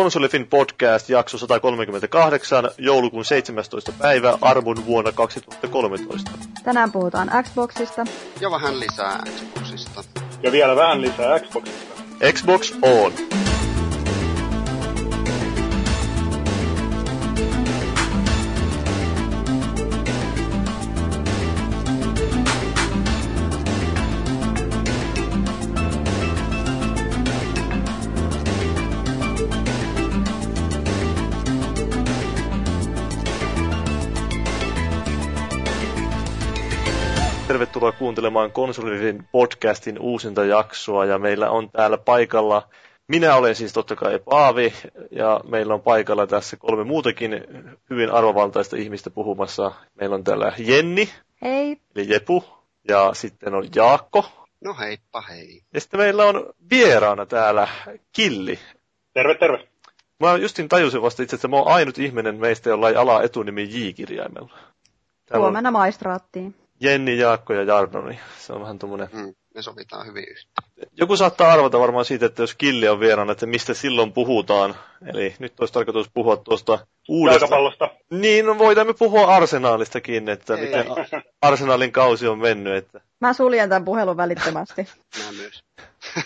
Konsolifin podcast jakso 138, joulukuun 17. päivä, arvon vuonna 2013. Tänään puhutaan Xboxista. Ja vähän lisää Xboxista. Ja vielä vähän lisää Xboxista. Xbox on. Kuuntelemaan Konsolidin podcastin uusinta jaksoa ja meillä on täällä paikalla, minä olen siis totta kai Paavi ja meillä on paikalla tässä kolme muutakin hyvin arvovaltaista ihmistä puhumassa. Meillä on täällä Jenni. Hei. Eli Jepu. Ja sitten on Jaakko. No heippa hei. Ja sitten meillä on vieraana täällä Killi. Terve, terve. Mä justin tajusin vasta itse, että mä oon ainut ihminen meistä, jolla ei ala etunimi J-kirjaimella. Huomenna maistraattiin. Jenni, Jaakko ja Jarno, niin se on vähän tuommoinen... Mm, me sovitaan hyvin yhteen. Joku saattaa arvata varmaan siitä, että jos Killi on vieraana, että mistä silloin puhutaan. Eli nyt olisi tarkoitus puhua tuosta uudesta... Jalkapallosta. Niin, no voimme puhua Arsenaalistakin, että Ei. miten Arsenaalin kausi on mennyt. Että... Mä suljen tämän puhelun välittömästi. Mä myös.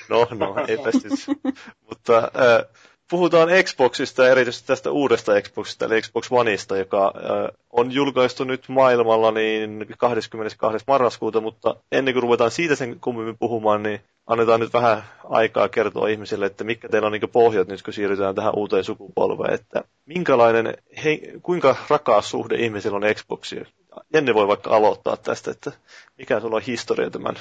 no, no, ei siis. Mutta äh, puhutaan Xboxista ja erityisesti tästä uudesta Xboxista, eli Xbox Oneista, joka äh, on julkaistu nyt maailmalla niin 22. marraskuuta, mutta ennen kuin ruvetaan siitä sen kummemmin puhumaan, niin annetaan nyt vähän aikaa kertoa ihmisille, että mitkä teillä on niin pohjat nyt, kun siirrytään tähän uuteen sukupolveen, että minkälainen, he, kuinka rakas suhde ihmisillä on Xboxiin. Jenni voi vaikka aloittaa tästä, että mikä sulla on historia tämän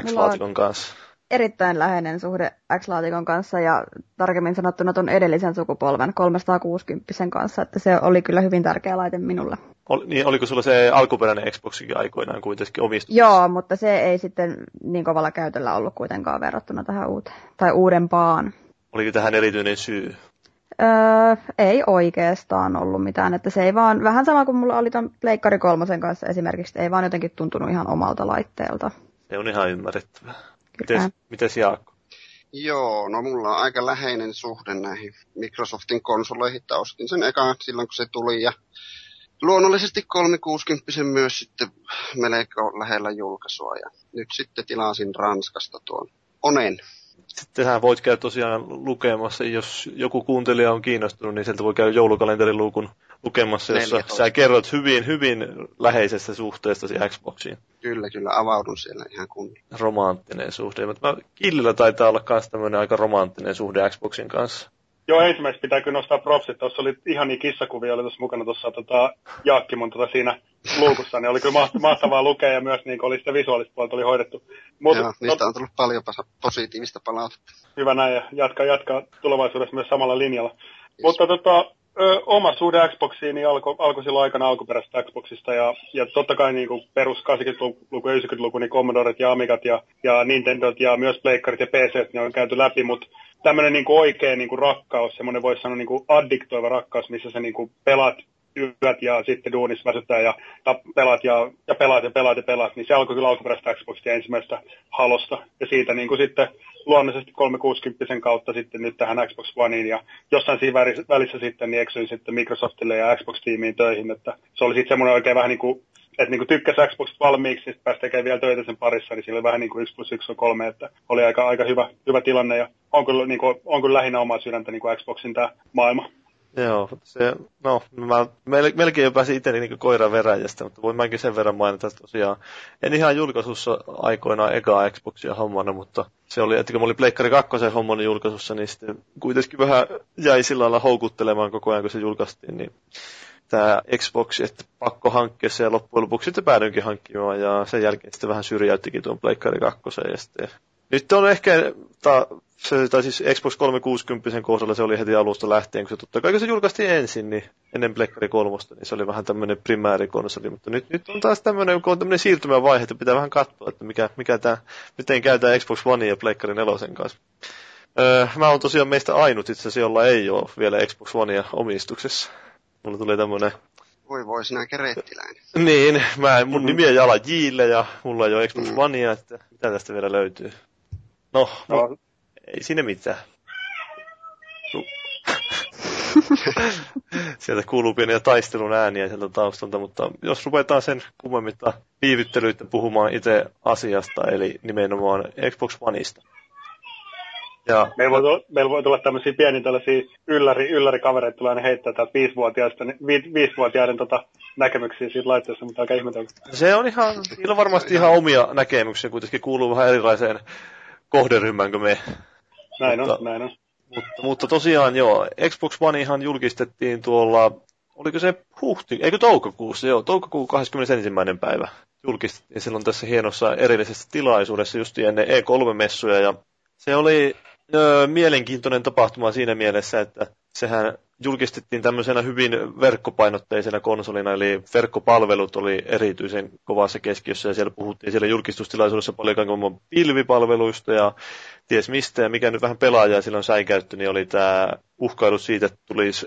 X-laatikon kanssa erittäin läheinen suhde X-laatikon kanssa ja tarkemmin sanottuna tuon edellisen sukupolven 360 kanssa, että se oli kyllä hyvin tärkeä laite minulle. Ol, niin, oliko sulla se alkuperäinen Xboxikin aikoinaan kuitenkin omistus? Joo, mutta se ei sitten niin kovalla käytöllä ollut kuitenkaan verrattuna tähän uuteen, tai uudempaan. Oliko tähän erityinen syy? Öö, ei oikeastaan ollut mitään, että se ei vaan, vähän sama kuin mulla oli ton Pleikkari kolmosen kanssa esimerkiksi, ei vaan jotenkin tuntunut ihan omalta laitteelta. Se on ihan ymmärrettävää. Mites, mites Jaakko? Joo, no mulla on aika läheinen suhde näihin Microsoftin konsoleihin, että ostin sen eka silloin kun se tuli ja luonnollisesti 360 myös sitten melko lähellä julkaisua ja nyt sitten tilasin Ranskasta tuon Onen. Sittenhän voit käydä tosiaan lukemassa, jos joku kuuntelija on kiinnostunut, niin sieltä voi käydä joulukalenterilukun lukemassa, jossa 14. sä kerrot hyvin, hyvin läheisestä suhteestasi Xboxiin. Kyllä, kyllä, avaudun siellä ihan kunnolla. Romanttinen suhde. Mutta Killillä taitaa olla myös tämmöinen aika romanttinen suhde Xboxin kanssa. Joo, ensimmäiseksi pitää kyllä nostaa propsit. Tuossa oli ihan niin kissakuvia, oli tuossa mukana tuossa tota, Jaakkimon tota siinä luukussa, niin oli kyllä mahtavaa lukea ja myös niin oli sitä visuaalista puolta oli hoidettu. Mut, Joo, niistä on tullut paljon positiivista palautetta. Hyvä näin ja jatkaa, jatkaa tulevaisuudessa myös samalla linjalla. Yes. Mutta tota, ö, oma suhde Xboxiin niin alkoi alko silloin aikana alkuperäisestä Xboxista ja, ja totta kai niin kuin perus 80-luku ja 90-luku, niin Commodoret ja Amigat ja, ja Nintendot ja myös Pleikkarit ja PC, ne on käyty läpi, mutta tämmöinen niin oikea niin kuin rakkaus, semmoinen voisi sanoa niin kuin addiktoiva rakkaus, missä sä niin kuin pelaat yöt ja sitten duunissa väsyttää ja, ja pelaat ja, ja pelaat ja pelaat ja pelaat, niin se alkoi kyllä alkuperäistä Xboxista ensimmäistä halosta. Ja siitä niin kuin sitten luonnollisesti 360 kautta sitten nyt tähän Xbox Oneiin ja jossain siinä välissä sitten niin eksyin sitten Microsoftille ja Xbox-tiimiin töihin, että se oli sitten semmoinen oikein vähän niin kuin että niin tykkäsi Xbox valmiiksi, niin pääsi tekemään vielä töitä sen parissa, niin siinä oli vähän niin kuin 1 plus 1 on 3, että oli aika, aika hyvä, hyvä tilanne ja on kyllä, niin kuin, on kyllä lähinnä omaa sydäntä niin kuin Xboxin tämä maailma. Joo, se, no, mä melkein jo pääsin itse niin koiran veräjästä, mutta voin mäkin sen verran mainita, että tosiaan en ihan julkaisussa aikoinaan eka Xboxia hommana, mutta se oli, että kun mä olin Pleikkari 2 hommana julkaisussa, niin sitten kuitenkin vähän jäi sillä lailla houkuttelemaan koko ajan, kun se julkaistiin, niin tämä Xbox, että pakko hankkia se ja loppujen lopuksi sitten päädyinkin hankkimaan ja sen jälkeen sitten vähän syrjäyttikin tuon Pleikkari 2 ja sitten nyt on ehkä, ta, se, tai siis Xbox 360 kohdalla se oli heti alusta lähtien, kun se totta kai kun se julkaistiin ensin, niin ennen Blackberry 3, niin se oli vähän tämmöinen primäärikonsoli, mutta nyt, nyt on taas tämmöinen, kun on tämmöinen siirtymävaihe, että pitää vähän katsoa, että mikä, mikä tämä, miten käytetään Xbox One ja Blackberry 4 kanssa. Öö, mä oon tosiaan meistä ainut itse asiassa, jolla ei ole vielä Xbox Onea omistuksessa. Mulla tuli tämmönen voi voi, sinä kerettiläinen. Niin, mä, mun nimi on Jala Jille ja mulla ei ole Xbox mm. Onea, että mitä tästä vielä löytyy. No, no. Ei sinne mitään. sieltä kuuluu pieniä taistelun ääniä sieltä taustalta, mutta jos ruvetaan sen kummemmitta viivyttelyitä puhumaan itse asiasta, eli nimenomaan Xbox Oneista. Ja, meillä, voi tulla, meillä voi tulla tämmöisiä pieniä tällaisia ylläri, ylläri tulee aina heittää täältä viisivuotiaista, vi, viisivuotiaiden tota, näkemyksiä siitä laitteesta, mutta aika ihmetellä. Se on ihan, niillä on varmasti ihan omia näkemyksiä, kuitenkin kuuluu vähän erilaiseen kohderyhmään kuin me. Näin mutta, on, näin on. Mutta, mutta tosiaan joo, Xbox One ihan julkistettiin tuolla, oliko se huhti, eikö toukokuussa, joo, toukokuun 21. päivä julkistettiin silloin tässä hienossa erillisessä tilaisuudessa just ennen E3-messuja ja se oli ö, mielenkiintoinen tapahtuma siinä mielessä, että sehän julkistettiin tämmöisenä hyvin verkkopainotteisena konsolina, eli verkkopalvelut oli erityisen kovassa keskiössä, ja siellä puhuttiin siellä julkistustilaisuudessa paljon pilvipalveluista ja ties mistä, ja mikä nyt vähän pelaajaa silloin säikäytti, niin oli tämä uhkailu siitä, että tulisi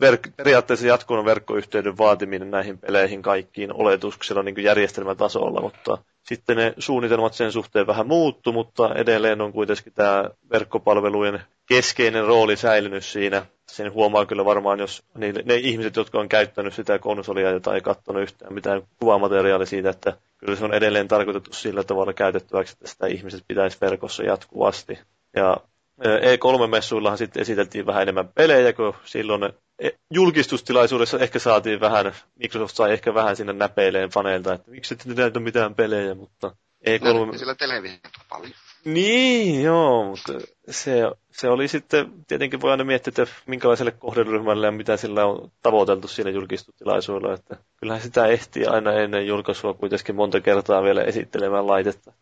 verk- periaatteessa jatkunnon verkkoyhteyden vaatiminen näihin peleihin kaikkiin oletuksella niin järjestelmätasolla, mutta sitten ne suunnitelmat sen suhteen vähän muuttu, mutta edelleen on kuitenkin tämä verkkopalvelujen keskeinen rooli säilynyt siinä. Sen huomaa kyllä varmaan, jos ne, ne ihmiset, jotka on käyttänyt sitä konsolia, jota ei katsonut yhtään mitään kuvamateriaalia siitä, että kyllä se on edelleen tarkoitettu sillä tavalla käytettäväksi, että sitä ihmiset pitäisi verkossa jatkuvasti. Ja E3-messuillahan sitten esiteltiin vähän enemmän pelejä, kun silloin e, julkistustilaisuudessa ehkä saatiin vähän, Microsoft sai ehkä vähän sinne näpeileen faneilta, että miksi ette näytä mitään pelejä, mutta E3... Näytti sillä televisiota paljon. Niin, joo, mutta se, se oli sitten, tietenkin voi aina miettiä, että minkälaiselle kohderyhmälle ja mitä sillä on tavoiteltu siinä julkistustilaisuudella, että kyllähän sitä ehtii aina ennen julkaisua kuitenkin monta kertaa vielä esittelemään laitetta.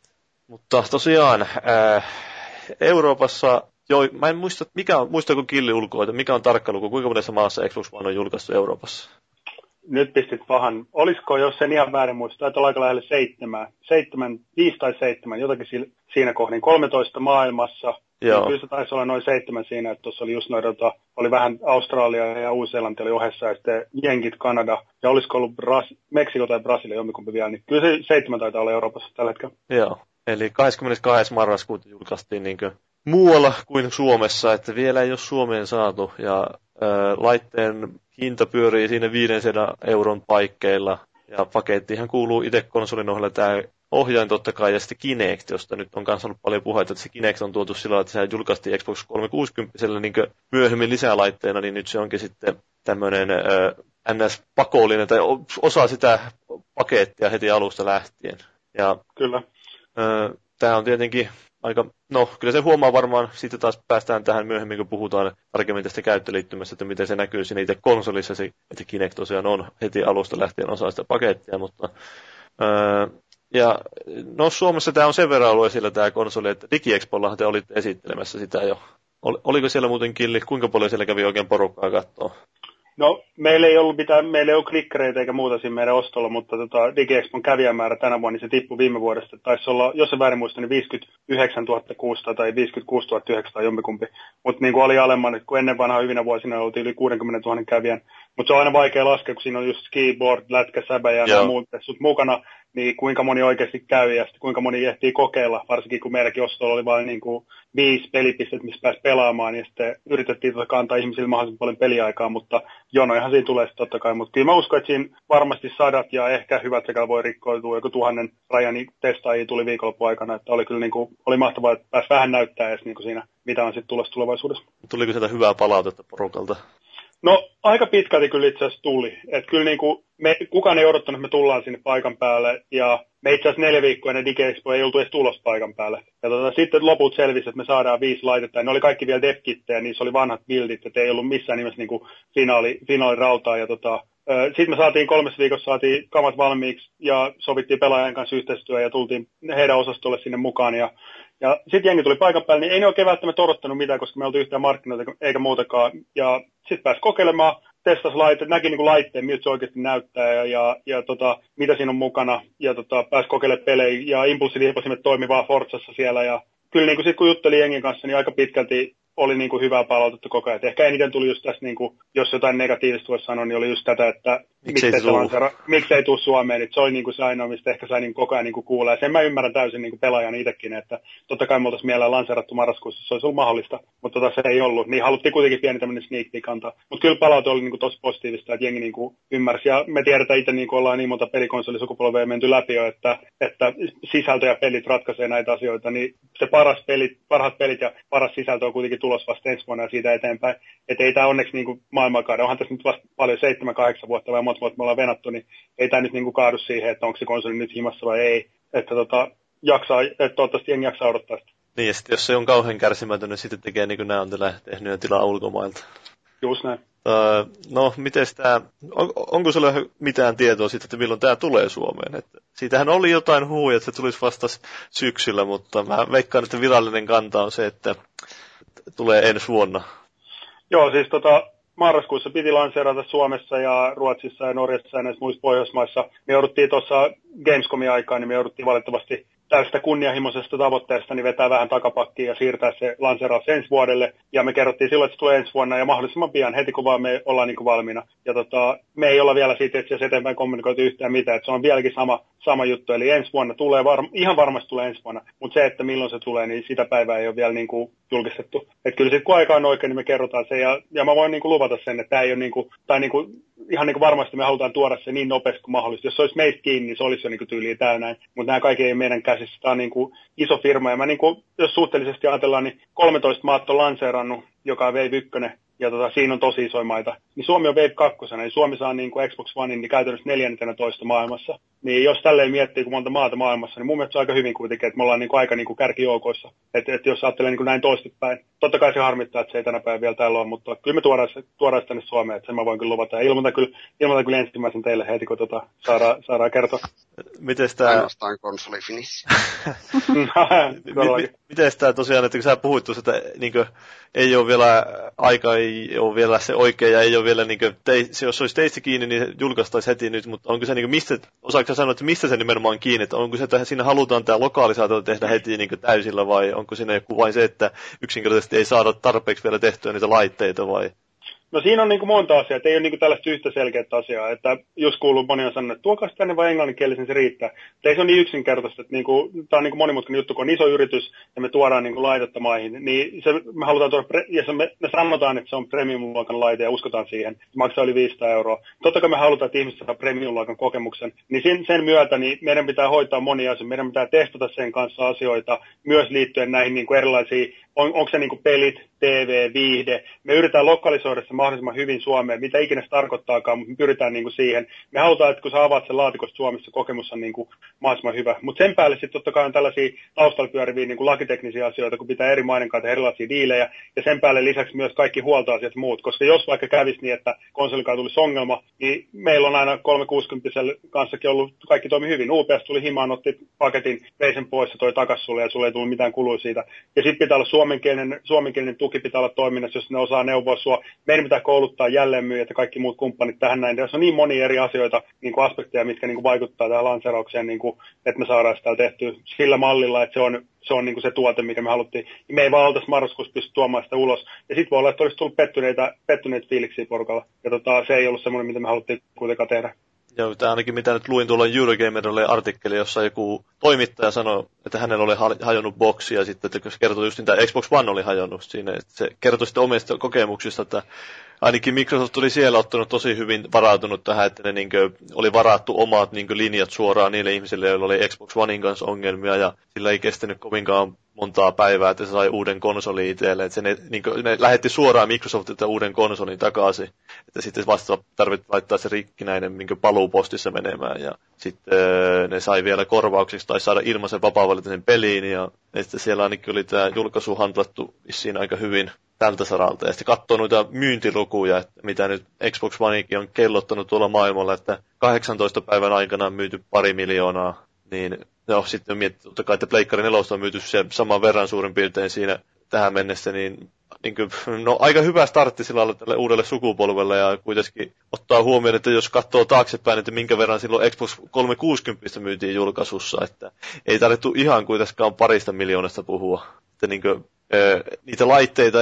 Mutta tosiaan, ää, Euroopassa, joo, mä en muista, mikä on, muistako Killi ulkoa, mikä on tarkka luku, kuinka monessa maassa Xbox One on julkaistu Euroopassa? Nyt pistit pahan. Olisiko, jos sen ihan väärin muista, taitaa olla aika lähelle seitsemän, seitsemän, viisi tai seitsemän, jotakin siinä kohdin. 13 maailmassa, Joo. Niin kyllä se taisi olla noin seitsemän siinä, että tuossa oli just noita, tota, oli vähän Australia ja Uusi-Seelanti oli ohessa ja sitten Jenkit, Kanada ja olisiko ollut Bras- Meksiko tai Brasilia jommikumpi vielä, niin kyllä se seitsemän taitaa olla Euroopassa tällä hetkellä. Joo. Eli 22. marraskuuta julkaistiin niin muualla kuin Suomessa, että vielä ei ole Suomeen saatu. Ja ää, laitteen hinta pyörii siinä 500 euron paikkeilla. Ja pakettihan kuuluu itse konsolin ohjalle tämä ohjain totta kai, ja sitten Kinect, josta nyt on kanssa ollut paljon puheita, että se Kinect on tuotu sillä että se julkaistiin Xbox 360 niin myöhemmin lisälaitteena, niin nyt se onkin sitten tämmöinen NS-pakollinen, tai osa sitä pakettia heti alusta lähtien. Ja Kyllä. Tämä on tietenkin aika, no kyllä se huomaa varmaan, sitten taas päästään tähän myöhemmin, kun puhutaan tarkemmin tästä käyttöliittymästä, että miten se näkyy siinä itse konsolissa, että Kinect tosiaan on heti alusta lähtien osa sitä pakettia, mutta ja no Suomessa tämä on sen verran ollut esillä tämä konsoli, että DigiExpollahan te olitte esittelemässä sitä jo. Oliko siellä muuten killi, kuinka paljon siellä kävi oikein porukkaa katsoa? No, meillä ei ollut mitään, meillä ei ole klikkereitä eikä muuta siinä meidän ostolla, mutta tota, DigiExpon kävijämäärä tänä vuonna, niin se tippui viime vuodesta. Taisi olla, jos se väärin muista, niin 59 600 tai 56 900 jompikumpi. Mutta niin kuin oli alemman, kun ennen vanhaa hyvinä vuosina oltiin yli 60 000 kävijän. Mutta se on aina vaikea laskea, kun siinä on just skiboard, lätkä, säbä ja muut mukana niin kuinka moni oikeasti käy ja kuinka moni ehtii kokeilla, varsinkin kun meilläkin ostolla oli vain niin kuin viisi pelipistet, missä pääsi pelaamaan, ja sitten yritettiin tota kantaa ihmisille mahdollisimman paljon peliaikaa, mutta jonoihan siinä tulee sitten totta kai, mutta kyllä mä uskon, että siinä varmasti sadat ja ehkä hyvät sekä voi rikkoitua, joku tuhannen rajan niin testaajia tuli viikonloppu aikana, että oli kyllä niin kuin, oli mahtavaa, että pääsi vähän näyttää edes niin kuin siinä, mitä on sitten tulossa tulevaisuudessa. Tuliko sieltä hyvää palautetta porukalta? No aika pitkälti kyllä itse asiassa tuli. Et kyllä niin kuin me, kukaan ei odottanut, että me tullaan sinne paikan päälle. Ja me itse asiassa neljä viikkoa ennen DigiExpo ei oltu edes tulossa paikan päälle. Ja tota, sitten loput selvisi, että me saadaan viisi laitetta. Ja ne oli kaikki vielä devkittejä, niissä oli vanhat bildit, että ei ollut missään nimessä niin kuin finaali, finaali rautaa. Ja tota, sitten me saatiin kolmessa viikossa saatiin kamat valmiiksi ja sovittiin pelaajan kanssa yhteistyö ja tultiin heidän osastolle sinne mukaan. Ja ja sitten jengi tuli paikan päälle, niin ei ne oikein välttämättä odottanut mitään, koska me oltiin yhtään markkinoita eikä muutakaan. Ja sitten pääsi kokeilemaan, testasi laite, näki niin kuin laitteen, miltä se oikeasti näyttää ja, ja, ja tota, mitä siinä on mukana. Ja tota, pääsi kokeilemaan pelejä ja impulssilihposimet toimivaa Forzassa siellä. Ja kyllä niin kuin sit, kun juttelin jengin kanssa, niin aika pitkälti oli niin kuin hyvää palautetta koko ajan. Et ehkä eniten tuli just tässä, niin kuin, jos jotain negatiivista voisi sanoa, niin oli just tätä, että Miksei miksei, miksei tuu Suomeen. Et se oli niin kuin se ainoa, mistä ehkä sai niin koko ajan niin kuin kuulla. Ja sen mä ymmärrän täysin niin kuin pelaajana itsekin, että totta kai me oltaisiin mielellä lanserattu marraskuussa, se olisi ollut mahdollista, mutta tota se ei ollut. Niin haluttiin kuitenkin pieni tämmöinen sneak peek antaa. Mutta kyllä palaute oli niin kuin tosi positiivista, että jengi niin kuin ymmärsi. Ja me tiedetään itse, niin kuin ollaan niin monta pelikonsolisukupolvea menty läpi jo, että, että sisältö ja pelit ratkaisee näitä asioita, niin se paras pelit, parhaat pelit ja paras sisältö on kuitenkin tulos vasta ensi vuonna ja siitä eteenpäin. Että ei tämä onneksi niin kuin maailmankaada. Onhan tässä nyt vasta paljon 7-8 vuotta vai monta vuotta me ollaan venattu, niin ei tämä nyt niin kuin kaadu siihen, että onko se konsoli nyt himassa vai ei. Että tota, jaksaa, että toivottavasti jengi jaksaa odottaa sitä. Niin, ja sitten jos se on kauhean kärsimätön, niin sitten tekee niin kuin nämä on tällä tehnyt ja tilaa ulkomailta. Just näin. Öö, no, miten tämä, on, onko sulla mitään tietoa siitä, että milloin tämä tulee Suomeen? Että siitähän oli jotain huhuja, että se tulisi vasta syksyllä, mutta mä veikkaan, että virallinen kanta on se, että tulee ensi vuonna. Joo, siis tota, marraskuussa piti lanseerata Suomessa ja Ruotsissa ja Norjassa ja näissä muissa Pohjoismaissa. Me jouduttiin tuossa Gamescomin aikaan, niin me jouduttiin valitettavasti tästä kunnianhimoisesta tavoitteesta niin vetää vähän takapakkia ja siirtää se lanseeraus ensi vuodelle. Ja me kerrottiin silloin, että se tulee ensi vuonna ja mahdollisimman pian heti kun vaan me ollaan niin kuin valmiina. Ja tota, me ei olla vielä siitä itse asiassa eteenpäin kommunikoitu yhtään mitään, että se on vieläkin sama, sama juttu. Eli ensi vuonna tulee, varm- ihan varmasti tulee ensi vuonna, mutta se, että milloin se tulee, niin sitä päivää ei ole vielä niin kuin julkistettu. Että kyllä sitten kun aika on oikein, niin me kerrotaan se. Ja, ja mä voin niin kuin luvata sen, että tämä ei ole niin kuin, tai niin kuin, ihan niin kuin varmasti me halutaan tuoda se niin nopeasti kuin mahdollista. Jos se olisi meistä kiinni, niin se olisi jo niin kuin tyyliä täynnä. Mutta nämä kaikki ei meidän käsissä. Tämä on niin kuin iso firma. Ja mä niin kuin, jos suhteellisesti ajatellaan, niin 13 maat on lanseerannut, joka Wave 1, ja tota, siinä on tosi isoja maita. Niin Suomi on Wave 2, niin Suomi saa niin kuin Xbox One niin käytännössä 14 maailmassa. Niin jos tälleen miettii, kun monta maata maailmassa, niin mun mielestä se on aika hyvin kuitenkin, että me ollaan niin kuin aika niin kuin kärkijoukoissa. Että et jos ajattelee niin kuin näin toistepäin. Totta kai se harmittaa, että se ei tänä päivänä vielä täällä ole, mutta kyllä me tuodaan, se- tuodaan se tänne Suomeen, että sen mä voin kyllä luvata. Ja ilmoitan kyllä, ilmoitan kyllä ensimmäisen teille heti, kun tota, saadaan, saadaan kertoa. Miten tämä, Ainoastaan konsoli finish. Miten tämä tosiaan, että kun sä puhuit tuossa, että niin kuin, ei ole vielä, aika ei ole vielä se oikea ja ei ole vielä, niin kuin, te, se, jos olisi teistä kiinni, niin se julkaistaisi heti nyt, mutta onko se, niin kuin, mistä, osaatko sanoa, että mistä se nimenomaan on kiinni, että onko se, että siinä halutaan tämä lokalisaatio tehdä heti niin kuin, täysillä vai onko siinä joku vain se, että yksinkertaisesti ei saada tarpeeksi vielä tehtyä niitä laitteita vai? No siinä on niin kuin monta asiaa, että ei ole niin kuin tällaista yhtä selkeää asiaa, että jos kuuluu moni on sanonut, että tuokaa tänne vai englanninkielisen se riittää. Mutta ei se ole niin yksinkertaista, että niin kuin, tämä on niin kuin monimutkainen juttu, kun on iso yritys ja me tuodaan niin laitetta maihin, niin se, me halutaan tuoda, pre- ja se, me, me, sanotaan, että se on premium-luokan laite ja uskotaan siihen, se maksaa yli 500 euroa. Totta kai me halutaan, että ihmiset saa premium-luokan kokemuksen, niin sen, sen myötä niin meidän pitää hoitaa monia asioita, meidän pitää testata sen kanssa asioita, myös liittyen näihin niin kuin erilaisiin, on, onko se niin pelit, TV, viihde. Me yritetään lokalisoida se mahdollisimman hyvin Suomeen, mitä ikinä se tarkoittaakaan, mutta me pyritään niin siihen. Me halutaan, että kun sä avaat sen laatikosta Suomessa, kokemus on niin kuin mahdollisimman hyvä. Mutta sen päälle sitten totta kai on tällaisia taustalla pyöriviä niin lakiteknisiä asioita, kun pitää eri maiden kanssa erilaisia diilejä, ja sen päälle lisäksi myös kaikki huoltoasiat ja muut, koska jos vaikka kävisi niin, että konsolikaan tulisi ongelma, niin meillä on aina 360 kanssakin ollut, kaikki toimi hyvin. UPS tuli himaan, otti paketin, vei sen pois ja toi takas sulle, ja sulle ei tullut mitään kuluja siitä. Ja sitten pitää olla suomenkielinen, suomenkielinen tuki pitää olla toiminnassa, jos ne osaa neuvoa sua. Meidän pitää kouluttaa jälleenmyyjät ja kaikki muut kumppanit tähän näin. Tässä on niin monia eri asioita, niin kuin aspekteja, mitkä niin kuin vaikuttaa tähän lanseraukseen, niin kuin, että me saadaan sitä tehtyä sillä mallilla, että se on, se on niin kuin se tuote, mikä me haluttiin. Me ei vaan oltaisi marraskuussa pysty tuomaan sitä ulos. Ja sitten voi olla, että olisi tullut pettyneitä, pettyneitä fiiliksiä porukalla. Ja tota, se ei ollut semmoinen, mitä me haluttiin kuitenkaan tehdä. Joo, tämä ainakin mitä nyt luin tuolla Eurogamerille artikkeli, jossa joku toimittaja sanoi, että hänellä oli ha- hajonnut boksi ja sitten että se kertoi just että Xbox One oli hajonnut siinä. Että se kertoi sitten omista kokemuksista, että ainakin Microsoft oli siellä ottanut tosi hyvin varautunut tähän, että ne niin oli varattu omat niin linjat suoraan niille ihmisille, joilla oli Xbox Onein kanssa ongelmia ja sillä ei kestänyt kovinkaan montaa päivää, että se sai uuden konsolin itselle. Että se ne, niin kuin, ne lähetti suoraan Microsoftilta uuden konsolin takaisin. Että sitten vasta tarvitsi laittaa se rikkinäinen niin paluupostissa menemään. Ja sitten ne sai vielä korvauksiksi tai saada ilmaisen vapaa peliin. Ja, sitten siellä ainakin oli tämä julkaisu handlattu vissiin aika hyvin tältä saralta. Ja sitten katsoo noita myyntilukuja, että mitä nyt Xbox Onekin on kellottanut tuolla maailmalla, että 18 päivän aikana on myyty pari miljoonaa. Niin no, sitten on miettinyt, totta kai, että Pleikkari 4 on myyty se saman verran suurin piirtein siinä tähän mennessä, niin, niin kuin, no, aika hyvä startti sillä lailla tälle uudelle sukupolvelle ja kuitenkin ottaa huomioon, että jos katsoo taaksepäin, että minkä verran silloin Xbox 360 myytiin julkaisussa, että ei tarvittu ihan kuitenkaan parista miljoonasta puhua. Että niin kuin, niitä laitteita,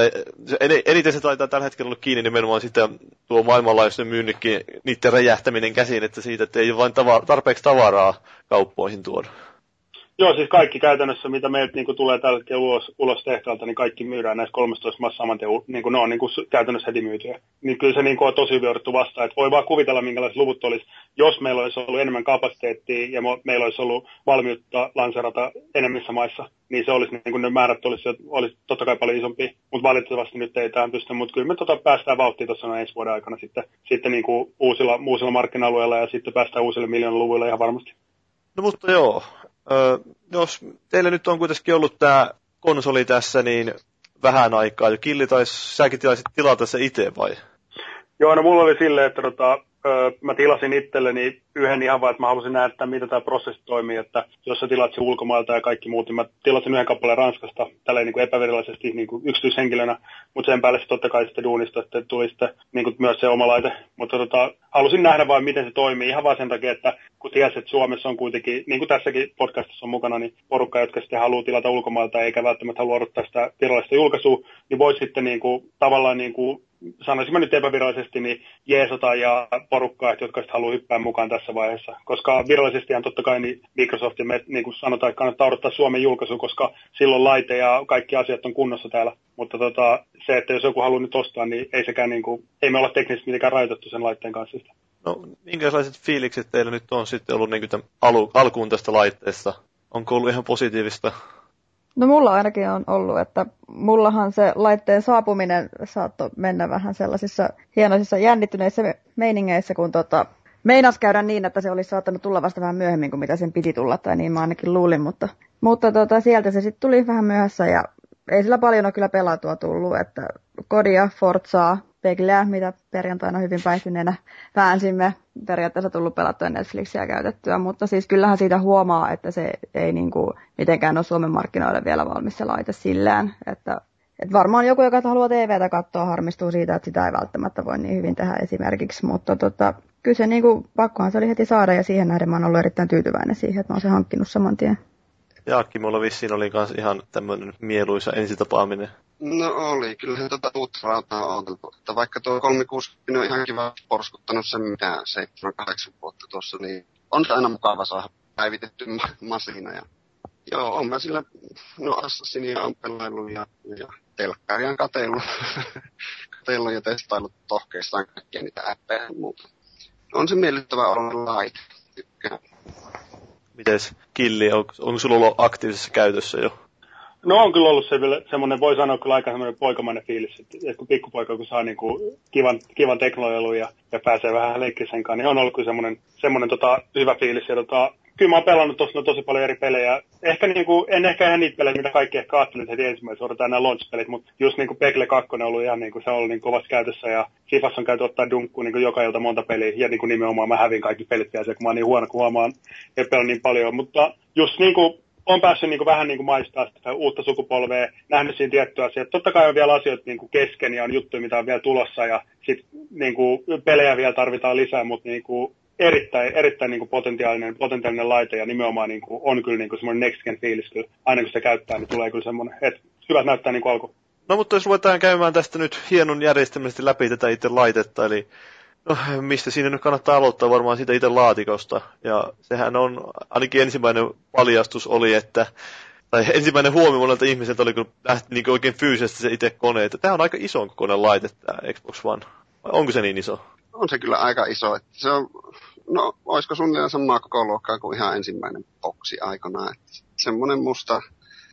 eniten se taitaa tällä hetkellä olla kiinni nimenomaan sitä tuo maailmanlaajuisen myynnikin, niiden räjähtäminen käsiin, että siitä, että ei ole vain tava, tarpeeksi tavaraa kauppoihin tuoda. Joo, siis kaikki käytännössä, mitä meiltä niin tulee tällä hetkellä ulos, ulos tehtaalta, niin kaikki myydään näissä 13 maassa saman tien, niin kuin ne on niin kuin käytännössä heti myytyjä. Niin kyllä se niin kuin on tosi hyvin odotettu vastaan, että voi vaan kuvitella, minkälaiset luvut olisi, jos meillä olisi ollut enemmän kapasiteettia ja meillä olisi ollut valmiutta lanserata enemmissä maissa, niin se olisi niin kuin ne määrät olisi, olisi totta kai paljon isompi, mutta valitettavasti nyt ei tähän pysty, mutta kyllä me tota päästään vauhtiin tuossa ensi vuoden aikana sitten, sitten niin kuin uusilla, uusilla markkina-alueilla ja sitten päästään uusille miljoonan luvuille ihan varmasti. No mutta joo, Jos teillä nyt on kuitenkin ollut tämä konsoli tässä, niin vähän aikaa jo. Killi taisi, säkin tilaisit tilata se itse vai? Joo, no mulla oli silleen, että tota, öö, mä tilasin itselleni yhden ihan vaan, että mä halusin nähdä, että miten tämä prosessi toimii, että jos sä tilat sen ulkomailta ja kaikki muut, niin mä tilasin yhden kappaleen Ranskasta tälleen niin epävirallisesti niin kuin yksityishenkilönä, mutta sen päälle totta kai sitten duunista, että tuli sitten niin kuin myös se oma laite. Mutta tota, halusin nähdä vain, miten se toimii, ihan vaan sen takia, että kun tiesi, että Suomessa on kuitenkin, niin kuin tässäkin podcastissa on mukana, niin porukka, jotka sitten haluaa tilata ulkomailta eikä välttämättä halua odottaa sitä virallista julkaisua, niin voi sitten niin kuin, tavallaan niin kuin sanoisin nyt epävirallisesti, niin jeesota ja porukkaa, jotka sitten haluaa hyppää mukaan tässä vaiheessa. Koska virallisestihan totta kai niin Microsoft ja me niin kuin sanotaan, että kannattaa odottaa Suomen julkaisu, koska silloin laite ja kaikki asiat on kunnossa täällä. Mutta tota, se, että jos joku haluaa nyt ostaa, niin ei sekään niin kuin, ei me olla teknisesti mitenkään rajoitettu sen laitteen kanssa. No, minkälaiset fiilikset teillä nyt on sitten ollut niin kuin alu, alkuun tästä laitteesta? Onko ollut ihan positiivista No mulla ainakin on ollut, että mullahan se laitteen saapuminen saattoi mennä vähän sellaisissa hienoisissa jännittyneissä meiningeissä, kun tota, meinas käydä niin, että se olisi saattanut tulla vasta vähän myöhemmin kuin mitä sen piti tulla, tai niin mä ainakin luulin, mutta, mutta tota, sieltä se sitten tuli vähän myöhässä ja ei sillä paljon ole kyllä pelatua tullut, että Kodia, Forzaa, Pegleä, mitä perjantaina hyvin päihtyneenä väänsimme. Periaatteessa tullut pelattua Netflixiä käytettyä, mutta siis kyllähän siitä huomaa, että se ei niin kuin mitenkään ole Suomen markkinoille vielä valmis se laite sillään. Että, että varmaan joku, joka haluaa TVtä katsoa, harmistuu siitä, että sitä ei välttämättä voi niin hyvin tehdä esimerkiksi, mutta tota, kyllä se niin kuin, pakkohan se oli heti saada ja siihen nähden mä oon ollut erittäin tyytyväinen siihen, että mä oon se hankkinut saman tien. Jaakki, mulla vissiin oli myös ihan tämmöinen mieluisa ensitapaaminen. No oli, kyllähän tuota uutta rautaa on odoteltu. Että vaikka tuo 360 on ihan kiva porskuttanut sen mitä 7-8 vuotta tuossa, niin on se aina mukava saada päivitetty ma- masina. Ja, joo, on mä sillä, no Assassinia on pelaillut ja, ja telkkaria on katellut, katellut ja testaillut tohkeissaan kaikkia niitä appeja ja muuta. On se miellyttävä olla laite, tykkään. Mites Killi, on, onko sulla ollut aktiivisessa käytössä jo? No on kyllä ollut se, semmoinen, voi sanoa kyllä aika semmoinen poikamainen fiilis, että, että kun pikkupoika kun saa niin kuin kivan, kivan teknologian ja, ja pääsee vähän leikkiä sen kanssa, niin on ollut kyllä semmoinen, semmoinen tota, hyvä fiilis. Ja tota, kyllä mä oon pelannut tuossa tosi paljon eri pelejä. Ehkä niin kuin, en ehkä ihan niitä pelejä, mitä kaikki ehkä ajattelit heti ensimmäisenä, odotetaan nämä launch-pelit, mutta just niin kuin Pekle 2 on ollut ihan niin kuin se on ollut niin kovassa käytössä ja Sifassa on käyty ottaa dunkku niin kuin joka ilta monta peliä ja niin kuin nimenomaan mä hävin kaikki pelit vielä kun mä oon niin huono, kun huomaan, että niin paljon, mutta just niin kuin on päässyt niin kuin, vähän niin kuin maistaa sitä uutta sukupolvea, nähnyt siinä tiettyä asiaa. Totta kai on vielä asioita niin kuin kesken ja on juttuja, mitä on vielä tulossa ja sit, niin kuin, pelejä vielä tarvitaan lisää, mutta niin kuin, erittäin, erittäin niin kuin potentiaalinen, potentiaalinen laite ja nimenomaan niin kuin, on kyllä niin kuin semmoinen next gen fiilis kyllä. Aina kun se käyttää, niin tulee kyllä semmoinen, että hyvät näyttää niin kuin alku. No mutta jos ruvetaan käymään tästä nyt hienon järjestelmästi läpi tätä itse laitetta, eli No, mistä siinä nyt kannattaa aloittaa varmaan siitä itse laatikosta. Ja sehän on, ainakin ensimmäinen paljastus oli, että, tai ensimmäinen huomio monelta ihmiseltä oli, kun lähti niin oikein fyysisesti se itse kone, että tämä on aika iso kokoinen laite, tämä Xbox One. Vai onko se niin iso? On se kyllä aika iso. Että se on, no, olisiko suunnilleen samaa koko luokkaa kuin ihan ensimmäinen boksi aikana. Että semmoinen musta,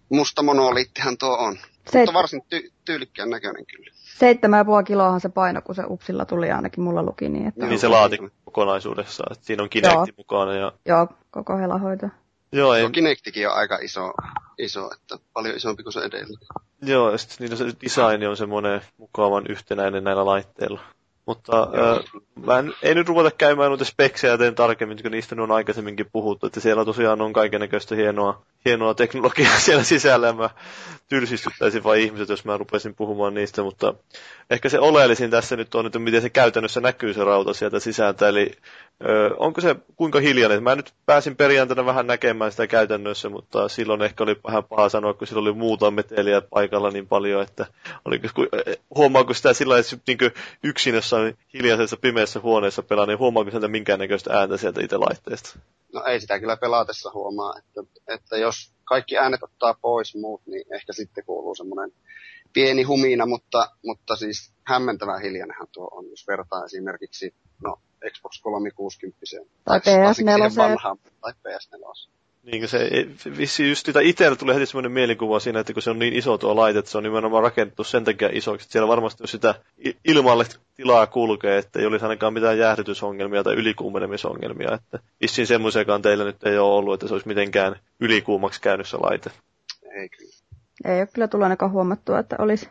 musta monoliittihan tuo on. Se... Mutta varsin ty- tyylikkään näköinen kyllä. Seitsemän ja puoli kiloahan se paino, kun se upsilla tuli ainakin mulla luki. Niin, että... niin se laati kokonaisuudessaan, että siinä on Kinecti Joo. mukana. Ja... Joo, koko helahoito. Joo, ei... Kinectikin on aika iso, iso, että paljon isompi kuin se edellä. Joo, ja sitten niin se design on semmoinen mukavan yhtenäinen näillä laitteilla. Mutta äh, mä en, ei nyt ruveta käymään noita speksejä teen tarkemmin, kun niistä on aikaisemminkin puhuttu, että siellä tosiaan on kaikennäköistä hienoa, hienoa teknologiaa siellä sisällä, ja mä tylsistyttäisin vain ihmiset, jos mä rupesin puhumaan niistä, mutta ehkä se oleellisin tässä nyt on, että miten se käytännössä näkyy se rauta sieltä sisältä, eli ö, onko se kuinka hiljainen? Mä nyt pääsin perjantaina vähän näkemään sitä käytännössä, mutta silloin ehkä oli vähän paha sanoa, kun silloin oli muuta meteliä paikalla niin paljon, että oliko, huomaako sitä sillä että niin yksin jossain hiljaisessa pimeässä huoneessa pelaa, niin huomaako sieltä minkäännäköistä ääntä sieltä itse laitteesta? No ei sitä kyllä pelatessa huomaa, että, että jos kaikki äänet ottaa pois muut, niin ehkä sitten kuuluu semmoinen pieni humina, mutta, mutta siis hämmentävän hiljainenhan tuo on, jos vertaa esimerkiksi no, Xbox 360 tai PS4. Vanhaan, tai PS4. Niin se vissi just sitä itsellä tuli heti semmoinen mielikuva siinä, että kun se on niin iso tuo laite, että se on nimenomaan rakennettu sen takia isoksi, että siellä varmasti jos sitä ilmalle tilaa kulkee, että ei olisi ainakaan mitään jäähdytysongelmia tai ylikuumenemisongelmia, että vissiin semmoisiakaan teillä nyt ei ole ollut, että se olisi mitenkään ylikuumaksi käynyt se laite. Ei kyllä. Ei ole kyllä tullut ainakaan huomattua, että olisi.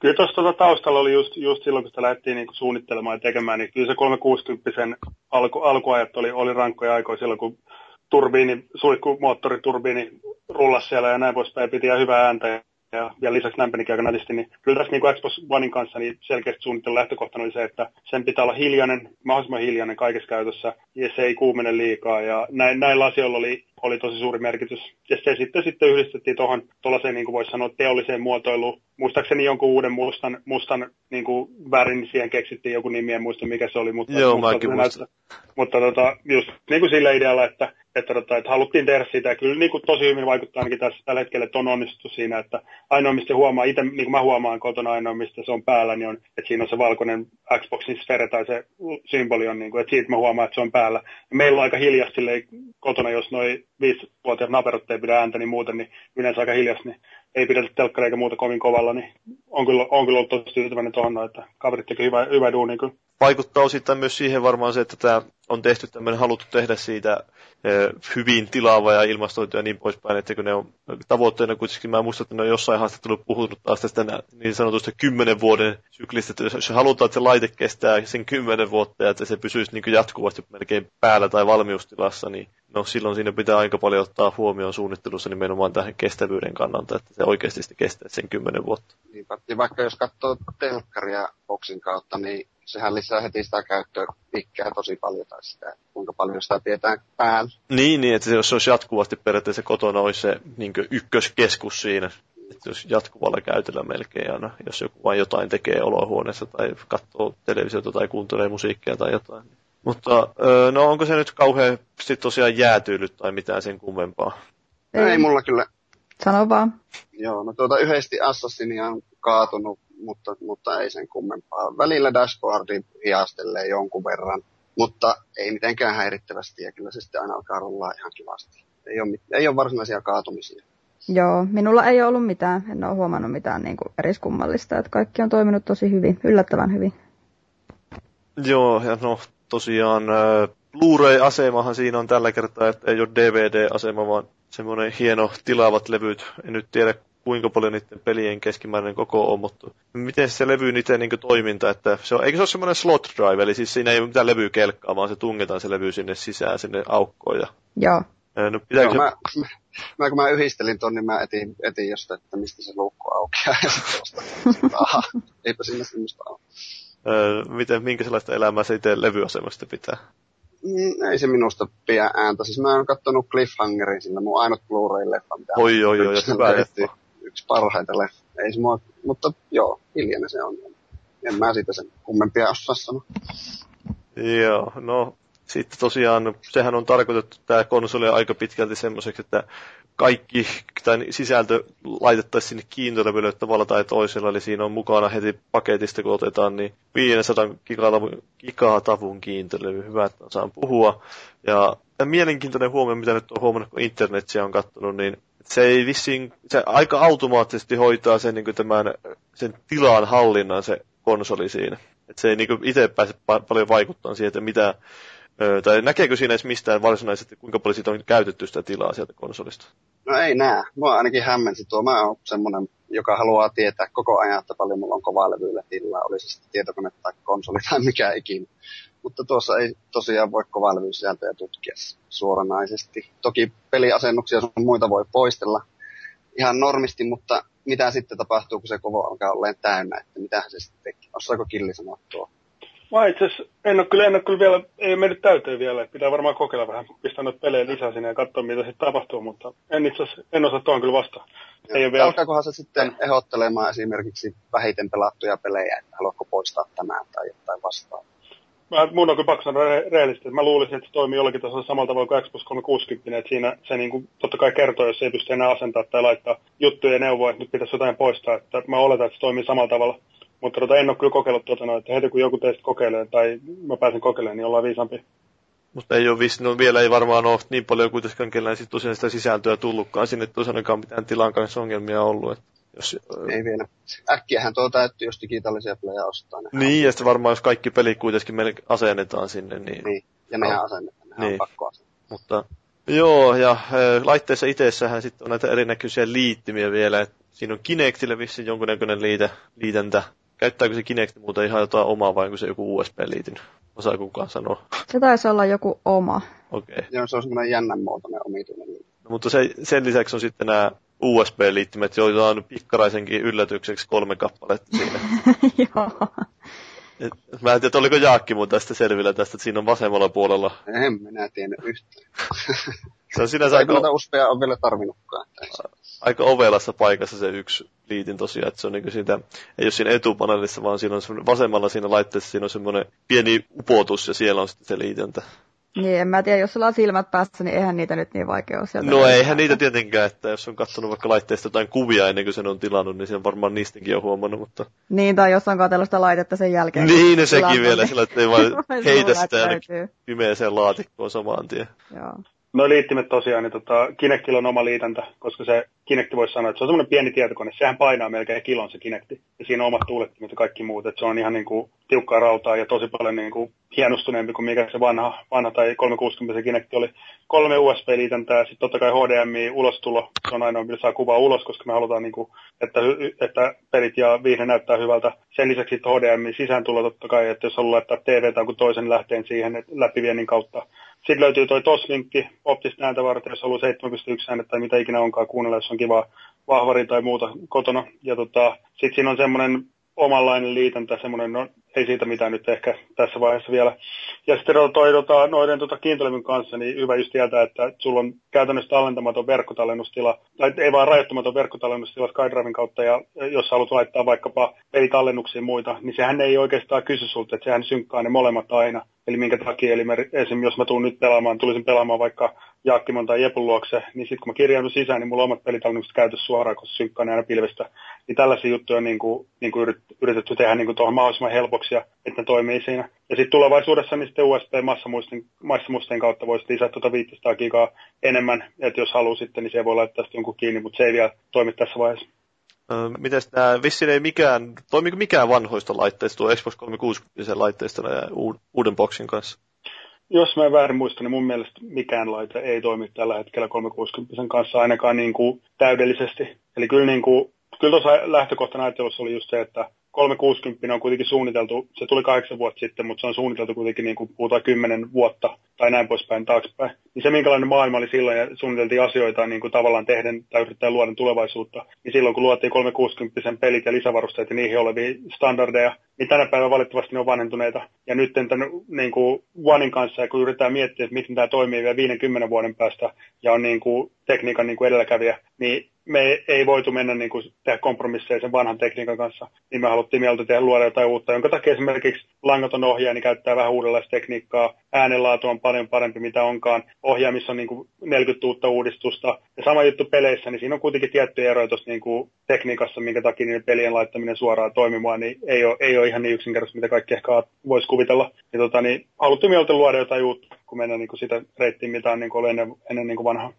Kyllä tuossa tuota taustalla oli just, just silloin, kun sitä lähdettiin niinku suunnittelemaan ja tekemään, niin kyllä se 360 alku, alkuajat oli, oli rankkoja aikoja silloin, kun turbiini, suihkumoottoriturbiini rullasi siellä ja näin poispäin, piti ihan hyvää ääntä ja, ja lisäksi lämpenikin aika nätisti, niin kyllä tässä niin Xbox Onein kanssa niin selkeästi suunnittelun lähtökohtana oli se, että sen pitää olla hiljainen, mahdollisimman hiljainen kaikessa käytössä, ja se ei kuumene liikaa, ja näin, näillä asioilla oli, oli tosi suuri merkitys. Ja se sitten, sitten yhdistettiin tuohon tuollaiseen, niin kuin voisi sanoa, teolliseen muotoiluun. Muistaakseni jonkun uuden mustan, mustan niin kuin värin siihen keksittiin joku nimi, en muista mikä se oli, mutta, Joo, mutta, mutta, mutta tota, just niin kuin sillä idealla, että että, tota, että haluttiin tehdä sitä. Ja kyllä niin kuin tosi hyvin vaikuttaa ainakin tässä tällä hetkellä, että on onnistuttu siinä, että ainoa mistä huomaa, itse niin kuin mä huomaan kotona ainoa mistä se on päällä, niin on, että siinä on se valkoinen Xboxin sfere tai se symboli on, niin kuin, että siitä mä huomaan, että se on päällä. Ja meillä on aika hiljasti kotona, jos noin viisivuotiaat naperot ei pidä ääntä, niin muuten, niin yleensä aika hiljasti, niin ei pidetä telkkari eikä muuta kovin kovalla, niin on kyllä, on kyllä ollut tosi tyytyväinen tuohon, että kaverit tekee hyvää, hyvää duunia kyllä. Vaikuttaa osittain myös siihen varmaan se, että tämä on tehty tämmöinen, haluttu tehdä siitä hyvin tilaava ja ilmastoitu ja niin poispäin, että kun ne on tavoitteena kuitenkin, mä muistan, että ne on jossain haastattelussa puhunut taas tästä niin sanotusta kymmenen vuoden syklistä, että jos halutaan, että se laite kestää sen kymmenen vuotta ja että se pysyisi niin jatkuvasti melkein päällä tai valmiustilassa, niin no silloin siinä pitää aika paljon ottaa huomioon suunnittelussa nimenomaan tähän kestävyyden kannalta, että se oikeasti kestää sen kymmenen vuotta. Niin, vaikka jos katsoo telkkaria boksin kautta, niin sehän lisää heti sitä käyttöpikkää tosi paljon, tai sitä, kuinka paljon sitä pidetään päällä. Niin, niin, että jos se olisi jatkuvasti periaatteessa kotona, olisi se niin ykköskeskus siinä, että jos jatkuvalla käytöllä melkein aina, jos joku vain jotain tekee olohuoneessa tai katsoo televisiota tai kuuntelee musiikkia tai jotain. Mutta no onko se nyt kauheasti tosiaan jäätyylyt tai mitään sen kummempaa? Ei, ei mulla kyllä. Sano vaan. Joo, no tuota yhdesti Assassinia on kaatunut mutta, mutta ei sen kummempaa. Välillä dashboardi hiastelee jonkun verran, mutta ei mitenkään häirittävästi ja kyllä se sitten aina alkaa rullaa ihan kivasti. Ei ole, ei ole varsinaisia kaatumisia. Joo, minulla ei ollut mitään, en ole huomannut mitään niin kuin eriskummallista, että kaikki on toiminut tosi hyvin, yllättävän hyvin. Joo, ja no tosiaan Blu-ray-asemahan siinä on tällä kertaa, että ei ole DVD-asema, vaan semmoinen hieno tilaavat levyt. En nyt tiedä kuinka paljon niiden pelien keskimääräinen koko on, mutta miten se levy itse niin toiminta, että se on, eikö se ole semmoinen slot drive, eli siis siinä ei ole mitään levykelkkaa, vaan se tungetaan se levy sinne sisään, sinne aukkoon. Ja... Joo. No, Joo, se... mä, mä, kun mä yhdistelin ton, niin mä etin, etin jostain, että mistä se luukku aukeaa, ja sitten aha, eipä sinne semmoista ole. miten, minkä sellaista elämää se itse levyasemasta pitää? Mm, ei se minusta pidä ääntä. Siis mä oon kattonut Cliffhangerin, sillä mun ainut Blu-ray-leffa, mitä oi, oi, oi, hyvä leffa yksi parhaita. Ei se mua, mutta joo, hiljainen se on. En mä siitä sen kummempia osaa sanoa. Joo, no sitten tosiaan, sehän on tarkoitettu tämä konsoli aika pitkälti semmoiseksi, että kaikki tai sisältö laitettaisiin sinne kiintolevylle tavalla tai toisella, eli siinä on mukana heti paketista, kun otetaan, niin 500 gigatavun, gigatavun kiintolevy, hyvä, että saan puhua. Ja mielenkiintoinen huomio, mitä nyt on huomannut, kun internetsiä on katsonut, niin se ei vissiin, se aika automaattisesti hoitaa sen, niin tämän, sen tilan hallinnan se konsoli siinä. Et se ei niin itse pääse pa- paljon vaikuttaa siihen, että mitä, ö, tai näkeekö siinä edes mistään varsinaisesti, kuinka paljon siitä on käytetty sitä tilaa sieltä konsolista? No ei näe. Mua ainakin hämmensi tuo. Mä oon semmonen joka haluaa tietää koko ajan, että paljon mulla on kovalevyillä tilaa, oli se sitten tietokone tai konsoli tai mikä ikinä. Mutta tuossa ei tosiaan voi kovalevysisältöjä tutkia suoranaisesti. Toki peliasennuksia sun muita voi poistella ihan normisti, mutta mitä sitten tapahtuu, kun se kovo alkaa olleen täynnä, että mitä se sitten tekee. Osaako Killi sanoa tuo? Mä itse en ole kyllä, en ole kyllä vielä, ei ole mennyt täyteen vielä. Pitää varmaan kokeilla vähän, pistää noita pelejä lisää sinne ja katsoa mitä sitten tapahtuu, mutta en itse en osaa tuon kyllä vastaan. Ei ole vielä... Alkaakohan se sitten ehdottelemaan esimerkiksi vähiten pelattuja pelejä, että haluatko poistaa tämän tai jotain vastaavaa? Mä, mun on kyllä pakko sanoa rehellisesti, että mä luulisin, että se toimii jollakin tasolla samalla tavalla kuin Xbox 360, että siinä se niin kuin, totta kai kertoo, jos ei pysty enää asentaa tai laittaa juttuja ja neuvoa, että nyt pitäisi jotain poistaa, että mä oletan, että se toimii samalla tavalla. Mutta tota, en ole kyllä kokeillut tuota, no, että heti kun joku teistä kokeilee tai mä pääsen kokeilemaan, niin ollaan viisampi. Mutta ei ole vissi, no vielä ei varmaan ole niin paljon kuitenkaan kellään sit tosiaan sitä sisältöä tullutkaan sinne, että tosiaankaan mitään tilan kanssa ongelmia ollut. Että jos, ei vielä. Äkkiähän tuo täytyy, jos digitaalisia pelejä ostaa. Niin, niin ja sitten varmaan jos kaikki pelit kuitenkin meille asennetaan sinne, niin... Niin, ja nehän no. asennetaan, nehän niin. on pakko asennettaa. Mutta joo, ja laitteessa itsessähän sitten on näitä erinäköisiä liittimiä vielä, että siinä on Kinectille vissiin jonkunnäköinen liite, liitäntä. Käyttääkö se Kinect muuta ihan jotain omaa vai onko se joku USB-liitin? Osaa kukaan sanoa? Se taisi olla joku oma. Okei. Okay. Joo, se on semmoinen jännän muotoinen omituinen. No, mutta se, sen lisäksi on sitten nämä USB-liittimet, joita on pikkaraisenkin yllätykseksi kolme kappaletta siinä. Joo. Mä en tiedä, oliko Jaakki mun tästä selvillä tästä, että siinä on vasemmalla puolella. En minä tiedä yhtään. se on sinänsä aika... Noita uspea on vielä tarvinnutkaan. Aika ovelassa paikassa se yksi liitin tosiaan, että se on niin siitä, ei ole siinä etupaneelissa, vaan siinä on vasemmalla siinä laitteessa siinä on semmoinen pieni upotus ja siellä on sitten se liitäntä. Niin, en mä tiedä, jos sulla on silmät päässä, niin eihän niitä nyt niin vaikea ole sieltä. No eihän niitä tietenkään, että jos on katsonut vaikka laitteesta jotain kuvia ennen kuin sen on tilannut, niin se on varmaan niistäkin jo huomannut, mutta... Niin, tai jos on katsellut sitä laitetta sen jälkeen. Niin, ne sekin vielä, niin... sillä että ei vaan heitä sitä pimeäseen laatikkoon samaan tien. Joo. No liittimet tosiaan, niin tota, Kinectilla on oma liitäntä, koska se Kinecti voisi sanoa, että se on semmoinen pieni tietokone, sehän painaa melkein kilon se Kinecti, ja siinä on omat tuulettimet ja kaikki muut, että se on ihan niin kuin tiukkaa rautaa ja tosi paljon niin kuin hienostuneempi kuin mikä se vanha, vanha tai 360 Kinecti oli. Kolme USB-liitäntää, sitten totta kai HDMI ulostulo, se on ainoa, millä saa kuvaa ulos, koska me halutaan, niin kuin, että, että pelit ja viihde näyttää hyvältä. Sen lisäksi HDMI sisääntulo totta kai, että jos haluaa laittaa TV tai toisen lähteen siihen läpiviennin kautta, sitten löytyy toi TOS-linkki optista ääntä varten, jos haluaa 7.1 äänet tai mitä ikinä onkaan kuunnella, jos on kiva vahvari tai muuta kotona. Ja tota, sitten siinä on semmoinen omanlainen liitäntä, semmoinen, no ei siitä mitään nyt ehkä tässä vaiheessa vielä. Ja sitten toi, tota, noiden tota, kiintolevyn kanssa, niin hyvä just tietää, että sulla on käytännössä tallentamaton verkkotallennustila, tai ei vaan rajoittamaton verkkotallennustila SkyDriven kautta, ja jos haluat laittaa vaikkapa pelitallennuksia muita, niin sehän ei oikeastaan kysy sulta, että sehän synkkaa ne molemmat aina. Eli minkä takia, eli esimerkiksi jos mä tuun nyt pelaamaan, tulisin pelaamaan vaikka Jaakkimon tai Jepun luokse, niin sitten kun mä kirjaudun sisään, niin mulla on omat pelitallennukset käytössä suoraan, koska synkkaa ne aina pilvestä. Niin tällaisia juttuja on niin kuin, niin kuin yritetty tehdä niin kuin tuohon mahdollisimman helpoksi ja että ne toimii siinä. Ja sitten tulevaisuudessa niin sitten USB-massamuistin massamuistin kautta voisi lisätä tuota 500 gigaa enemmän, että jos haluaa sitten, niin se voi laittaa sitten jonkun kiinni, mutta se ei vielä toimi tässä vaiheessa. Mites tämä, vissiin ei mikään, toimiko mikään vanhoista laitteista, tuo Xbox 360 laitteista ja uuden boxin kanssa? Jos mä en väärin muista, niin mun mielestä mikään laite ei toimi tällä hetkellä 360 kanssa ainakaan niin kuin täydellisesti. Eli kyllä, niin kuin, kyllä tuossa lähtökohtana ajattelussa oli just se, että 360 on kuitenkin suunniteltu, se tuli kahdeksan vuotta sitten, mutta se on suunniteltu kuitenkin niin kuin puhutaan kymmenen vuotta tai näin poispäin taaksepäin. Niin se, minkälainen maailma oli silloin ja suunniteltiin asioita niin kuin tavallaan tehden tai yrittää luoda tulevaisuutta, niin silloin kun luotiin 360 pelit ja lisävarusteet ja niihin olevia standardeja, niin tänä päivänä valitettavasti ne on vanhentuneita. Ja nyt tämän niin kuin Onein kanssa, kun yritetään miettiä, että miten tämä toimii vielä 50 vuoden päästä ja on niin kuin tekniikan niin kuin edelläkävijä, niin me ei voitu mennä niin kuin, tehdä kompromisseja sen vanhan tekniikan kanssa, niin me haluttiin mieltä tehdä luoda jotain uutta, jonka takia esimerkiksi langaton ohjaaja niin käyttää vähän uudenlaista tekniikkaa, äänenlaatu on paljon parempi mitä onkaan, ohjaamissa on niin kuin 40 uutta uudistusta, ja sama juttu peleissä, niin siinä on kuitenkin tiettyjä eroja tuossa niin kuin tekniikassa, minkä takia niiden pelien laittaminen suoraan toimimaan, niin ei ole, ei ole ihan niin yksinkertaisesti, mitä kaikki ehkä voisi kuvitella. Ja tota, niin haluttiin mieltä luoda jotain uutta, kun mennään niin kuin sitä reittiä, mitä on niin kuin ollut ennen, ennen niin kuin vanhaa.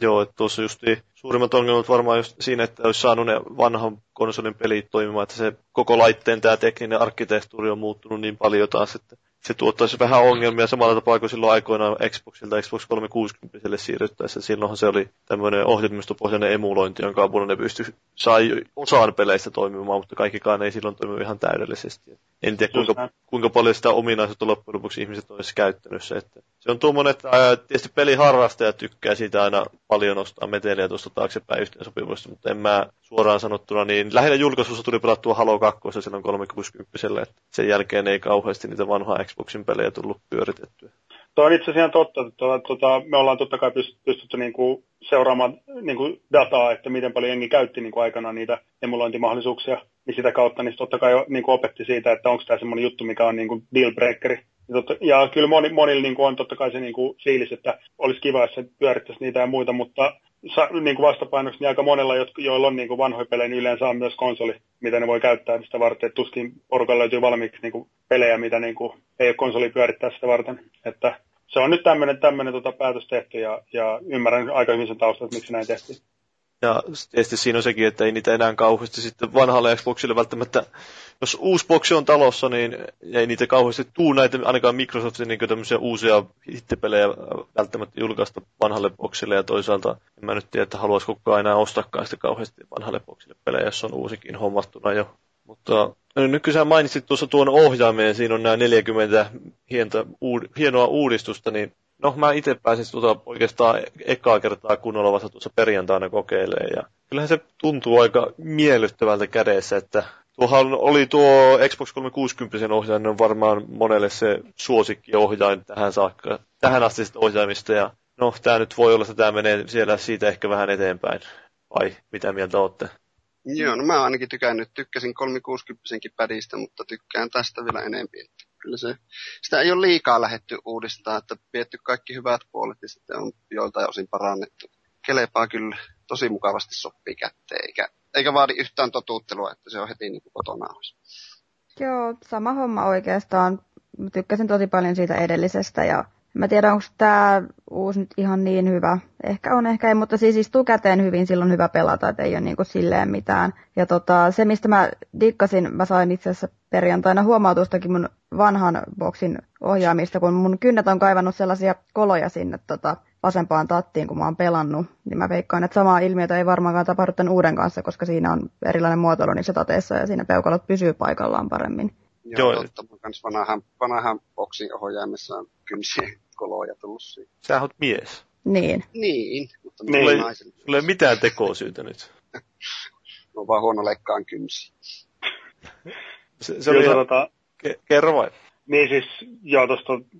Joo, että tuossa just suurimmat ongelmat varmaan just siinä, että olisi saanut ne vanhan konsolin pelit toimimaan, että se koko laitteen tämä tekninen arkkitehtuuri on muuttunut niin paljon taas, että se tuottaisi vähän ongelmia samalla tapaa kuin silloin aikoinaan Xboxilta Xbox 360 siirryttäessä. Silloinhan se oli tämmöinen ohjelmistopohjainen emulointi, jonka avulla ne pystyi, sai osaan peleistä toimimaan, mutta kaikkikaan ei silloin toimi ihan täydellisesti. En tiedä, kuinka, kuinka paljon sitä ominaisuutta loppujen lopuksi ihmiset olisi käyttänyt se. Että se on tuommoinen, että ää, tietysti peliharrastaja tykkää siitä aina paljon nostaa meteliä tuosta taaksepäin yhteensopivuudesta, mutta en mä suoraan sanottuna, niin lähinnä julkaisussa tuli pelattua Halo 2 silloin 360 että sen jälkeen ei kauheasti niitä vanhaa Xboxin pelejä tullut pyöritettyä. Tuo on itse asiassa totta. Että tuota, tuota, me ollaan totta kai pystytty niin kuin seuraamaan niin kuin dataa, että miten paljon jengi käytti niin kuin aikana niitä emulointimahdollisuuksia, niin sitä kautta niin totta kai niin kuin opetti siitä, että onko tämä semmoinen juttu, mikä on niin kuin dealbreakeri. Ja, totta, ja kyllä moni, monilla niin kuin on totta kai se niin kuin fiilis, että olisi kiva, jos se pyörittäisi niitä ja muita, mutta niin kuin vastapainoksi niin aika monella, joilla on niin kuin vanhoja pelejä, niin yleensä on myös konsoli, mitä ne voi käyttää sitä varten. Et tuskin porukalla löytyy valmiiksi niin kuin pelejä, mitä niin kuin, ei ole konsoli pyörittää sitä varten. Että se on nyt tämmöinen, tota päätös tehty ja, ja ymmärrän aika hyvin sen taustan, että miksi näin tehtiin. Ja tietysti siinä on sekin, että ei niitä enää kauheasti sitten vanhalle Xboxille välttämättä, jos uusi boksi on talossa, niin ei niitä kauheasti tuu näitä, ainakaan Microsoftin niin tämmöisiä uusia hittipelejä välttämättä julkaista vanhalle boksille, ja toisaalta en mä nyt tiedä, että haluaisi kukaan enää ostakaan sitä kauheasti vanhalle boksille pelejä, jos on uusikin hommattuna jo. Mutta no, nyt kun sä mainitsit tuossa tuon ohjaameen, siinä on nämä 40 hientä, uud, hienoa uudistusta, niin no mä itse pääsin tuota oikeastaan ekaa kertaa kunnolla vasta tuossa perjantaina kokeilemaan, ja kyllähän se tuntuu aika miellyttävältä kädessä, että Tuohan oli tuo Xbox 360 ohjaajan on varmaan monelle se suosikkiohjain tähän saakka, tähän asti ohjaamista. Ja no, tämä nyt voi olla, että tämä menee siellä siitä ehkä vähän eteenpäin. Vai mitä mieltä olette? Joo, no mä ainakin tykännyt. Tykkäsin 360 pädistä, mutta tykkään tästä vielä enemmän. Kyllä se, sitä ei ole liikaa lähetty uudistaa, että pietty kaikki hyvät puolet ja sitten on joiltain osin parannettu. Kelepaa kyllä tosi mukavasti sopii kätteen, eikä, eikä vaadi yhtään totuuttelua, että se on heti niin kuin kotona olisi. Joo, sama homma oikeastaan. Mä tykkäsin tosi paljon siitä edellisestä ja Mä tiedän, onko tämä uusi nyt ihan niin hyvä. Ehkä on, ehkä ei, mutta siis istuu käteen hyvin, silloin hyvä pelata, että ei ole niin kuin silleen mitään. Ja tota, se, mistä mä dikkasin, mä sain itse asiassa perjantaina huomautustakin mun vanhan boksin ohjaamista, kun mun kynnet on kaivannut sellaisia koloja sinne tota, vasempaan tattiin, kun mä oon pelannut, niin mä veikkaan, että samaa ilmiötä ei varmaankaan tapahdu tämän uuden kanssa, koska siinä on erilainen muotoilu niissä tateissa ja siinä peukalot pysyy paikallaan paremmin. Joo, Joo. totta. Mä kans vanhan, vanhan boksin ohjaimessa on kynsien koloja tullut siihen. Sä oot mies. Niin. Niin, mutta niin. Sulle, naisen. sulle ei mitään tekosyytä nyt. no vaan huono leikkaan kynsi. se, se oli ihan... tota... Ke- kerro vain. Niin siis, joo,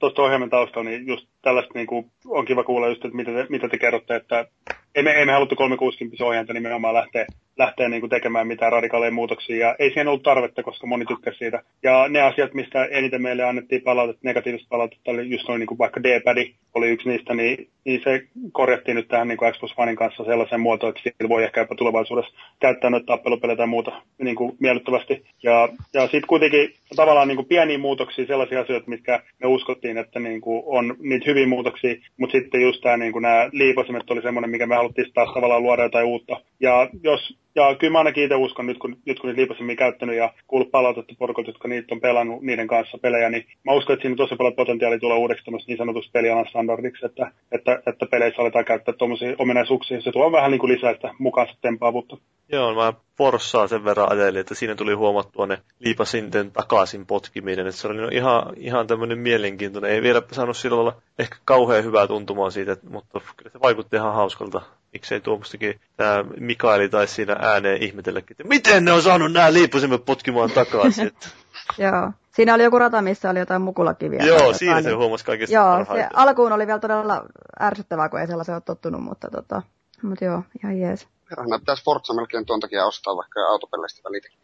tuosta ohjelman taustalla, niin just tällaista niin kuin, on kiva kuulla just, että mitä te, mitä te kerrotte, että ei me, ei me haluttu 360 ohjainta nimenomaan lähteä, lähteä niin kuin tekemään mitään radikaaleja muutoksia, ja ei siihen ollut tarvetta, koska moni tykkäsi siitä. Ja ne asiat, mistä eniten meille annettiin palautetta, negatiivista palautetta, oli just noin niin kuin vaikka D-padi oli yksi niistä, niin, niin se korjattiin nyt tähän niin kuin Xbox Onein kanssa sellaisen muotoon, että sillä voi ehkä jopa tulevaisuudessa käyttää noita tappelupelejä tai muuta niin kuin miellyttävästi. Ja, ja sitten kuitenkin tavallaan niin kuin pieniä muutoksia, sellaisia asioita, mitkä me uskottiin, että niin kuin on niitä hyviä muutoksia, mutta sitten just tämä, niin nämä liipasimet oli semmoinen, mikä me haluttiin taas tavallaan luoda jotain uutta. Ja jos ja kyllä mä ainakin itse uskon, nyt kun, nyt kun niitä liipasimmin käyttänyt ja kuullut palautetta porukat, jotka niitä on pelannut niiden kanssa pelejä, niin mä uskon, että siinä tosi paljon potentiaalia tulee uudeksi niin sanotusti pelialan standardiksi, että, että, että peleissä aletaan käyttää tuommoisia ominaisuuksia. Se tuo vähän niin kuin lisää sitä mukaansa tempaavuutta. Joo, mä Forssaa sen verran ajelin, että siinä tuli huomattua ne liipasinten takaisin potkiminen. Että se oli ihan, ihan tämmöinen mielenkiintoinen. Ei vielä saanut sillä ehkä kauhean hyvää tuntumaa siitä, mutta kyllä se vaikutti ihan hauskalta miksei tuommoistakin tämä Mikaeli taisi siinä ääneen ihmetelläkin, että miten ne on saanut nämä liipasimet potkimaan takaisin. Joo. Siinä oli joku rata, missä oli jotain mukulakiviä. Joo, siinä se huomasi kaikista Joo, se alkuun oli vielä todella ärsyttävää, kun ei sellaisen ole tottunut, mutta tota, mut joo, ihan jees. Herranä, pitäisi Forza melkein tuon takia ostaa vaikka autopelleistä välitäkin.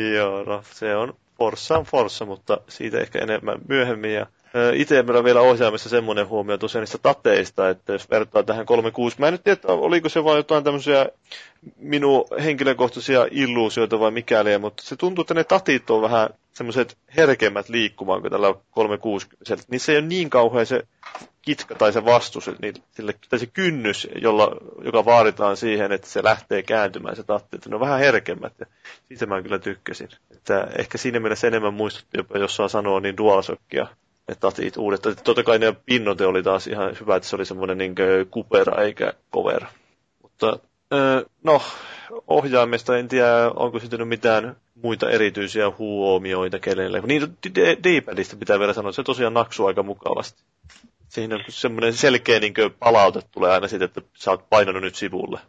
joo, no se on Forza on Forza, mutta siitä ehkä enemmän myöhemmin. Ja itse meillä on vielä ohjaamissa semmoinen huomio tosiaan niistä tateista, että jos vertaa tähän 36, mä en nyt tiedä, oliko se vain jotain tämmöisiä minun henkilökohtaisia illuusioita vai mikäli, mutta se tuntuu, että ne tatit on vähän semmoiset herkemmät liikkumaan kuin tällä 360. Niin se ei ole niin kauhean se kitka tai se vastus, niin sille, tai se kynnys, jolla, joka vaaditaan siihen, että se lähtee kääntymään se tatti, että ne on vähän herkemmät. Ja siitä mä kyllä tykkäsin. Että ehkä siinä mielessä enemmän muistutti jopa, jos saa sanoa, niin dualsokkia ne tatit uudet. Totta kai ne pinnote oli taas ihan hyvä, että se oli semmoinen niin kupera eikä cover. Mutta no, ohjaamista en tiedä, onko syntynyt mitään muita erityisiä huomioita kenelle. Niin, D-padista pitää vielä sanoa, että se tosiaan naksuu aika mukavasti. Siinä on semmoinen selkeä niin palaute tulee aina siitä, että sä oot painanut nyt sivulle.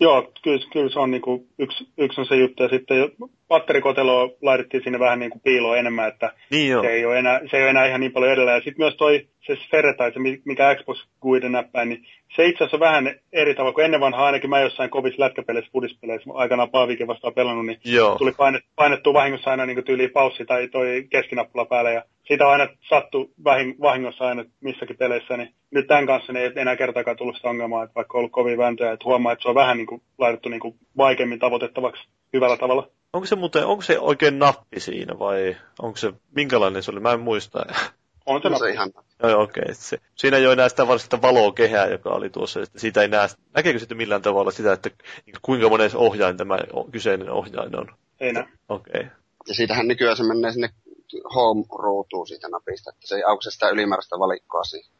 Joo, kyllä, kyllä se on niin kuin yksi, yksi on se juttu. Ja sitten patterikotelo laitettiin sinne vähän niin kuin piiloon enemmän, että niin se, ei ole enää, se ei ole enää ihan niin paljon edellä. Ja sitten myös toi se Sfere tai se, mikä Xbox Guide näppää, niin se itse asiassa on vähän eri tavalla kuin ennen vanhaa, ainakin mä jossain kovissa lätkäpeleissä, fudispeleissä, aikanaan Paavikin vastaan pelannut, niin Joo. tuli painet, painettua vahingossa aina niin tyyliin paussi tai toi keskinappula päälle, ja sitä aina sattu vahingossa aina missäkin peleissä, niin nyt tämän kanssa niin ei enää kertaakaan tullut sitä ongelmaa, että vaikka on ollut kovin vääntöjä, että huomaa, että se on vähän niin kuin laitettu niin kuin vaikeammin tavoitettavaksi hyvällä tavalla. Onko se muuten, onko se oikein nappi siinä vai onko se, minkälainen se oli? Mä en muista. On se, on se ihan Joo, okei. Okay. Se, siinä ei ole enää sitä varsinaista valokehää, joka oli tuossa. Että siitä ei näe, näkeekö sitten millään tavalla sitä, että niin kuinka monen ohjain tämä kyseinen ohjain on? Ei näe. Okei. Okay. Ja siitähän nykyään se menee sinne home-ruutuun siitä napista, että se ei aukaise sitä ylimääräistä valikkoa siihen.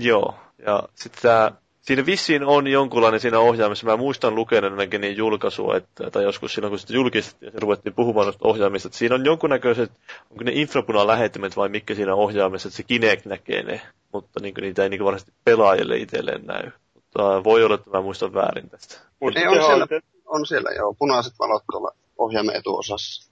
Joo, ja sitten tämä Siinä vissiin on jonkunlainen siinä ohjaamissa. Mä muistan lukenenakin niin julkaisua, että, tai joskus silloin kun sitä julkistettiin ja ruvettiin puhumaan noista ohjaamista, että siinä on jonkunnäköiset, onko ne infrapunan lähettimet vai mikä siinä ohjaamissa, että se Kinect näkee ne, mutta niin kuin, niitä ei niin varsinaisesti pelaajille itselleen näy. Mutta voi olla, että mä muistan väärin tästä. Ei, on, siellä, on siellä joo, punaiset valot tuolla ohjaamme etuosassa.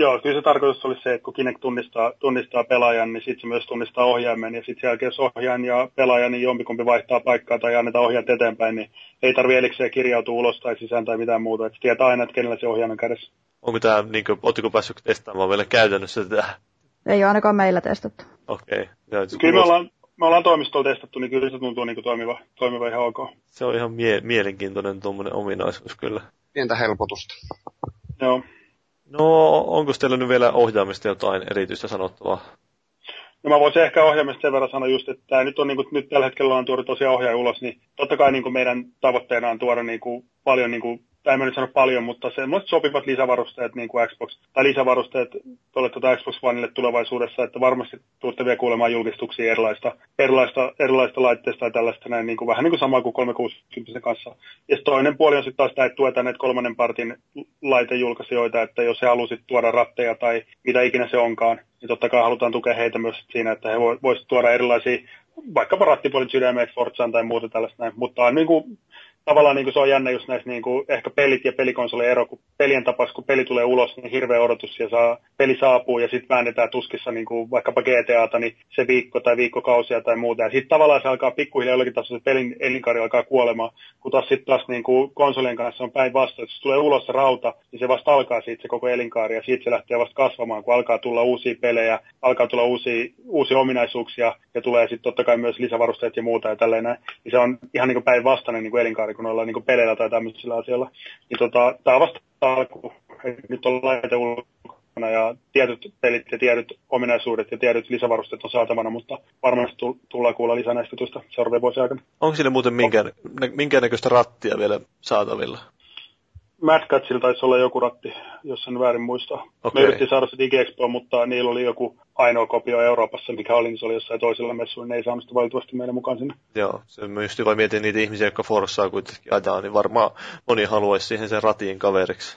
Joo, kyllä se tarkoitus oli se, että kun Kinect tunnistaa, tunnistaa pelaajan, niin sitten se myös tunnistaa ohjaimen. Ja sitten sen jälkeen, jos ohjaajan ja pelaaja, niin jompikumpi vaihtaa paikkaa tai annetaan ohjaat eteenpäin, niin ei tarvitse erikseen kirjautua ulos tai sisään tai mitään muuta. Että tietää aina, että kenellä se ohjaamen kädessä. Onko tämä, niin kuin, oletteko päässyt testaamaan vielä käytännössä tätä? Ei ole ainakaan meillä testattu. Okei. Okay. Kyllä me ollaan, me ollaan toimistolla testattu, niin kyllä se tuntuu niin kuin toimiva, toimiva ihan ok. Se on ihan mie- mielenkiintoinen tuommoinen ominaisuus kyllä. Pientä helpotusta. Joo. No, onko teillä nyt vielä ohjaamista jotain erityistä sanottavaa? No mä voisin ehkä ohjaamista sen verran sanoa just, että nyt on niin kuin, nyt tällä hetkellä on tuoda tosiaan ohjaaja ulos, niin totta kai niin kuin meidän tavoitteena on tuoda niin kuin, paljon niin kuin, tai en nyt sano paljon, mutta semmoiset sopivat lisävarusteet niin kuin Xbox, tai lisävarusteet tuolle tuota Xbox Oneille tulevaisuudessa, että varmasti tuutte vielä kuulemaan julkistuksia erilaista, erilaista, erilaista laitteista tai tällaista näin, niin kuin, vähän niin kuin sama kuin 360 kanssa. Ja toinen puoli on sitten taas tämä, että tuetaan näitä kolmannen partin laitejulkaisijoita, että jos he halusit tuoda ratteja tai mitä ikinä se onkaan, niin totta kai halutaan tukea heitä myös siinä, että he voisivat tuoda erilaisia vaikkapa rattipuolit sydämeet Forzaan tai muuta tällaista näin, mutta niin kuin tavallaan niin kuin se on jännä just näissä niin kuin ehkä pelit ja pelikonsoli ero, kun pelien tapas, kun peli tulee ulos, niin hirveä odotus ja saa, peli saapuu ja sitten väännetään tuskissa niin kuin vaikkapa GTAta, niin se viikko tai viikkokausia tai muuta. Ja sitten tavallaan se alkaa pikkuhiljaa jollakin tasolla se pelin elinkaari alkaa kuolemaan, kun taas sitten taas niin kuin konsolien kanssa on päinvastoin. Jos tulee ulos se rauta, niin se vasta alkaa siitä se koko elinkaari ja siitä se lähtee vasta kasvamaan, kun alkaa tulla uusia pelejä, alkaa tulla uusia, uusia ominaisuuksia ja tulee sitten totta kai myös lisävarusteet ja muuta ja tälleen näin. Niin se on ihan niin kuin päinvastainen niin kuin elinkaari kun ollaan niin peleillä tai tämmöisillä asioilla. Niin tota, tämä vasta alku. Nyt on laite ulkona ja tietyt pelit ja tietyt ominaisuudet ja tietyt lisävarusteet on saatavana, mutta varmasti tullaan kuulla lisää näistä tuosta seuraavien vuosien aikana. Onko sille muuten minkään, minkäännäköistä rattia vielä saatavilla? Mad Catsilla taisi olla joku ratti, jos en väärin muista. Okay. Me yritettiin saada se DigiExpo, mutta niillä oli joku ainoa kopio Euroopassa, mikä oli, niin se oli jossain toisella messuilla. Ne ei saanut sitä valitettavasti meidän mukaan sinne. Joo, se just vaan mietin niitä ihmisiä, jotka Forssaa kuitenkin ajaa, niin varmaan moni haluaisi siihen sen ratiin kaveriksi.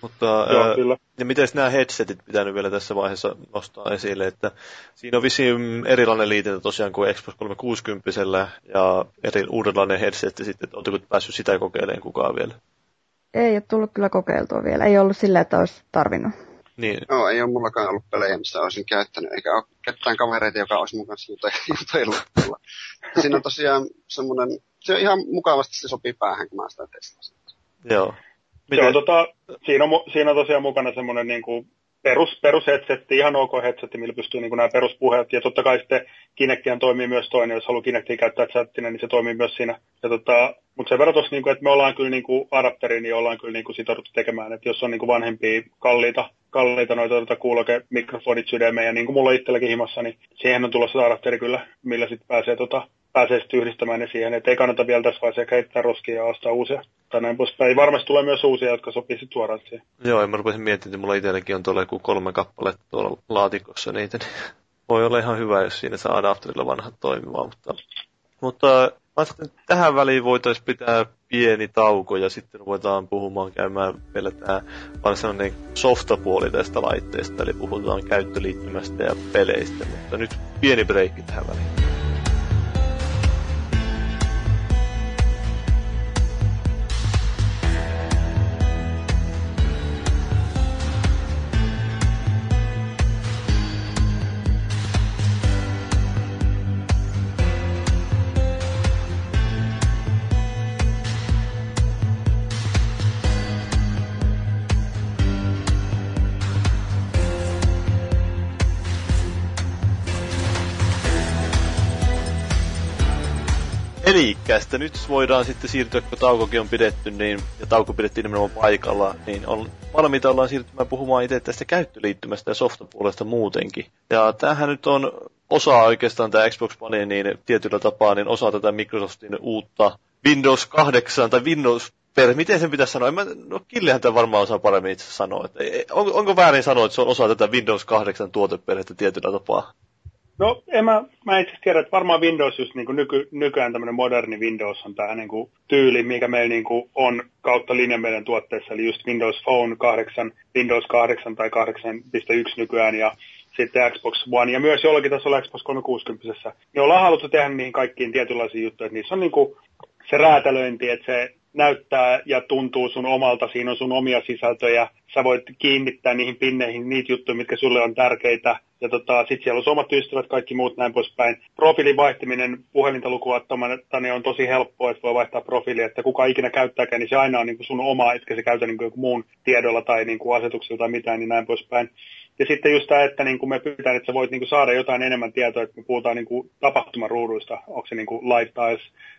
Mutta Joo, ää, kyllä. ja miten nämä headsetit pitänyt vielä tässä vaiheessa nostaa esille, että siinä on vissiin erilainen liitäntä tosiaan kuin Xbox 360 ja eri uudenlainen headset sitten, että oletteko päässyt sitä kokeilemaan kukaan vielä? Ei ole tullut kyllä kokeiltua vielä. Ei ollut sillä, että olisi tarvinnut. Niin. No, ei ole mullakaan ollut pelejä, mistä olisin käyttänyt, eikä ole ketään kavereita, joka olisi mun kanssa jutellut. Siinä on tosiaan semmoinen, se on ihan mukavasti se sopii päähän, kun mä sitä testasin. Joo. Miten? Joo, tota, siinä, on, siinä on tosiaan mukana semmoinen niin kuin perus, perus headsetti, ihan ok headsetti, millä pystyy niin nämä peruspuheet. Ja totta kai sitten Kinectian toimii myös toinen, jos haluaa Kinectia käyttää chattina, niin se toimii myös siinä. Ja tota, mutta sen verran tossa, niin kuin, että me ollaan kyllä kuin adapteri, niin ollaan kyllä niin kuin sitouduttu tekemään. Että jos on niin kuin vanhempia, kalliita, kalliita noita tuota, kuuloke, mikrofonit sydämeen ja niin kuin mulla itselläkin himassa, niin siihen on tulossa adapteri kyllä, millä sitten pääsee, tota, pääsee sitten yhdistämään ne siihen. Että ei kannata vielä tässä vaiheessa heittää roskia ja ostaa uusia. Tai näin poispäin. Varmasti tulee myös uusia, jotka sopii sitten suoraan siihen. Joo, en mä rupesin miettimään, että mulla itselläkin on tuolla joku kolme kappaletta tuolla laatikossa niitä. Niin voi olla ihan hyvä, jos siinä saa adapterilla vanhat toimimaan, mutta, mutta että tähän väliin voitaisiin pitää pieni tauko ja sitten ruvetaan puhumaan käymään vielä tämä varsinainen softapuoli tästä laitteesta, eli puhutaan käyttöliittymästä ja peleistä, mutta nyt pieni breikki tähän väliin. Elikkä nyt voidaan sitten siirtyä, kun taukokin on pidetty, niin, ja tauko pidettiin nimenomaan paikalla, niin on, valmiita ollaan siirtymään puhumaan itse tästä käyttöliittymästä ja softapuolesta muutenkin. Ja tämähän nyt on osa oikeastaan tämä Xbox One, niin tietyllä tapaa niin osa tätä Microsoftin uutta Windows 8 tai Windows per, miten sen pitäisi sanoa? En mä, no Killehän tämä varmaan osaa paremmin itse sanoa. Että, on, onko väärin sanoa, että se on osa tätä Windows 8 tuoteperhettä tietyllä tapaa? No, en mä, mä itse tiedä, että varmaan Windows just niin kuin nyky, nykyään tämmöinen moderni Windows on tämä niin kuin tyyli, mikä meillä niin kuin on kautta linjan meidän tuotteessa, eli just Windows Phone 8, Windows 8 tai 8.1 nykyään ja sitten Xbox One ja myös jollakin tasolla Xbox 360. Niin ollaan haluttu tehdä niihin kaikkiin tietynlaisiin juttuja, että niissä on niin kuin se räätälöinti, että se näyttää ja tuntuu sun omalta, siinä on sun omia sisältöjä, sä voit kiinnittää niihin pinneihin niitä juttuja, mitkä sulle on tärkeitä, ja tota, sitten siellä on omat ystävät, kaikki muut näin poispäin. Profiilin vaihtaminen puhelinta lukuottamatta niin on tosi helppoa, että voi vaihtaa profiili, että kuka ikinä käyttääkään, niin se aina on niin kuin sun oma, etkä se käytä niin kuin muun tiedolla tai niin kuin asetuksella tai mitään, niin näin poispäin. Ja sitten just tämä, että niin kuin me pyydetään, että sä voit niin kuin saada jotain enemmän tietoa, että me puhutaan niin kuin tapahtumaruuduista, onko se niin kuin live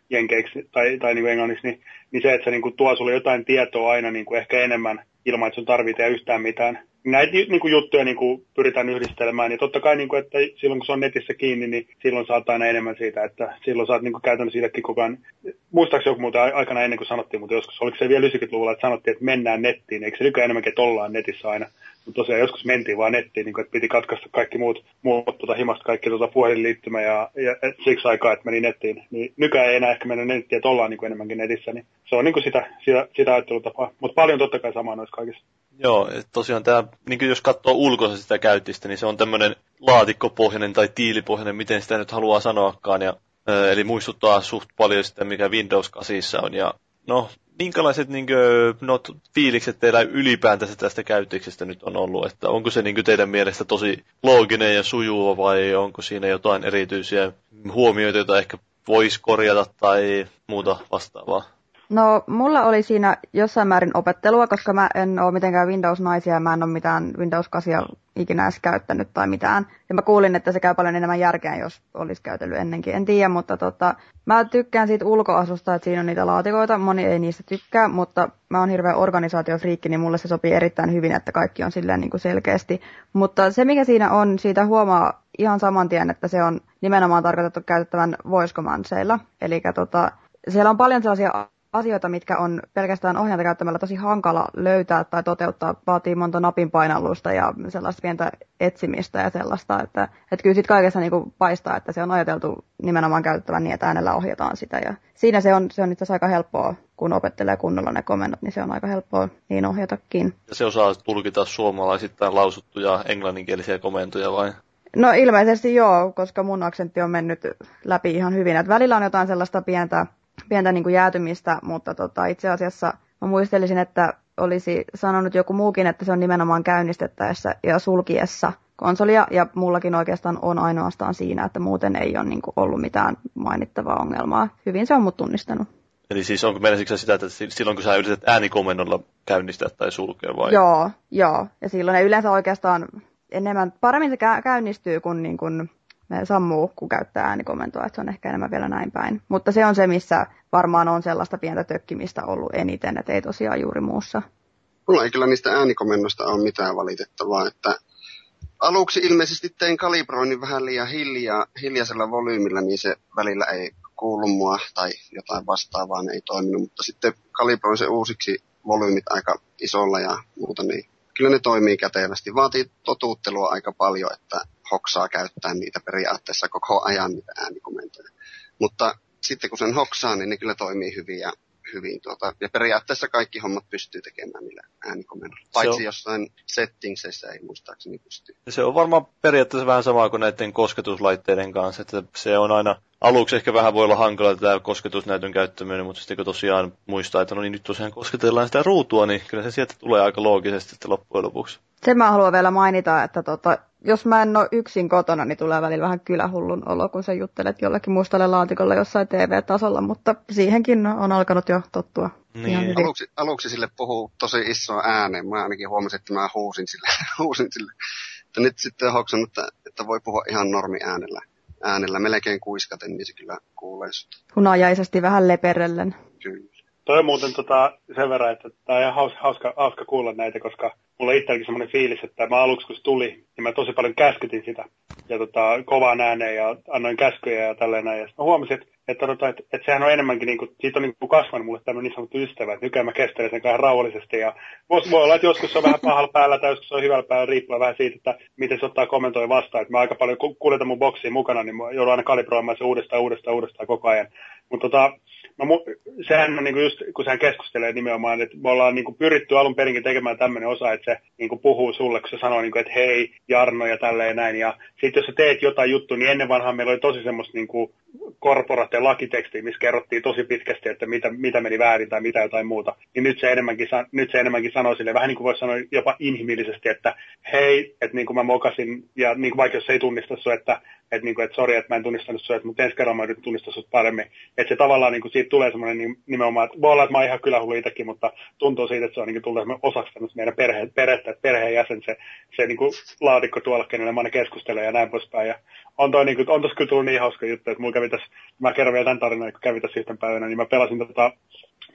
jenkeiksi tai, tai niin kuin englanniksi, niin, niin se, että se niin kuin tuo sulle jotain tietoa aina niin kuin ehkä enemmän ilman, että sun tarvitsee yhtään mitään. Näitä niin kuin juttuja niin kuin pyritään yhdistelemään, niin totta kai, niin kuin, että silloin kun se on netissä kiinni, niin silloin saat aina enemmän siitä, että silloin saat niin kuin käytännössä siitäkin koko ajan, muistaakseni joku muuten aikana ennen kuin sanottiin, mutta joskus, oliko se vielä 90-luvulla, että sanottiin, että mennään nettiin, eikö se nykyään enemmänkin, että ollaan netissä aina, mutta tosiaan joskus mentiin vaan nettiin, niin kuin, että piti katkaista kaikki muut, muut tuota, himasta, kaikki tuota, puhelinliittymä ja, ja, ja, siksi aikaa, että meni nettiin. Niin nykyään ei enää ehkä mennä nettiin, että ollaan niin enemmänkin netissä, niin se on niin kuin sitä, sitä, sitä ajattelutapaa. Mutta paljon totta kai samaa noissa kaikissa. Joo, tosiaan tämä, niin jos katsoo ulkoisesti sitä käyttistä, niin se on tämmöinen laatikkopohjainen tai tiilipohjainen, miten sitä nyt haluaa sanoakaan. Ja, eli muistuttaa suht paljon sitä, mikä Windows 8 on. Ja no, minkälaiset niin kuin, no, fiilikset teillä ylipäätänsä tästä käytöksestä nyt on ollut? Että onko se niin kuin, teidän mielestä tosi looginen ja sujuva vai onko siinä jotain erityisiä huomioita, joita ehkä voisi korjata tai muuta vastaavaa? No, mulla oli siinä jossain määrin opettelua, koska mä en ole mitenkään Windows-naisia ja mä en ole mitään Windows 8 ikinä edes käyttänyt tai mitään. Ja mä kuulin, että se käy paljon enemmän järkeä, jos olisi käytellyt ennenkin. En tiedä, mutta tota, mä tykkään siitä ulkoasusta, että siinä on niitä laatikoita. Moni ei niistä tykkää, mutta mä oon hirveä organisaatiofriikki, niin mulle se sopii erittäin hyvin, että kaikki on silleen niin kuin selkeästi. Mutta se, mikä siinä on, siitä huomaa ihan saman tien, että se on nimenomaan tarkoitettu käytettävän voice commandseilla. Eli tota, siellä on paljon sellaisia asioita, mitkä on pelkästään ohjainta käyttämällä tosi hankala löytää tai toteuttaa, vaatii monta napin painallusta ja sellaista pientä etsimistä ja sellaista, että, että kyllä sitten kaikessa niin kuin paistaa, että se on ajateltu nimenomaan käytettävän niin, että äänellä ohjataan sitä ja siinä se on, se on itse asiassa aika helppoa, kun opettelee kunnolla ne komennot, niin se on aika helppoa niin ohjatakin. Ja se osaa tulkita suomalaisittain lausuttuja englanninkielisiä komentoja vai? No ilmeisesti joo, koska mun aksentti on mennyt läpi ihan hyvin. Et välillä on jotain sellaista pientä pientä niin kuin jäätymistä, mutta tota, itse asiassa mä muistelisin, että olisi sanonut joku muukin, että se on nimenomaan käynnistettäessä ja sulkiessa konsolia, ja mullakin oikeastaan on ainoastaan siinä, että muuten ei ole niin kuin ollut mitään mainittavaa ongelmaa. Hyvin se on mut tunnistanut. Eli siis onko meillä sitä, että silloin kun sä yrität äänikomennolla käynnistää tai sulkea vai? Joo, joo. Ja silloin ne yleensä oikeastaan enemmän, paremmin se käynnistyy, kun, niin kun ne sammuu, kun käyttää äänikomentoa, että se on ehkä enemmän vielä näin päin. Mutta se on se, missä varmaan on sellaista pientä tökkimistä ollut eniten, että ei tosiaan juuri muussa. Mulla ei kyllä niistä äänikomennosta ole mitään valitettavaa, että aluksi ilmeisesti tein kalibroinnin vähän liian hiljaa, hiljaisella volyymilla, niin se välillä ei kuulu mua tai jotain vastaavaa, ne ei toiminut, mutta sitten kalibroin se uusiksi volyymit aika isolla ja muuta, niin kyllä ne toimii kätevästi. Vaatii totuuttelua aika paljon, että hoksaa käyttää niitä periaatteessa koko ajan niitä äänikomentoja. Mutta sitten kun sen hoksaa, niin ne kyllä toimii hyvin ja hyvin. Tuota, ja periaatteessa kaikki hommat pystyy tekemään niillä äänikomennoilla. Paitsi on... jossain settingseissä ei muistaakseni pysty. Se on varmaan periaatteessa vähän sama kuin näiden kosketuslaitteiden kanssa, että se on aina aluksi ehkä vähän voi olla hankala tämä kosketusnäytön käyttäminen, mutta sitten kun tosiaan muistaa, että no niin nyt tosiaan kosketellaan sitä ruutua, niin kyllä se sieltä tulee aika loogisesti sitten loppujen lopuksi. Sen mä haluan vielä mainita, että tota, jos mä en ole yksin kotona, niin tulee välillä vähän kylähullun olo, kun sä juttelet jollekin mustalle laatikolle jossain TV-tasolla, mutta siihenkin on alkanut jo tottua. Niin. Aluksi, aluksi sille puhuu tosi iso ääneen. Mä ainakin huomasin, että mä huusin sille. huusin sille. Että nyt sitten hoksannut, että, että voi puhua ihan normi äänellä. Äänellä melkein kuiskaten, niin se kyllä kuulee sut. Hunajaisesti vähän leperellen. Kyllä. Toi on muuten tota, sen verran, että tämä on ihan hauska, hauska, hauska kuulla näitä, koska mulla itselläkin semmoinen fiilis, että mä aluksi kun tuli, niin mä tosi paljon käskytin sitä. Ja tota, kovaan ääneen ja annoin käskyjä ja tälleen näin. Ja sitten mä huomasin, että, että, tota, että, että sehän on enemmänkin, niin kuin, siitä on niin kuin kasvanut mulle tämmöinen niin sanottu ystävä, että nykyään mä kestelen sen kanssa rauhallisesti. Ja voi, voi olla, että joskus se on vähän pahalla päällä tai joskus se on hyvällä päällä, riippuen vähän siitä, että miten se ottaa kommentoi vastaan. Että mä aika paljon kuljetan mun boksiin mukana, niin mä joudun aina kalibroimaan se uudestaan, uudestaan, uudestaan koko ajan. Mutta tota, No, sehän on niin just, kun sehän keskustelee nimenomaan, että me ollaan niin pyritty alun perinkin tekemään tämmöinen osa, että se niin puhuu sulle, kun se sanoo, niin kuin, että hei, Jarno ja tälleen näin. Ja sitten jos sä teet jotain juttua, niin ennen vanhaan meillä oli tosi semmoista niin korporate lakitekstiä, missä kerrottiin tosi pitkästi, että mitä, mitä meni väärin tai mitä jotain muuta. Niin nyt se enemmänkin, nyt se enemmänkin sanoo sille, vähän niin kuin voisi sanoa jopa inhimillisesti, että hei, että niin kuin mä mokasin, ja niin kuin vaikka jos se ei tunnista sun, että että, niin kuin, että sori, että mä en tunnistanut sua, mutta ensi kerralla mä yritän tunnistaa sut paremmin. Että se tavallaan niin kuin, siitä tulee semmoinen niin, nimenomaan, että voi olla, että mä oon ihan kylähullu itsekin, mutta tuntuu siitä, että se on niin tullut osaksi meidän perhe, perhettä, että perheenjäsen se, se niin kuin, laatikko tuolla, kenelle mä aina keskustelen ja näin poispäin. Ja on, toi, niin kuin, kyllä tullut niin hauska juttu, että mulla kävi tässä, mä kerron vielä tämän tarinan, kun kävi tässä yhten päivänä, niin mä pelasin tota,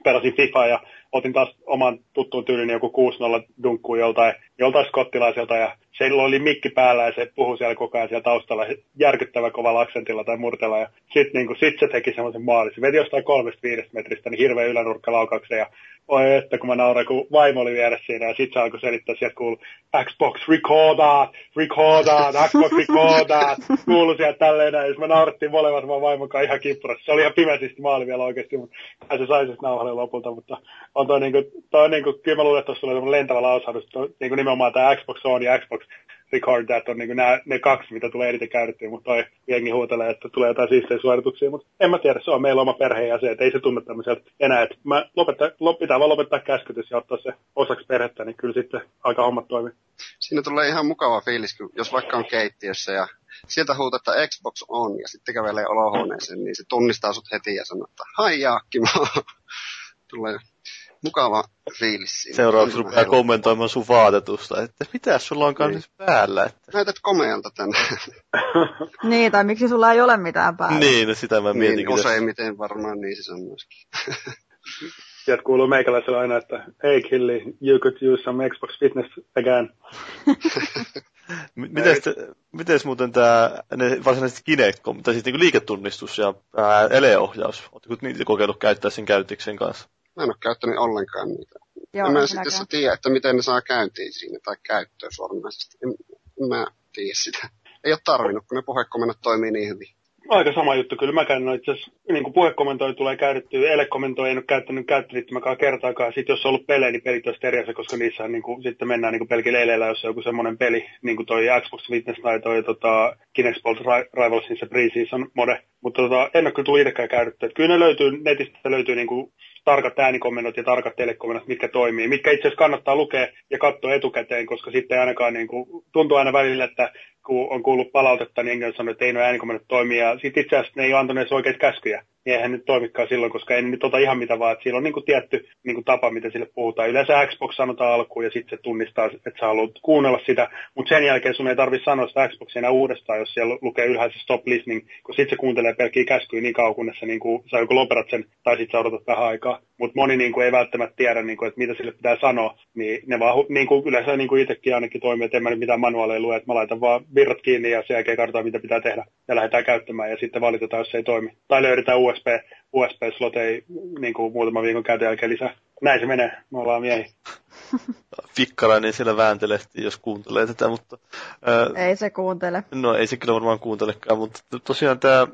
pelasin FIFA ja otin taas oman tuttuun tyylin joku 6-0 dunkkuun joltain, joltain skottilaiselta ja se oli mikki päällä ja se puhui siellä koko ajan siellä taustalla järkyttävä kovalla aksentilla tai murtella. Ja sitten niin sit se teki semmoisen maalin. Se veti jostain kolmesta viidestä metristä niin hirveän ylänurkkalaukauksen ja oi että kun mä nauran, kun vaimo oli vieressä siinä ja sit se alkoi selittää sieltä kuulu Xbox recordat, recordat, Xbox recordat, kuulu sieltä tälleen näin. Ja mä naurattiin molemmat vaan vaimon ihan kippurassa. Se oli ihan pimeästi maali vielä oikeasti, mutta se sai sitten nauhalle lopulta, mutta on toi niinku, toi niinku, kyllä mä luulen, että tuossa oli lentävä lausahdus, niinku nimenomaan tämä Xbox On ja Xbox record that on niin nämä, ne kaksi, mitä tulee eniten käytettyä, mutta toi jengi huutelee, että tulee jotain siistejä suorituksia, mutta en mä tiedä, se on meillä oma perheenjäsen, että ei se tunne tämmöiseltä enää, että mä lopettaa, pitää vaan lopettaa käskytys ja ottaa se osaksi perhettä, niin kyllä sitten aika hommat toimii. Siinä tulee ihan mukava fiilis, jos vaikka on keittiössä ja sieltä huutaa, Xbox on ja sitten kävelee olohuoneeseen, niin se tunnistaa sut heti ja sanoo, että hai Jaakki, tulee mukava fiilis siinä. Seuraavaksi rupeaa helppo. kommentoimaan sun vaatetusta, että mitä sulla onkaan niin. päällä. Että... Näytät komealta tänään. niin, tai miksi sulla ei ole mitään päällä. Niin, no sitä mä mietin. Niin, useimmiten varmaan niin se on myöskin. Sieltä kuuluu meikäläisellä aina, että hey Killi, you could use some Xbox Fitness again. Mites, mites muuten tämä varsinaisesti Kinect, tai siis niinku liiketunnistus ja ää, eleohjaus, oletteko niitä kokeillut käyttää sen käyttiksen kanssa? Mä en ole käyttänyt ollenkaan niitä. Joo, en mä sitten jos tiedä, että miten ne saa käyntiin siinä tai käyttöön suoranaisesti. En, en mä tiedä sitä. Ei ole tarvinnut, kun ne puhekomennot toimii niin hyvin. Aika sama juttu. Kyllä mä käyn itse asiassa, niin puhekomentoi tulee käytetty, elekomentoi en ole käyttänyt käyttöliittymäkaan kertaakaan. Sitten jos on ollut pelejä, niin pelit olisi eri koska niissä niin kuin, sitten mennään niin pelkillä eleillä, jos on joku semmoinen peli, niin kuin toi Xbox Fitness tai toi tota, Kinect Sports Rivalsin se Preseason mode. Mutta tota, en ole kyllä tullut itsekään käytetty. Kyllä ne löytyy, netistä löytyy niin kuin tarkat äänikomennot ja tarkat telekomennot, mitkä toimii, mitkä itse asiassa kannattaa lukea ja katsoa etukäteen, koska sitten ainakaan niin kuin, tuntuu aina välillä, että kun on kuullut palautetta, niin englannin sanoo, että ei nuo äänikomennot toimi, ja sitten itse asiassa ne ei ole antaneet oikeita käskyjä. niin eihän nyt toimikaan silloin, koska ei nyt ota ihan mitä vaan, että siellä on niin kuin tietty niin kuin tapa, miten sille puhutaan. Yleensä Xbox sanotaan alkuun ja sitten se tunnistaa, että sä haluat kuunnella sitä, mutta sen jälkeen sun ei tarvitse sanoa sitä Xboxia enää uudestaan, jos siellä lukee ylhäällä stop listening, kun sitten se kuuntelee pelkkiä käskyjä niin kauan, kunnes sä, niin kuin, sä joko lopetat sen tai sitten sä odotat vähän aikaa. Mutta moni niin kuin, ei välttämättä tiedä, niin kuin, että mitä sille pitää sanoa, niin ne vaan niin kuin, yleensä niin kuin itsekin ainakin toimii, että en mä nyt mitään manuaaleja lue, että mä laitan vaan virrat kiinni ja sen jälkeen katsotaan, mitä pitää tehdä ja lähdetään käyttämään ja sitten valitetaan, jos se ei toimi. Tai löydetään USB, USB-sloteja niin kuin muutaman viikon käytön jälkeen lisää. Näin se menee, me ollaan miehi. Fikkarainen siellä vääntelehti, jos kuuntelee tätä, mutta... Ää, ei se kuuntele. No ei se kyllä varmaan kuuntelekaan, mutta tosiaan tämä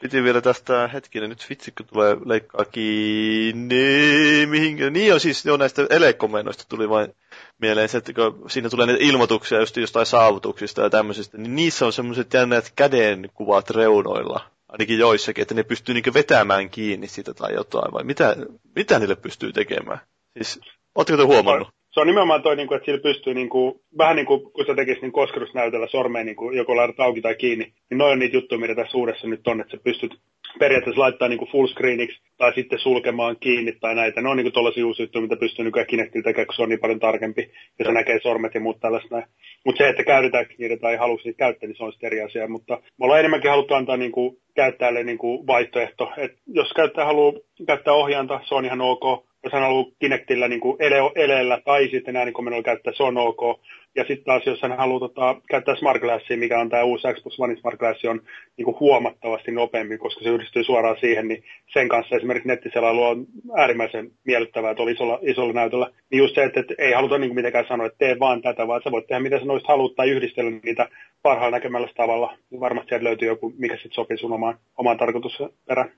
piti vielä tästä hetkinen, nyt vitsi, kun tulee leikkaa kiinni, mihinkä, niin jo siis jo näistä elekomennoista tuli vain mieleen se, että kun siinä tulee niitä ilmoituksia just jostain saavutuksista ja tämmöisistä, niin niissä on semmoiset jännät kädenkuvat reunoilla, ainakin joissakin, että ne pystyy niinku vetämään kiinni sitä tai jotain, vai mitä, mitä niille pystyy tekemään? Siis, ootteko te huomannut? Se on nimenomaan toi, niin kuin, että sillä pystyy niin kuin, vähän niin kuin kun sä tekisit niin kosketusnäytöllä sormeen niin kuin, joko laitat auki tai kiinni, niin noin on niitä juttuja, mitä tässä uudessa nyt on, että sä pystyt periaatteessa laittaa niin full screeniksi tai sitten sulkemaan kiinni tai näitä. Ne on niin tuollaisia uusia juttuja, mitä pystyy nykyään Kinectillä tekemään, kun se on niin paljon tarkempi ja se näkee sormet ja muut tällaista. Mutta se, että käytetään niitä tai haluaa niitä käyttää, niin se on sitten eri asia. Mutta me ollaan enemmänkin haluttu antaa niin kuin, käyttäjälle niin kuin vaihtoehto. Et jos käyttäjä haluaa käyttää ohjaanta, se on ihan ok jos hän haluaa Kinectillä niin kuin ele, eleellä tai sitten äänikommennolla käyttää, se on ok. Ja sitten taas, jos hän haluaa tota, käyttää Smart Glassia, mikä on tämä uusi Xbox One Smart Glass, on niin kuin huomattavasti nopeammin, koska se yhdistyy suoraan siihen, niin sen kanssa esimerkiksi nettiselailu on äärimmäisen miellyttävää tuolla isolla, isolla näytöllä. Niin just se, että, että ei haluta niin kuin mitenkään sanoa, että tee vaan tätä, vaan sä voit tehdä mitä sä noista haluat tai yhdistellä niitä parhaalla näkemällä tavalla. Varmasti sieltä löytyy joku, mikä sitten sopii sun omaan, omaan tarkoitusperään.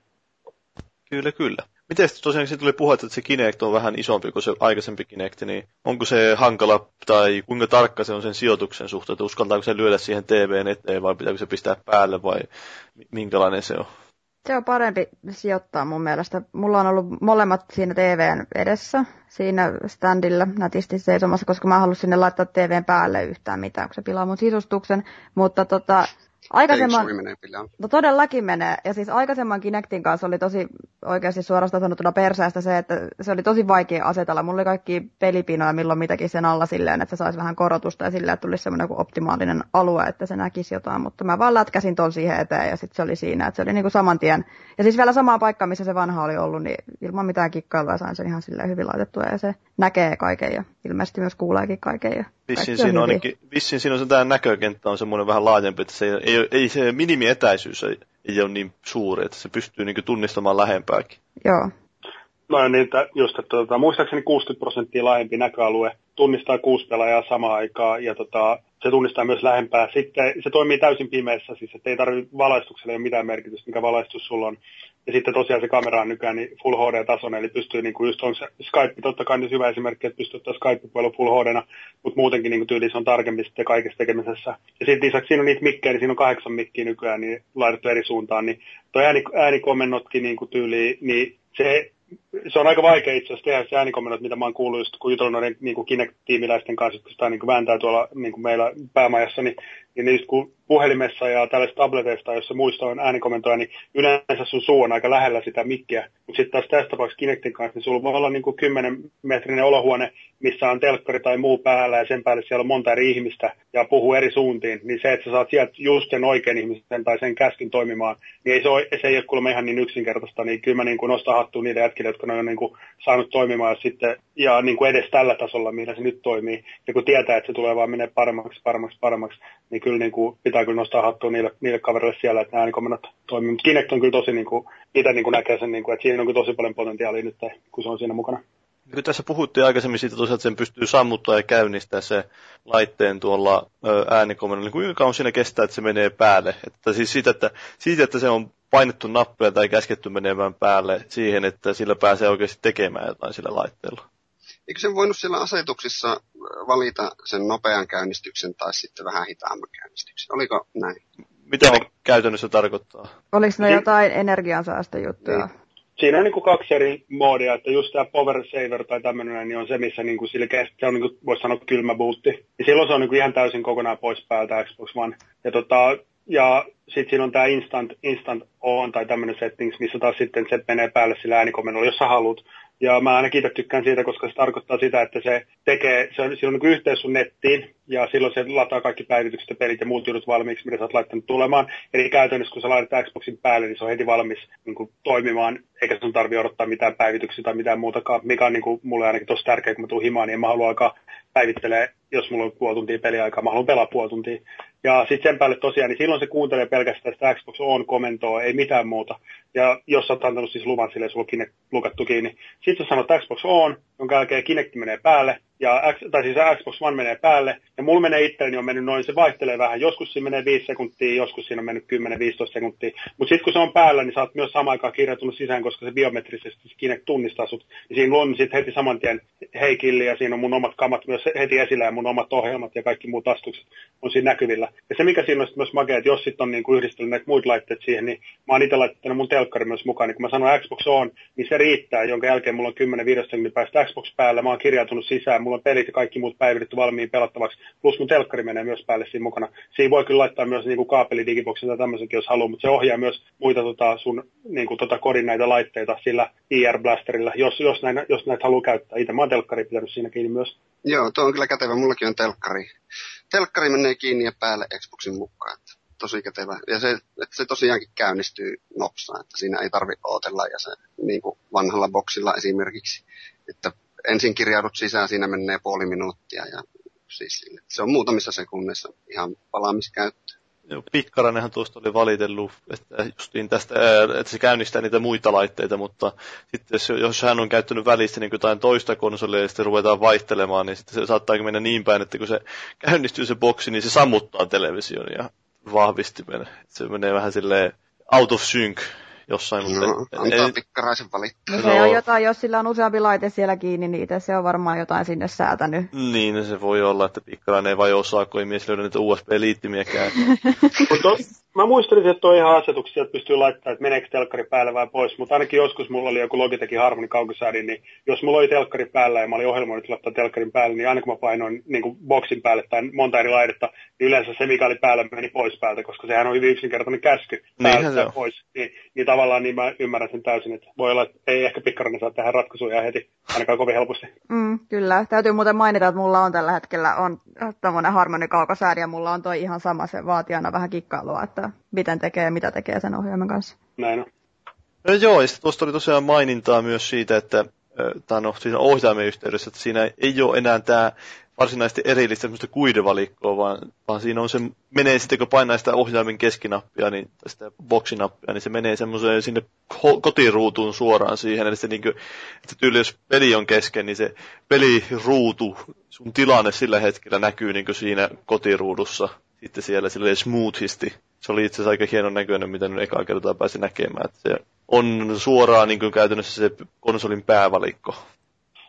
Kyllä, kyllä. Miten tosiaan tuli puhetta, että se Kinect on vähän isompi kuin se aikaisempi Kinect, niin onko se hankala tai kuinka tarkka se on sen sijoituksen suhteen, että uskaltaako se lyödä siihen TVn eteen vai pitääkö se pistää päälle vai minkälainen se on? Se on parempi sijoittaa mun mielestä. Mulla on ollut molemmat siinä TVn edessä, siinä standilla nätisti seisomassa, koska mä halusin sinne laittaa TVn päälle yhtään mitään, kun se pilaa mun sisustuksen. Mutta tota, Aikaisemman, no todellakin menee. Ja siis aikaisemman Kinectin kanssa oli tosi oikeasti suorastaan sanottuna perseestä se, että se oli tosi vaikea asetella. Mulla oli kaikki pelipinoja milloin mitäkin sen alla silleen, että se saisi vähän korotusta ja silleen, että tulisi semmoinen optimaalinen alue, että se näkisi jotain. Mutta mä vaan lätkäsin tuon siihen eteen ja sitten se oli siinä, että se oli niinku saman tien. Ja siis vielä samaan paikkaan, missä se vanha oli ollut, niin ilman mitään kikkailua sain sen ihan silleen hyvin laitettua ja se näkee kaiken ja ilmeisesti myös kuuleekin kaiken. Ja Vissin siinä, on ainakin, vissin siinä on tämä näkökenttä on semmoinen vähän laajempi, että se ei, ei, ei se minimietäisyys ei, ei ole niin suuri, että se pystyy niin tunnistamaan lähempääkin. Joo. No niin, että just, että tuota, muistaakseni 60 prosenttia laajempi näköalue tunnistaa kuusi pelaajaa samaan aikaan ja tota, se tunnistaa myös lähempää. Sitten se toimii täysin pimeässä, siis ei tarvitse valaistukselle ole mitään merkitystä, mikä valaistus sulla on. Ja sitten tosiaan se kamera on nykyään niin Full HD-tasoinen, eli pystyy niin kuin just on se Skype, totta kai nyt hyvä esimerkki, että pystyy ottaa Skype-puhelun Full HD, mutta muutenkin niin tyyli on tarkempi sitten kaikessa tekemisessä. Ja sitten lisäksi siinä on niitä mikkejä, niin siinä on kahdeksan mikkiä nykyään niin laitettu eri suuntaan, niin tuo ääni, äänikomennotkin niin kuin tyyli, niin se se on aika vaikea itse asiassa tehdä se äänikomennot, mitä mä oon kuullut just kun jutellut noiden niin Kinect-tiimiläisten kanssa, kun sitä niin kuin vääntää tuolla niin kuin meillä päämajassa, niin, niin niistä kun puhelimessa ja tällaisista tableteista, jossa muista on äänikomentoja, niin yleensä sun suu on aika lähellä sitä mikkiä. Mutta sitten taas tässä tapauksessa Kinectin kanssa, niin sulla voi olla niin kuin 10 metrinen olohuone, missä on telkkari tai muu päällä ja sen päälle siellä on monta eri ihmistä ja puhuu eri suuntiin, niin se, että sä saat sieltä just sen oikean ihmisen tai sen käskyn toimimaan, niin ei se, ole, se ei ole kuulemma ihan niin yksinkertaista, niin kyllä mä niin kuin nostan hattuun niille jätkille, jotka ne on niin kuin saanut toimimaan sitten, ja niin kuin edes tällä tasolla, millä se nyt toimii. Ja kun tietää, että se tulee vaan menee paremmaksi, paremmaksi, paremmaksi, niin kyllä niin kuin pitää kyllä nostaa hattua niille, niille kavereille siellä, että nämä äänikomennot toimii. Mutta Kinect on kyllä tosi, niin kuin, itse niin kuin näkee sen, niin kuin, että siinä on kyllä tosi paljon potentiaalia nyt, kun se on siinä mukana. Kun tässä puhuttiin aikaisemmin siitä tosiaan, että sen pystyy sammuttaa ja käynnistää se laitteen tuolla äänikomennolla, niin kuinka kauan siinä kestää, että se menee päälle? Että siis siitä, että, siitä, että se on painettu nappia tai käsketty menemään päälle siihen, että sillä pääsee oikeasti tekemään jotain sillä laitteella. Eikö sen voinut siellä asetuksissa valita sen nopean käynnistyksen tai sitten vähän hitaamman käynnistyksen? Oliko näin? Mitä ne käytännössä tarkoittaa? Oliko ne jotain energiansäästöjuttuja? Niin. Siinä on niin kuin kaksi eri moodia, että just tämä Power Saver tai tämmöinen niin on se, missä niin kuin sillä se on niin kuin, voisi sanoa kylmä bootti. Ja silloin se on niin kuin ihan täysin kokonaan pois päältä Xbox One. Ja tota, ja sitten siinä on tämä instant, instant on tai tämmöinen settings, missä taas sitten se menee päälle sillä äänikomennolla, jos sä haluat. Ja mä ainakin itse tykkään siitä, koska se tarkoittaa sitä, että se tekee, se on, silloin niin yhteys sun nettiin, ja silloin se lataa kaikki päivitykset ja pelit ja muut jutut valmiiksi, mitä sä oot laittanut tulemaan. Eli käytännössä, kun sä laitat Xboxin päälle, niin se on heti valmis niin kuin, toimimaan, eikä sun tarvi odottaa mitään päivityksiä tai mitään muutakaan, mikä on niin kuin, mulle ainakin tosi tärkeää, kun mä tuun himaan, niin en mä halua alkaa päivittelee, jos mulla on puoli tuntia peliaikaa, mä haluan pelaa puoli tuntia. Ja sitten sen päälle tosiaan, niin silloin se kuuntelee pelkästään sitä Xbox On-komentoa, ei mitään muuta. Ja jos sä oot antanut siis luvan sille, sulla on Kinect lukattu kiinni. Sitten sä sanot Xbox On, jonka jälkeen Kinect menee päälle, ja, tai siis Xbox One menee päälle, ja mulla menee itselleni on mennyt noin, se vaihtelee vähän, joskus siinä menee 5 sekuntia, joskus siinä on mennyt 10-15 sekuntia, mutta sitten kun se on päällä, niin sä oot myös samaan aikaan kirjautunut sisään, koska se biometrisesti Kinect tunnistaa sut, niin siinä on sitten heti saman tien hei killi, ja siinä on mun omat kamat myös heti esillä, ja mun omat ohjelmat ja kaikki muut astukset on siinä näkyvillä. Ja se mikä siinä on myös makea, että jos sitten on niin kuin yhdistellyt näitä muita laitteita siihen, niin mä oon itse laittanut mun telkkari myös mukaan, niin kun mä sanon Xbox on, niin se riittää, jonka jälkeen mulla on 10-15 päästä Xbox päällä, mä oon kirjautunut sisään, mulla on pelit ja kaikki muut päivitetty valmiin pelattavaksi, plus mun telkkari menee myös päälle siinä mukana. Siinä voi kyllä laittaa myös niin kaapeli digiboksin tai tämmöisenkin, jos haluaa, mutta se ohjaa myös muita tota, sun niin kuin, tota, kodin näitä laitteita sillä IR Blasterilla, jos, jos, näin, jos näitä haluaa käyttää. Itse mä oon telkkari pitänyt siinä kiinni myös. Joo, tuo on kyllä kätevä. Mullakin on telkkari. Telkkari menee kiinni ja päälle Xboxin mukaan. Tosi kätevä. Ja se, että se tosiaankin käynnistyy nopsaan, että siinä ei tarvitse odotella ja se niin kuin vanhalla boksilla esimerkiksi, että ensin kirjaudut sisään, siinä menee puoli minuuttia ja siis se on muutamissa sekunneissa ihan palaamiskäyttö. Joo, Pikkaranenhan tuosta oli valitellut, että justiin tästä, että se käynnistää niitä muita laitteita, mutta sitten jos, jos hän on käyttänyt välistä niin jotain toista konsolia ja sitten ruvetaan vaihtelemaan, niin sitten se saattaa mennä niin päin, että kun se käynnistyy se boksi, niin se sammuttaa television ja vahvistimen. Se menee vähän silleen out of sync jossain. No, mutta antaa ei... pikkaraisen valittaa. No, se on jotain, jos sillä on useampi laite siellä kiinni, niin itse se on varmaan jotain sinne säätänyt. Niin, se voi olla, että pikkarainen ei vai osaa, kun ei mies löydä niitä USB-liittimiäkään. Mä muistelin, että on ihan asetuksia, että pystyy laittamaan, että meneekö telkkari päälle vai pois, mutta ainakin joskus mulla oli joku Logitechin Harmony kaukosäädin, niin jos mulla oli telkkari päällä ja mä olin ohjelmoinut laittaa telkkarin päälle, niin aina kun mä painoin niin kuin boksin päälle tai monta eri laidetta, niin yleensä se, mikä oli päällä, meni pois päältä, koska sehän on hyvin yksinkertainen käsky päältä pois. Niin, niin, tavallaan niin mä ymmärrän sen täysin, että voi olla, että ei ehkä pikkaroinen saa tehdä ratkaisuja heti, ainakaan kovin helposti. Mm, kyllä. Täytyy muuten mainita, että mulla on tällä hetkellä on tämmöinen Harmony kaukosäädi ja mulla on toi ihan sama, se vaatii aina vähän kikkailua, että miten tekee ja mitä tekee sen ohjelman kanssa. Näin on. No joo, ja tuosta oli tosiaan mainintaa myös siitä, että tämä no, siinä ohjaimen yhteydessä, että siinä ei ole enää tämä varsinaisesti erillistä semmoista kuidevalikkoa, vaan, vaan siinä on se, menee sitten kun painaa sitä ohjaimen keskinappia, niin, tai sitä boksinappia, niin se menee semmoiseen sinne kotiruutuun suoraan siihen, eli se niin kuin, että tyyli jos peli on kesken, niin se peliruutu, sun tilanne sillä hetkellä näkyy niin siinä kotiruudussa, sitten siellä sille smoothisti. Se oli itse asiassa aika hienon näköinen, mitä nyt ekaa kertaa pääsi näkemään. Että se on suoraan niin kuin käytännössä se konsolin päävalikko.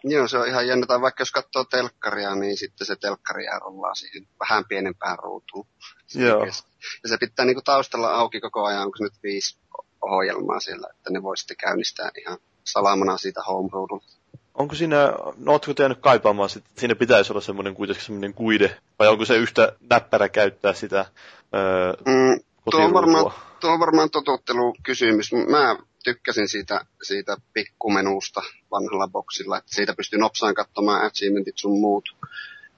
Joo, se on ihan jännä. Tai vaikka jos katsoo telkkaria, niin sitten se telkkari rollaa siihen vähän pienempään ruutuun. Joo. Ja se pitää niin kuin taustalla auki koko ajan, onko nyt viisi ohjelmaa siellä, että ne voi sitten käynnistää ihan salamana siitä home-ruudulta. Onko siinä, no ootko jäänyt kaipaamaan, että siinä pitäisi olla semmoinen kuitenkin semmoinen kuide, vai onko se yhtä näppärä käyttää sitä öö, mm, tuo, on varmaan, tuo on varmaan totuttelukysymys. Mä tykkäsin siitä, siitä pikkumenusta vanhalla boksilla, että siitä pystyy nopsaan katsomaan achievementit sun muut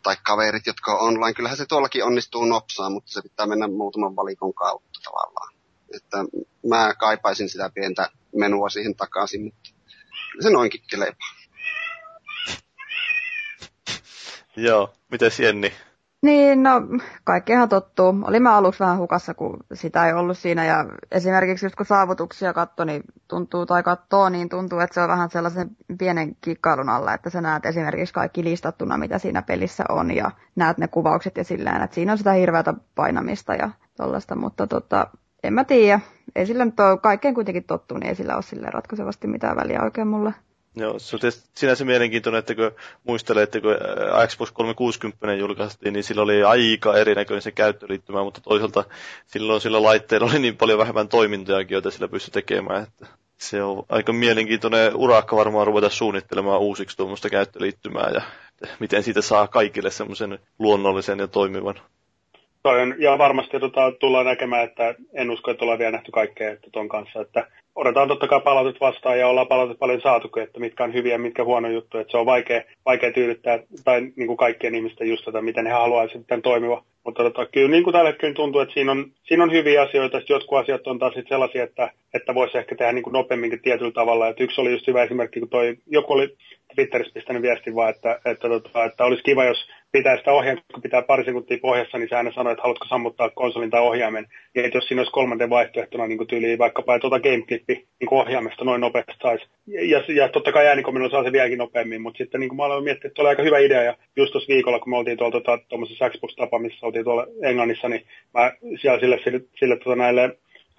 tai kaverit, jotka on online. Kyllähän se tuollakin onnistuu nopsaan, mutta se pitää mennä muutaman valikon kautta tavallaan. Että mä kaipaisin sitä pientä menua siihen takaisin, mutta se noinkin kelepaa. Joo, miten Jenni? Niin, no kaikkeenhan tottuu. Olin mä aluksi vähän hukassa, kun sitä ei ollut siinä. Ja esimerkiksi just kun saavutuksia katsoi, niin tuntuu, tai katsoo, niin tuntuu, että se on vähän sellaisen pienen kikkailun alla, että sä näet esimerkiksi kaikki listattuna, mitä siinä pelissä on, ja näet ne kuvaukset ja sillä että siinä on sitä hirveätä painamista ja tollaista, mutta tota, en mä tiedä. Ei sillä nyt ole, kaikkeen kuitenkin tottuu, niin ei sillä ole sille ratkaisevasti mitään väliä oikein mulle. Joo, se on sinänsä mielenkiintoinen, että kun muistelee, että kun Xbox 360 julkaistiin, niin sillä oli aika erinäköinen se käyttöliittymä, mutta toisaalta silloin sillä laitteella oli niin paljon vähemmän toimintojakin, joita sillä pystyi tekemään, että se on aika mielenkiintoinen urakka varmaan ruveta suunnittelemaan uusiksi tuommoista käyttöliittymää ja miten siitä saa kaikille semmoisen luonnollisen ja toimivan. Toi on, ja varmasti tota, tullaan näkemään, että en usko, että ollaan vielä nähty kaikkea että ton kanssa. Että odotetaan totta kai palautet vastaan ja ollaan palautet paljon saatu, että mitkä on hyviä ja mitkä huono juttu. Että se on vaikea, vaikea tyydyttää tai niin kuin kaikkien ihmisten just tätä, miten he haluaisivat tämän toimiva. Mutta tota, kyllä niin kuin tällä hetkellä tuntuu, että siinä on, siinä on hyviä asioita, ja jotkut asiat on taas sellaisia, että, että voisi ehkä tehdä niin kuin nopeamminkin tietyllä tavalla. Et yksi oli just hyvä esimerkki, kun toi, joku oli Twitterissä pistänyt viestin vaan, että, että, että, tota, että olisi kiva, jos pitää sitä ohjainta, kun pitää pari sekuntia pohjassa, niin se aina sanoo, että haluatko sammuttaa konsolin tai ohjaimen. Ja että jos siinä olisi kolmanten vaihtoehtona niin tyyliin vaikkapa tuota gameclippi niin ohjaimesta noin nopeasti saisi. Ja, ja, totta kai äänikomilla saa se vieläkin nopeammin, mutta sitten niin kuin mä aloin miettiä, että oli aika hyvä idea. Ja just tuossa viikolla, kun me oltiin tuolla tuota, tuommoisessa Xbox-tapaamisessa, oltiin tuolla Englannissa, niin mä siellä sille, sille, sille tuota, näille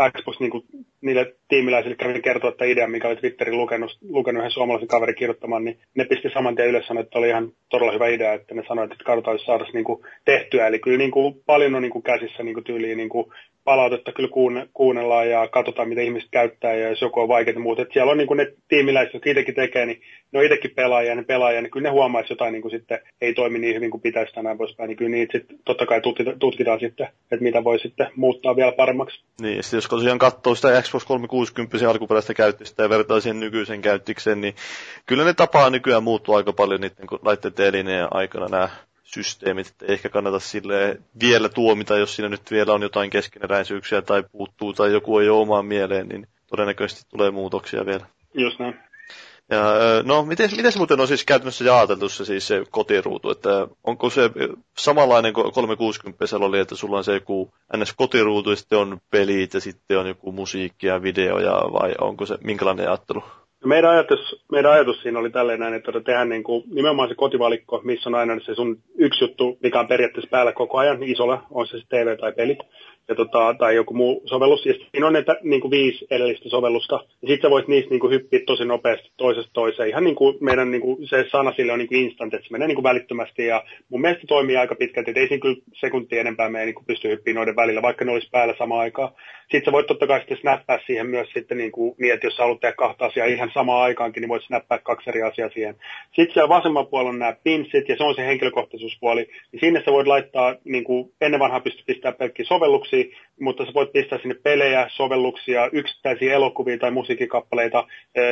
Xbox niin kuin, niille tiimiläisille kävin kertoa että idea, mikä oli Twitterin lukenut, lukenut yhden suomalaisen kaverin kirjoittamaan, niin ne pisti saman tien ylös sanoa, että oli ihan todella hyvä idea, että ne sanoivat, että jos saataisiin niin tehtyä. Eli kyllä niin kuin, paljon on niin kuin, käsissä niin kuin, tyyliin niin kuin, palautetta kyllä kuunne, kuunnellaan ja katsotaan, mitä ihmiset käyttää ja jos joku on vaikeaa muuta. Että siellä on niin kuin ne tiimiläiset, jotka itsekin tekee, niin ne on itsekin pelaajia, ne pelaajia, niin kyllä ne huomaa, että jotain niin kuin sitten ei toimi niin hyvin kuin pitäisi tänään poispäin, niin kyllä niitä sitten totta kai tutkitaan, tutkitaan sitten, että mitä voi sitten muuttaa vielä paremmaksi. Niin, ja jos tosiaan katsoo sitä Xbox 360 alkuperäistä käyttistä ja vertaa siihen nykyisen käyttikseen, niin kyllä ne tapaa nykyään muuttua aika paljon niiden laitteiden elineen aikana nämä systeemit, että ei ehkä kannata sille vielä tuomita, jos siinä nyt vielä on jotain keskeneräisyyksiä tai puuttuu tai joku ei ole omaan mieleen, niin todennäköisesti tulee muutoksia vielä. Just näin. Ja, no, miten, miten se muuten on siis käytännössä jaoteltu se, siis se kotiruutu, että onko se samanlainen kuin 360 oli, että sulla on se joku ns. kotiruutu ja sitten on pelit ja sitten on joku musiikki ja videoja vai onko se minkälainen jaottelu? Meidän, ajatus, meidän ajatus siinä oli tälleen näin, että tehdään niin kuin, nimenomaan se kotivalikko, missä on aina se sun yksi juttu, mikä on periaatteessa päällä koko ajan isolla, on se TV tai pelit ja tota, tai joku muu sovellus. Ja siinä on näitä niin kuin viisi edellistä sovellusta. Ja sitten sä voit niistä niin kuin, hyppiä tosi nopeasti toisesta toiseen. Ihan niin kuin meidän niin kuin, se sana sille on niin kuin instant, että se menee niin kuin välittömästi. Ja mun mielestä toimii aika pitkälti, että ei siinä kyllä sekuntia enempää me niin kuin pysty hyppiä noiden välillä, vaikka ne olisi päällä samaan aikaan. Sitten sä voit totta kai sitten snappaa siihen myös sitten niin, kuin, niin että jos sä haluat tehdä kahta asiaa ihan samaan aikaankin, niin voit snappaa kaksi eri asiaa siihen. Sitten siellä vasemman puolella on nämä pinsit ja se on se henkilökohtaisuuspuoli. Niin sinne sä voit laittaa, niin kuin ennen vanhaa pysty pistää pelkkiä sovelluksia, mutta sä voit pistää sinne pelejä, sovelluksia, yksittäisiä elokuvia tai musiikkikappaleita,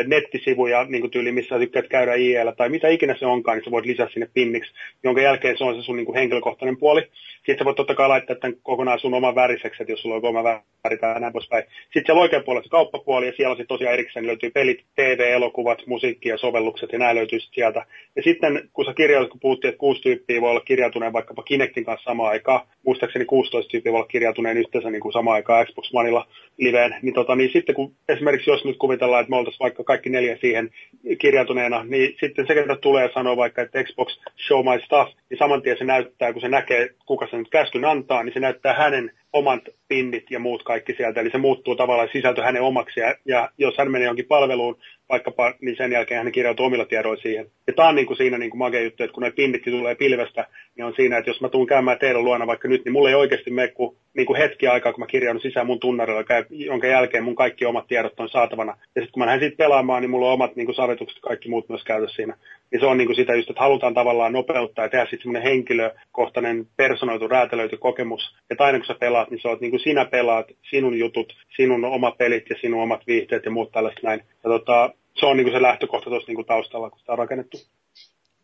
nettisivuja, niin kuin tyyli, missä sä tykkäät käydä IEL tai mitä ikinä se onkaan, niin sä voit lisätä sinne pinniksi, jonka jälkeen se on se sun niin kuin henkilökohtainen puoli. Sitten sä voit totta kai laittaa tämän kokonaan sun oman väriseksi, että jos sulla on oma väri tai näin poispäin. Sitten siellä oikean puolella se kauppapuoli ja siellä on sitten tosiaan erikseen löytyy pelit, TV-elokuvat, musiikki ja sovellukset ja nämä löytyy sitten sieltä. Ja sitten kun sä kirjoitat, kun puhuttiin, että kuusi tyyppiä voi olla kirjautuneen vaikkapa Kinectin kanssa samaan aikaan, muistaakseni 16 tyyppiä voi olla kirjautuneen yhteensä niin kuin samaan aikaan Xbox Oneilla liveen, niin, tota, niin sitten kun esimerkiksi jos nyt kuvitellaan, että me oltaisiin vaikka kaikki neljä siihen kirjautuneena, niin sitten se, ketä tulee ja sanoo vaikka, että Xbox show my stuff, niin saman tien se näyttää, kun se näkee, kuka se nyt käskyn antaa, niin se näyttää hänen omat pinnit ja muut kaikki sieltä, eli se muuttuu tavallaan sisältö hänen omaksi, ja, ja jos hän menee jonkin palveluun, vaikkapa, niin sen jälkeen hän kirjautuu omilla tiedoilla siihen. Ja tämä on niin kuin siinä niin kuin magia juttu, että kun ne pinnit tulee pilvestä, niin on siinä, että jos mä tuun käymään teidän luona vaikka nyt, niin mulla ei oikeasti mene kuin, niin kuin hetki aikaa, kun mä kirjaudun sisään mun tunnarilla, jonka jälkeen mun kaikki omat tiedot on saatavana. Ja sitten kun mä lähden siitä pelaamaan, niin mulla on omat niin kuin savetukset ja kaikki muut myös käytössä siinä. Ja se on niin kuin sitä just, että halutaan tavallaan nopeuttaa ja tehdä sitten semmoinen henkilökohtainen, personoitu, räätälöity kokemus. Että aina kun sä pelaat, niin se on niin kuin sinä pelaat, sinun jutut, sinun omat pelit ja sinun omat viihteet ja muut tällaiset näin. Ja tota, se on niin kuin se lähtökohta tuossa niin kuin taustalla, kun sitä on rakennettu.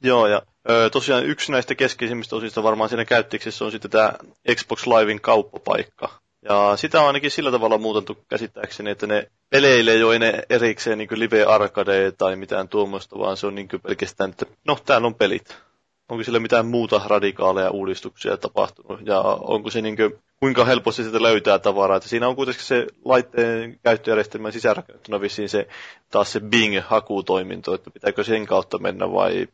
Joo, ja ö, tosiaan yksi näistä keskeisimmistä osista varmaan siinä käyttiksessä on sitten tämä Xbox Livein kauppapaikka. Ja sitä on ainakin sillä tavalla muutettu käsittääkseni, että ne peleille ei ole enää erikseen niin live arcade tai mitään tuommoista, vaan se on niin pelkästään, että no täällä on pelit. Onko sillä mitään muuta radikaaleja uudistuksia tapahtunut ja onko se niin kuin, kuinka helposti sitä löytää tavaraa. Että siinä on kuitenkin se laitteen käyttöjärjestelmän sisärakennettuna vissiin se taas se Bing-hakutoiminto, että pitääkö sen kautta mennä vai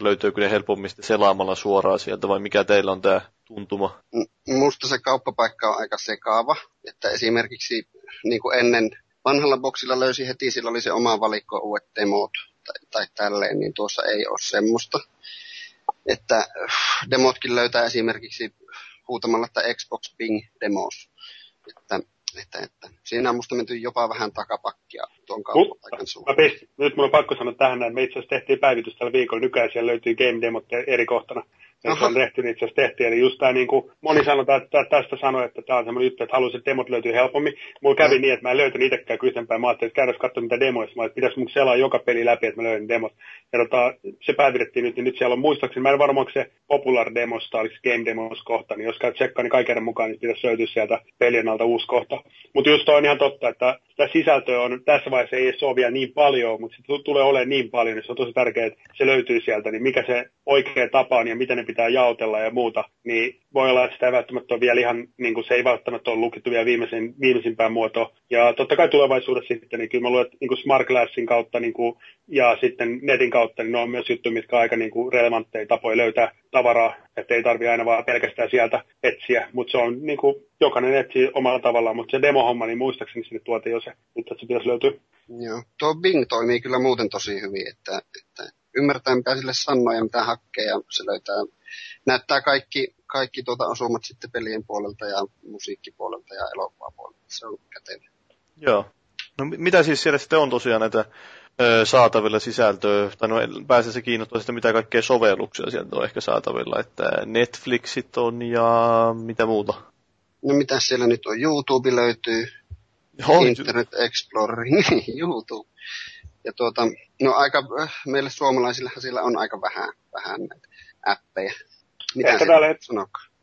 löytyykö ne helpommin selaamalla suoraan sieltä vai mikä teillä on tämä tuntuma? Musta se kauppapaikka on aika sekaava, että esimerkiksi niin kuin ennen vanhalla boksilla löysi heti, sillä oli se oma valikko uudet demot tai, tai tälleen, niin tuossa ei ole semmoista. Että äh, demotkin löytää esimerkiksi huutamalla, että Xbox Bing Demos. Että, että, että. Siinä on musta menty jopa vähän takapakkia tuon kauppapaikan suhteen. Nyt mun on pakko sanoa tähän näin. Me itse asiassa tehtiin päivitys tällä viikolla. Nykyään siellä löytyy Game Demot eri kohtana. Se on asiassa tehtiin. Eli just tämä niin kuin, moni sanotaan, että tästä sanoi, että tämä on semmoinen juttu, että haluaisin, että demot löytyy helpommin. Mulla kävi mm. niin, että mä en löytänyt itsekään kysympää. Mä ajattelin, että käydään katsoa mitä demoissa. Mä että pitäisi mun selaa joka peli läpi, että mä löydän demot. Ja tota, se päätettiin nyt, niin nyt siellä on muistaakseni, mä en varmaan se Popular Demosta, oliko Game Demos kohta, niin jos käy tsekkaa, niin kaiken mukaan niin pitäisi löytyä sieltä pelien alta uusi kohta. Mutta just on ihan totta, että sitä sisältöä on tässä vaiheessa ei ole vielä niin paljon, mutta se tulee olemaan niin paljon, niin se on tosi tärkeää, että se löytyy sieltä, niin mikä se oikea tapa on ja miten ne pitää jaotella ja muuta, niin voi olla, että sitä ei välttämättä ole vielä ihan, niin kuin se ei välttämättä ole lukittu vielä viimeisin, viimeisimpään muotoon. Ja totta kai tulevaisuudessa sitten, niin kyllä mä luulen, että niin kuin Smart Glassin kautta niin kuin, ja sitten netin kautta, niin ne on myös juttuja, mitkä on aika niin kuin relevantteja tapoja löytää tavaraa, että ei tarvitse aina vaan pelkästään sieltä etsiä, mutta se on niin kuin, jokainen etsii omalla tavallaan, mutta se demohomma, niin muistaakseni sinne tuotiin jo se, että se pitäisi löytyä. Joo, tuo Bing toimii kyllä muuten tosi hyvin, että, että ymmärtää mitä sille sanoo ja mitä hakee ja se löytää, näyttää kaikki, kaikki tuota osumat sitten pelien puolelta ja musiikkipuolelta ja elokuvapuolelta. Se on kätevä. Joo. No mitä siis siellä sitten on tosiaan näitä ö, saatavilla sisältöä, tai no pääsee se kiinnostaa sitä, mitä kaikkea sovelluksia sieltä on ehkä saatavilla, että Netflixit on ja mitä muuta? No mitä siellä nyt on? YouTube löytyy, Joo, Internet Explorer, niin YouTube. Ja tuota, no aika, äh, meille suomalaisillehan sillä on aika vähän, vähän näitä appeja. Mitä Ehkä täällä,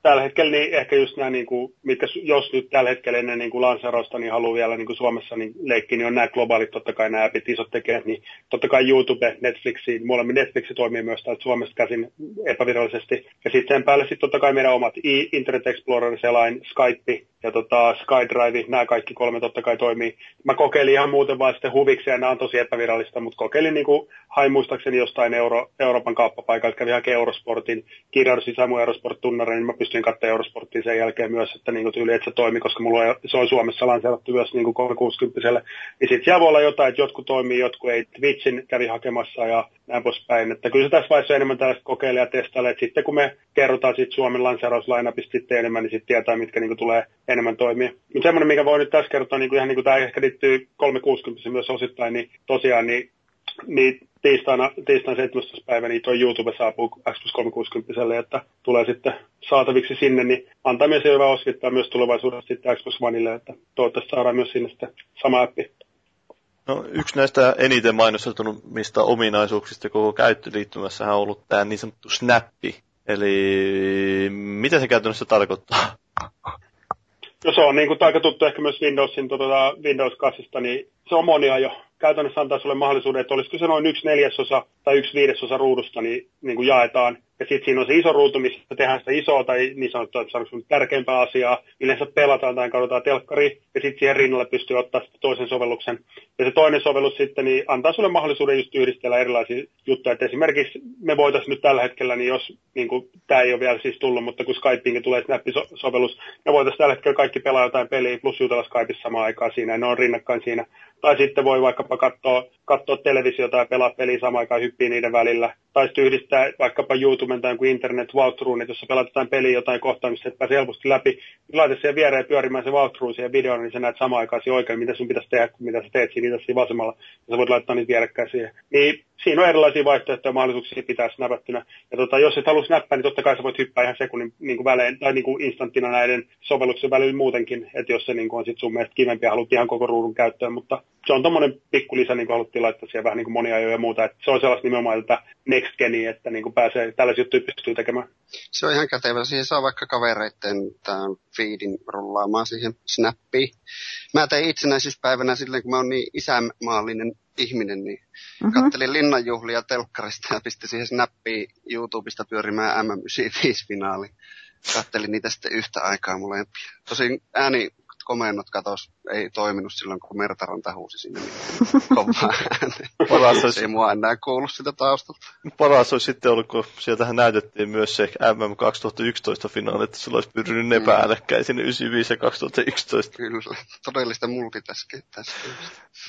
tällä hetkellä niin ehkä just nämä, niin kuin, mitkä jos nyt tällä hetkellä ennen niin lanserosta niin haluaa vielä niin kuin Suomessa niin leikkiä, niin on nämä globaalit totta kai nämä appit, isot tekijät, niin totta kai YouTube, Netflixi, molemmin Netflix toimii myös täältä Suomesta käsin epävirallisesti. Ja sitten sen päälle sitten totta kai meidän omat Internet Explorer, selain, Skype ja tota, SkyDrive, nämä kaikki kolme totta kai toimii. Mä kokeilin ihan muuten vaan sitten huviksi ja nämä on tosi epävirallista, mutta kokeilin niin kuin, hain muistaakseni jostain Euro, Euroopan kauppapaikalta, kävin hakemaan Eurosportin, kirjaudusin Samu Eurosport-tunnaren, niin mä pystyin katsoa Eurosporttia sen jälkeen myös, että niin kuin tyyli, että se toimi, koska mulla on, se on Suomessa lanseerattu myös niin kuin 360 Niin sitten siellä voi olla jotain, että jotkut toimii, jotkut ei. Twitchin kävi hakemassa ja näin poispäin. Että kyllä se tässä vaiheessa enemmän tällaista kokeilla ja testailla, että sitten kun me kerrotaan sitten Suomen lanseerauslainapista sitten enemmän, niin sitten tietää, mitkä niin kuin tulee enemmän toimia. Mutta semmoinen, mikä voi nyt tässä kertoa, niin kuin ihan niin kuin tämä ehkä liittyy 360 myös osittain, niin tosiaan niin niin tiistaina, tiistaina 17. päivä niin tuo YouTube saapuu Xbox 360, että tulee sitten saataviksi sinne, niin antaa myös hyvä osvittaa myös tulevaisuudessa sitten Xbox Oneille, että toivottavasti saadaan myös sinne sitten sama appi. No, yksi näistä eniten mistä ominaisuuksista koko käyttöliittymässä on ollut tämä niin sanottu snappi. Eli mitä se käytännössä tarkoittaa? No se on niin kuin aika tuttu ehkä myös Windowsin, tuota, Windows 8, niin se on monia jo käytännössä antaa sulle mahdollisuuden, että olisiko se noin yksi neljäsosa tai yksi viidesosa ruudusta, niin, niin kuin jaetaan. Ja sitten siinä on se iso ruutu, missä tehdään sitä isoa tai niin sanottua, tärkeämpää asiaa. Yleensä pelataan tai katsotaan telkkari ja sitten siihen rinnalle pystyy ottaa toisen sovelluksen. Ja se toinen sovellus sitten niin antaa sulle mahdollisuuden just yhdistellä erilaisia juttuja. että esimerkiksi me voitaisiin nyt tällä hetkellä, niin jos niin tämä ei ole vielä siis tullut, mutta kun Skypeinkin tulee Snap-sovellus, me voitaisiin tällä hetkellä kaikki pelaa jotain peliä plus jutella Skypeissa samaan aikaan siinä ja ne on rinnakkain siinä. Tai sitten voi vaikkapa katsoa, katsoa televisiota ja pelaa peliä samaan aikaan hyppii niiden välillä. Tai sitten yhdistää vaikkapa YouTuben tai joku internet walkthrough, jossa pelataan peliä jotain kohtaa, missä et pääse helposti läpi. Niin laita siihen viereen pyörimään se walkthrough siihen videoon, niin sä näet samaan aikaan oikein, mitä sun pitäisi tehdä, mitä sä teet siinä, siinä vasemmalla. Ja sä voit laittaa niitä vierekkäin siihen. Niin siinä on erilaisia vaihtoehtoja ja mahdollisuuksia pitää snappattuna. Ja tota, jos et halua snappaa, niin totta kai sä voit hyppää ihan sekunnin niin kuin välein, tai niin kuin instanttina näiden sovelluksen välillä muutenkin, että jos se niin kuin on sit sun mielestä kivempi ja haluat ihan koko ruudun käyttöön, mutta se on tommonen pikku lisä, niin kuin haluttiin laittaa siihen vähän niin kuin monia ja muuta, että se on sellaista nimenomaan tätä next geni, että niin kuin pääsee, tällaisia juttuja pystyy tekemään. Se on ihan kätevä, siihen saa vaikka kavereiden tämän feedin rullaamaan siihen snappiin. Mä tein itsenäisyyspäivänä silleen, kun mä oon niin isämaallinen ihminen, niin mm-hmm. kattelin linnanjuhlia telkkarista ja pistin siihen snappiin YouTubesta pyörimään M95-finaali. Kattelin niitä sitten yhtä aikaa molempia. Tosin ääni komennot katos, ei toiminut silloin, kun Mertaranta huusi sinne niin kovaa Paras olisi... Ei mua enää kuulu sitä taustalta. Paras olisi sitten ollut, kun sieltähän näytettiin myös se MM 2011 finaali, että sulla olisi pyrinyt ne mm. päällekkäin sinne 95 ja 2011. Kyllä, todellista multitaskia tässä.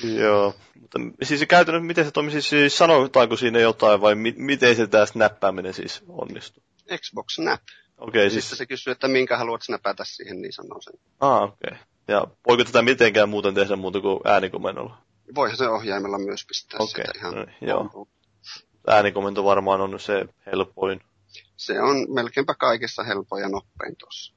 Joo, mutta siis se käytännössä, miten se toimii, siis sanotaanko siinä jotain vai mi- miten se tämä snappaaminen siis onnistuu? Xbox Snap. Okei, okay, siis... se kysyy, että minkä haluat snapata siihen, niin sanoo sen. Ah, okei. Okay. Ja voiko tätä mitenkään muuten tehdä muuta kuin äänikomennolla? Voihan se ohjaimella myös pistää okay. sitä ihan no, joo. Äänikomento varmaan on se helpoin. se on melkeinpä kaikessa helpoin ja nopein tuossa.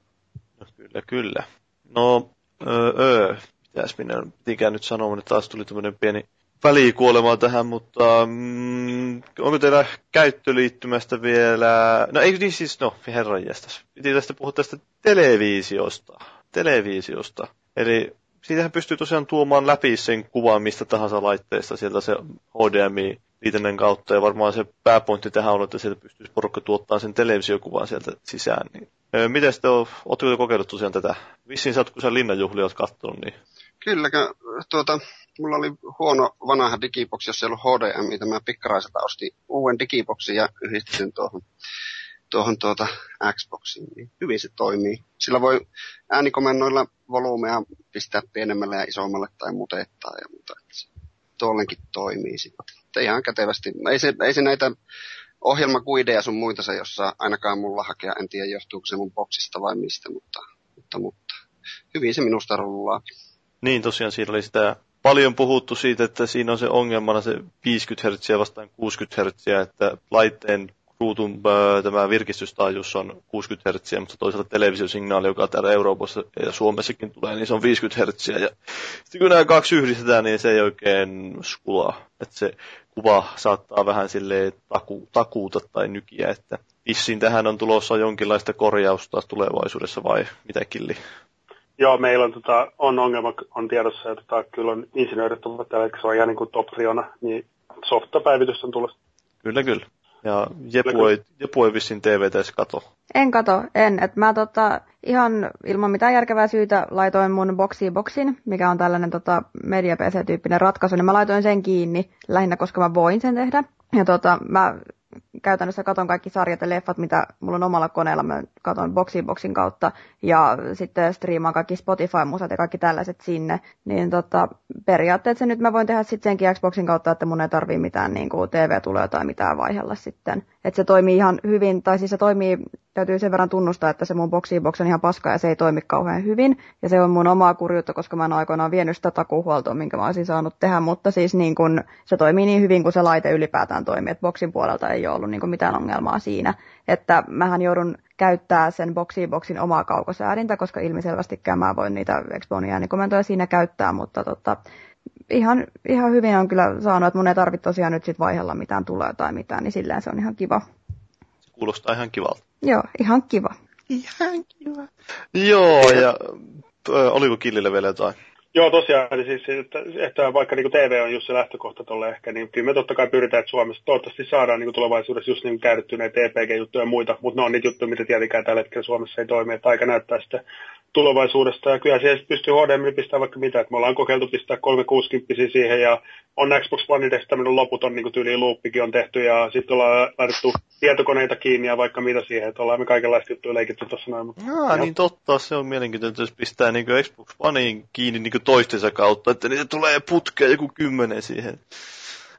No, kyllä, kyllä. No, öö, öö. mitäs minä pitikään nyt sanoa, että taas tuli tämmöinen pieni välikuolema tähän, mutta mm, onko teillä käyttöliittymästä vielä... No ei niin siis, no herran jästäs. Piti tästä puhua tästä televisiosta. Televisiosta. Eli siitähän pystyy tosiaan tuomaan läpi sen kuvan mistä tahansa laitteesta, sieltä se HDMI liitännän kautta, ja varmaan se pääpointti tähän on, että sieltä pystyisi porukka tuottaa sen televisiokuvan sieltä sisään. Niin. Miten sitten oletteko kokeillut tosiaan tätä? Vissiin sä oot, kun sä linnanjuhlia oot katsonut, niin... Kyllä, tuota, mulla oli huono vanha digiboksi, jos ei ollut HDMI, mä pikkaraiselta ostin uuden digiboksin ja yhdistin tuohon, tuohon tuota Xboxiin, niin hyvin se toimii. Sillä voi äänikomennoilla volumea pistää pienemmälle ja isommalle tai mutettaa ja muuta. Tuollenkin toimii sitten. Ihan kätevästi. Ei se, ei se näitä ohjelmakuideja sun muita se, jossa ainakaan mulla hakea. En tiedä, johtuuko se mun boksista vai mistä, mutta, mutta, mutta hyvin se minusta rullaa. Niin, tosiaan siinä oli sitä paljon puhuttu siitä, että siinä on se ongelmana se 50 Hz vastaan 60 Hz, että laitteen ruutun tämä virkistystaajuus on 60 Hz, mutta toisaalta televisiosignaali, joka täällä Euroopassa ja Suomessakin tulee, niin se on 50 Hz. Ja sitten kun nämä kaksi yhdistetään, niin se ei oikein skulaa. Että se kuva saattaa vähän silleen taku, takuuta tai nykiä, että vissiin tähän on tulossa jonkinlaista korjausta tulevaisuudessa vai mitä Killi? Joo, meillä on, tota, on ongelma on tiedossa, että tota, kyllä on insinöörit ovat se on ihan niin kuin top niin softapäivitys on tulossa. Kyllä, kyllä. Ja Jepu ei, Jepu ei vissiin TVT kato. En kato, en. Et mä tota, ihan ilman mitään järkevää syytä laitoin mun boxi boxin, mikä on tällainen tota, media PC-tyyppinen ratkaisu, niin mä laitoin sen kiinni lähinnä, koska mä voin sen tehdä. Ja tota, mä käytännössä katon kaikki sarjat ja leffat, mitä mulla on omalla koneella, mä katon boxin boxin kautta ja sitten striimaan kaikki Spotify-musat ja kaikki tällaiset sinne, niin tota, periaatteessa nyt mä voin tehdä sitten senkin Xboxin kautta, että mun ei tarvii mitään niin kuin TV-tuloja tai mitään vaihella sitten. Että se toimii ihan hyvin, tai siis se toimii täytyy sen verran tunnustaa, että se mun boxibox on ihan paska ja se ei toimi kauhean hyvin. Ja se on mun omaa kurjuutta, koska mä en aikoinaan vienyt sitä takuhuoltoa, minkä mä olisin saanut tehdä, mutta siis niin kun, se toimii niin hyvin kuin se laite ylipäätään toimii, että boxin puolelta ei ole ollut niin mitään ongelmaa siinä. Että mähän joudun käyttää sen boxiboxin omaa kaukosäädintä, koska ilmiselvästikään mä voin niitä Exponin äänikomentoja siinä käyttää, mutta tota, ihan, ihan hyvin on kyllä saanut, että mun ei tarvitse tosiaan nyt sit vaihella mitään tulee tai mitään, niin silleen se on ihan kiva. Kuulostaa ihan kivalta. Joo, ihan kiva. Ihan kiva. Joo, ja oliko Killille vielä jotain? Joo, tosiaan, eli siis, että, että vaikka niin TV on just se lähtökohta tuolle ehkä, niin kyllä me totta kai pyritään, että Suomessa toivottavasti saadaan niin tulevaisuudessa just niin käytettyneitä EPG-juttuja ja muita, mutta ne on niitä juttuja, mitä tietenkään tällä hetkellä Suomessa ei toimi, että aika näyttää sitten tulevaisuudesta. Ja kyllä siihen pystyy HDMI pistää vaikka mitä. Että me ollaan kokeiltu pistää 360 siihen ja on Xbox One tämmöinen loputon niin tyyliin loopikin on tehty ja sitten ollaan laitettu tietokoneita kiinni ja vaikka mitä siihen, että ollaan me kaikenlaista juttuja leikitty tuossa noin. Mutta, Jaa, niin totta, se on mielenkiintoista, jos pistää niin Xbox Oneen kiinni niin toistensa kautta, että niitä tulee putkea joku kymmenen siihen.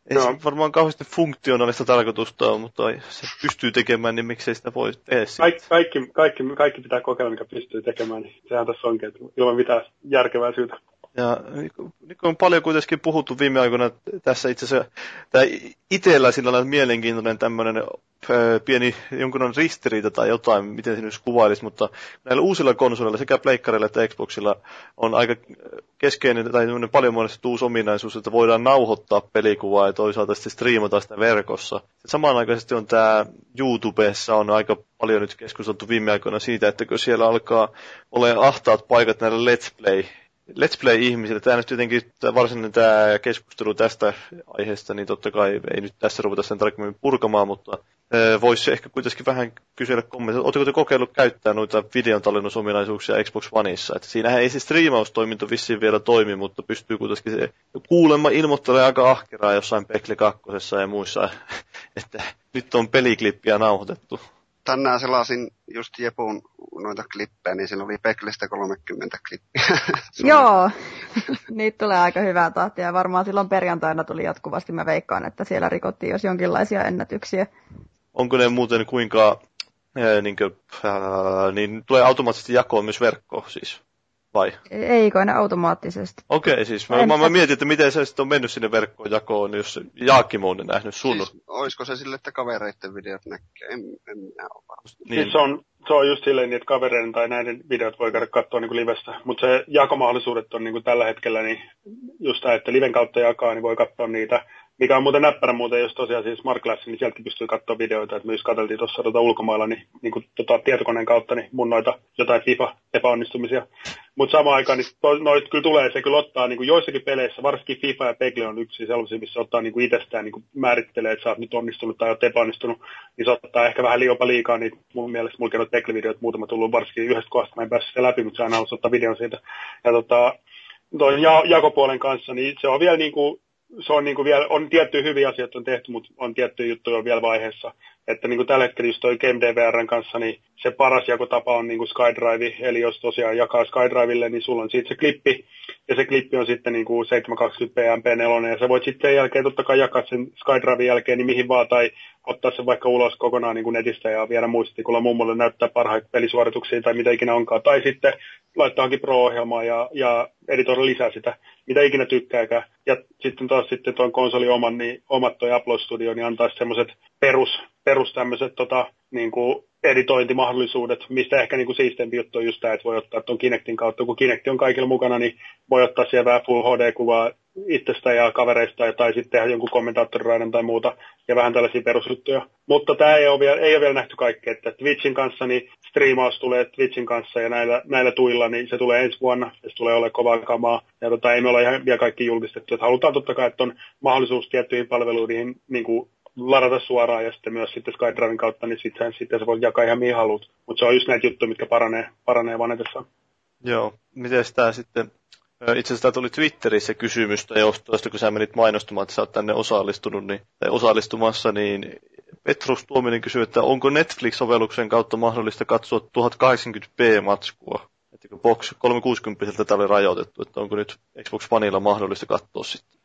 Ei no. se varmaan kauheasti funktionaalista tarkoitusta ole, mutta se pystyy tekemään, niin miksei sitä voi tehdä Kaik, kaikki, kaikki, kaikki pitää kokeilla, mikä pystyy tekemään, niin sehän tässä onkin, ilman mitään järkevää syytä. Ja niin on paljon kuitenkin puhuttu viime aikoina tässä itse asiassa, tämä itsellä sillä lailla mielenkiintoinen tämmöinen pieni jonkun ristiriita tai jotain, miten se nyt kuvailisi, mutta näillä uusilla konsoleilla sekä pleikkarilla että Xboxilla on aika keskeinen tai paljon muodostettu uusi ominaisuus, että voidaan nauhoittaa pelikuvaa ja toisaalta sitten striimata sitä verkossa. Samanaikaisesti on tämä YouTubessa on aika paljon nyt keskusteltu viime aikoina siitä, että kun siellä alkaa olla ahtaat paikat näillä Let's Play Let's Play-ihmisille. Tämä nyt tietenkin tämä varsinainen tämä keskustelu tästä aiheesta, niin totta kai ei nyt tässä ruveta sen tarkemmin purkamaan, mutta voisi ehkä kuitenkin vähän kysellä kommentteja. Oletteko te kokeillut käyttää noita videon tallennusominaisuuksia Xbox Oneissa? Että siinähän ei se striimaustoiminto vissiin vielä toimi, mutta pystyy kuitenkin se kuulemma ilmoittelemaan aika ahkeraa jossain Pekle 2 ja muissa, että nyt on peliklippiä nauhoitettu tänään selasin just Jepun noita klippejä, niin siinä oli Peklestä 30 klippiä. Joo, niitä tulee aika hyvää tahtia. Varmaan silloin perjantaina tuli jatkuvasti. Mä veikkaan, että siellä rikottiin jos jonkinlaisia ennätyksiä. Onko ne muuten kuinka, niin, kuin, ää, niin tulee automaattisesti jakoon myös verkkoon siis? Vai? Ei kai ne automaattisesti. Okei, okay, siis mä, mä, mä, mietin, että miten se sitten on mennyt sinne verkkoon jakoon, jos Jaakimo on nähnyt sun. Siis, olisiko se sille, että kavereiden videot näkee? En, en minä ole varmasti. Niin. Siis se, on, se on just silleen, että kavereiden tai näiden videot voi käydä katsoa niin livestä, mutta se jakomahdollisuudet on niin kuin tällä hetkellä, niin just tämä, että liven kautta jakaa, niin voi katsoa niitä mikä on muuten näppärä muuten, jos tosiaan siis Smart Glass, niin sieltäkin pystyy katsoa videoita, että myös katseltiin tuossa tuota ulkomailla niin, niin kuin, tota, tietokoneen kautta niin mun noita jotain FIFA-epäonnistumisia. Mutta samaan aikaan niin to, noit kyllä tulee, se kyllä ottaa niin kuin joissakin peleissä, varsinkin FIFA ja Pegle on yksi sellaisia, missä ottaa niin kuin itsestään niin kuin määrittelee, että sä oot nyt onnistunut tai oot epäonnistunut, niin se ottaa ehkä vähän jopa liikaa, niin mun mielestä mulla noita Pegle-videot muutama tullut varsinkin yhdestä kohdasta, mä en päässyt läpi, mutta se aina ottaa videon siitä. Ja tota, tuon ja, jakopuolen kanssa, niin se on vielä niin kuin se on, niin kuin vielä, on tiettyjä hyviä asioita on tehty, mutta on tiettyjä juttuja vielä vaiheessa. Että niin kuin tällä hetkellä just toi GameDVRn kanssa, niin se paras jakotapa on niin kuin SkyDrive, eli jos tosiaan jakaa SkyDrivelle, niin sulla on siitä se klippi, ja se klippi on sitten niin kuin 720p MP4, ja sä voit sitten sen jälkeen totta kai jakaa sen SkyDriven jälkeen niin mihin vaan, tai ottaa sen vaikka ulos kokonaan niin kuin netistä ja viedä muistikulla mummolle näyttää parhaita pelisuorituksia tai mitä ikinä onkaan, tai sitten laittaakin Pro-ohjelmaa ja, ja editoida lisää sitä, mitä ikinä tykkääkään. Ja sitten taas sitten tuon konsoli oman, niin omat toi Apple Studio, niin antaisi semmoiset perus, perus tämmöiset tota, niin kuin editointimahdollisuudet, mistä ehkä niin kuin siisteempi juttu on just tämä, että voi ottaa tuon Kinectin kautta. Kun Kinect on kaikilla mukana, niin voi ottaa siellä vähän Full HD-kuvaa itsestä ja kavereista tai sitten tehdä jonkun kommentaattoriraidan tai muuta ja vähän tällaisia perusjuttuja. Mutta tämä ei ole vielä, ei ole vielä nähty kaikkea, että Twitchin kanssa niin striimaus tulee Twitchin kanssa ja näillä, näillä tuilla, niin se tulee ensi vuonna, se tulee olemaan kovaa kamaa. Ja tota, ei me ole ihan vielä kaikki julkistettu, että halutaan totta kai, että on mahdollisuus tiettyihin palveluihin niin kuin ladata suoraan ja sitten myös sitten SkyDriven kautta, niin sitten, sitten se voi jakaa ihan mihin haluat. Mutta se on just näitä juttuja, mitkä paranee, paranee vanhetessaan. Joo, miten tämä sitten itse asiassa tuli Twitterissä kysymystä josta, kun sä menit mainostamaan, että sä oot tänne osallistunut, niin, tai osallistumassa, niin Petrus Tuominen kysyy, että onko Netflix-sovelluksen kautta mahdollista katsoa 1080p-matskua? Että kun Box 360 tätä oli rajoitettu, että onko nyt Xbox Oneilla mahdollista katsoa sitten?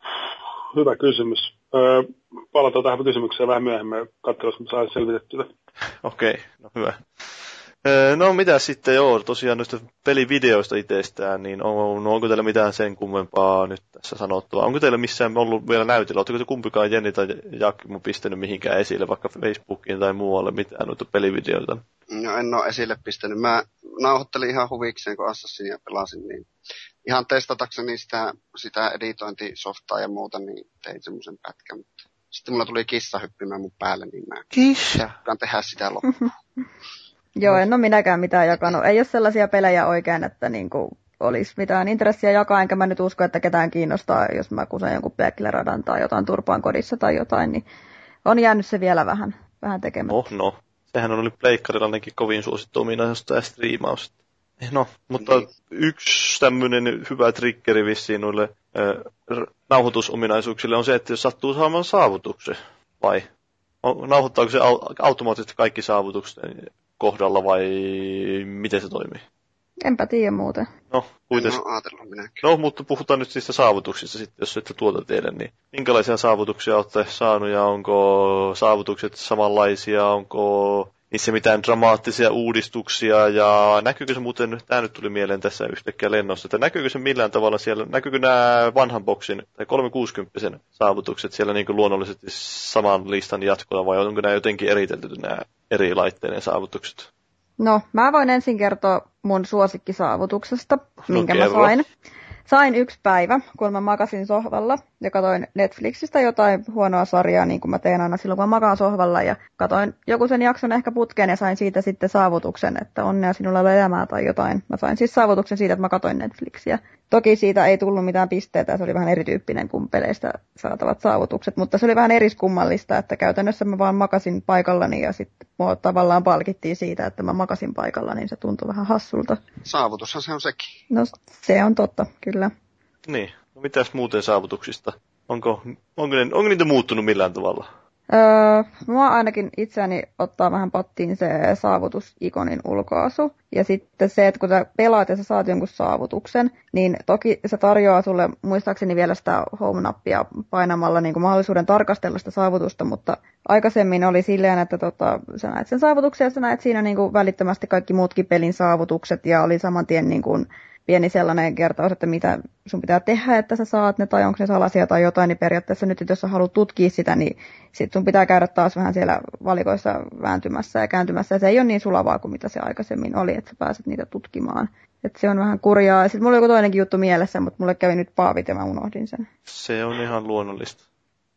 Hyvä kysymys. Öö, palataan tähän kysymykseen vähän myöhemmin, katsotaan, jos saan selvitettyä. Okei, okay, no hyvä. No mitä sitten, joo, tosiaan noista pelivideoista itsestään, niin on, onko teillä mitään sen kummempaa nyt tässä sanottavaa? Onko teillä missään ollut vielä näytillä? Oletteko te kumpikaan Jenni tai Jakimo pistänyt mihinkään esille, vaikka Facebookiin tai muualle mitään noita pelivideoita? No en ole esille pistänyt. Mä nauhoittelin ihan huvikseen, kun Assassinia pelasin, niin ihan testatakseni sitä, sitä editointisoftaa ja muuta, niin tein semmoisen pätkän. Sitten mulla tuli kissa hyppimään mun päälle, niin mä Kissa? tehdä sitä loppuun. Joo, en ole minäkään mitään jakanut. Ei ole sellaisia pelejä oikein, että niin kuin olisi mitään intressiä jakaa, enkä mä nyt usko, että ketään kiinnostaa, jos mä kusen jonkun Pekileradan tai jotain Turpaan kodissa tai jotain, niin on jäänyt se vielä vähän, vähän tekemättä. Oh no, sehän on nyt pleikkarilla ainakin kovin suosittu ominaisuus tämä striimaus. No, mutta niin. yksi tämmöinen hyvä triggeri vissiin noille äh, nauhoitusominaisuuksille on se, että jos sattuu saamaan saavutuksen, vai nauhoittaako se automaattisesti kaikki saavutukset kohdalla vai miten se toimii? Enpä tiedä muuten. No, kuitenkin. No, mutta puhutaan nyt niistä saavutuksista sitten, jos ette tuota tehdä, niin minkälaisia saavutuksia olette saanut ja onko saavutukset samanlaisia, onko niissä mitään dramaattisia uudistuksia ja näkyykö se muuten, tämä nyt tuli mieleen tässä yhtäkkiä lennossa, että näkyykö se millään tavalla siellä, näkyykö nämä vanhan boksin tai 360 saavutukset siellä niin kuin luonnollisesti saman listan jatkolla vai onko nämä jotenkin eritelty nämä eri laitteiden saavutukset? No, mä voin ensin kertoa mun suosikkisaavutuksesta, no, minkä kerro. mä sain sain yksi päivä, kun mä makasin sohvalla ja katoin Netflixistä jotain huonoa sarjaa, niin kuin mä teen aina silloin, kun mä makaan sohvalla. Ja katoin joku sen jakson ehkä putkeen ja sain siitä sitten saavutuksen, että onnea sinulla elämää tai jotain. Mä sain siis saavutuksen siitä, että mä katoin Netflixiä. Toki siitä ei tullut mitään pisteitä, se oli vähän erityyppinen kuin peleistä saatavat saavutukset, mutta se oli vähän eriskummallista, että käytännössä mä vaan makasin paikallani ja sitten mua tavallaan palkittiin siitä, että mä makasin paikalla, niin se tuntui vähän hassulta. Saavutushan se on sekin. No se on totta, kyllä. Niin, no mitäs muuten saavutuksista? Onko, onko, ne, onko niitä muuttunut millään tavalla? Öö, mua ainakin itseäni ottaa vähän pattiin se saavutusikonin ulkoasu. Ja sitten se, että kun sä pelaat ja sä saat jonkun saavutuksen, niin toki se tarjoaa sulle muistaakseni vielä sitä home-nappia painamalla niin kuin mahdollisuuden tarkastella sitä saavutusta, mutta aikaisemmin oli silleen, että tota, sä näet sen saavutuksen ja sä näet siinä niin kuin välittömästi kaikki muutkin pelin saavutukset ja oli saman tien niin kuin pieni sellainen kertaus, että mitä sun pitää tehdä, että sä saat ne, tai onko ne salaisia tai jotain, niin periaatteessa nyt, jos sä haluat tutkia sitä, niin sit sun pitää käydä taas vähän siellä valikoissa vääntymässä ja kääntymässä, ja se ei ole niin sulavaa kuin mitä se aikaisemmin oli, että sä pääset niitä tutkimaan. Että se on vähän kurjaa. Sitten mulla oli joku toinenkin juttu mielessä, mutta mulle kävi nyt paavit ja mä unohdin sen. Se on ihan luonnollista.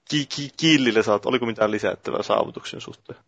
Ki- ki- killille saat, oliko mitään lisättävää saavutuksen suhteen?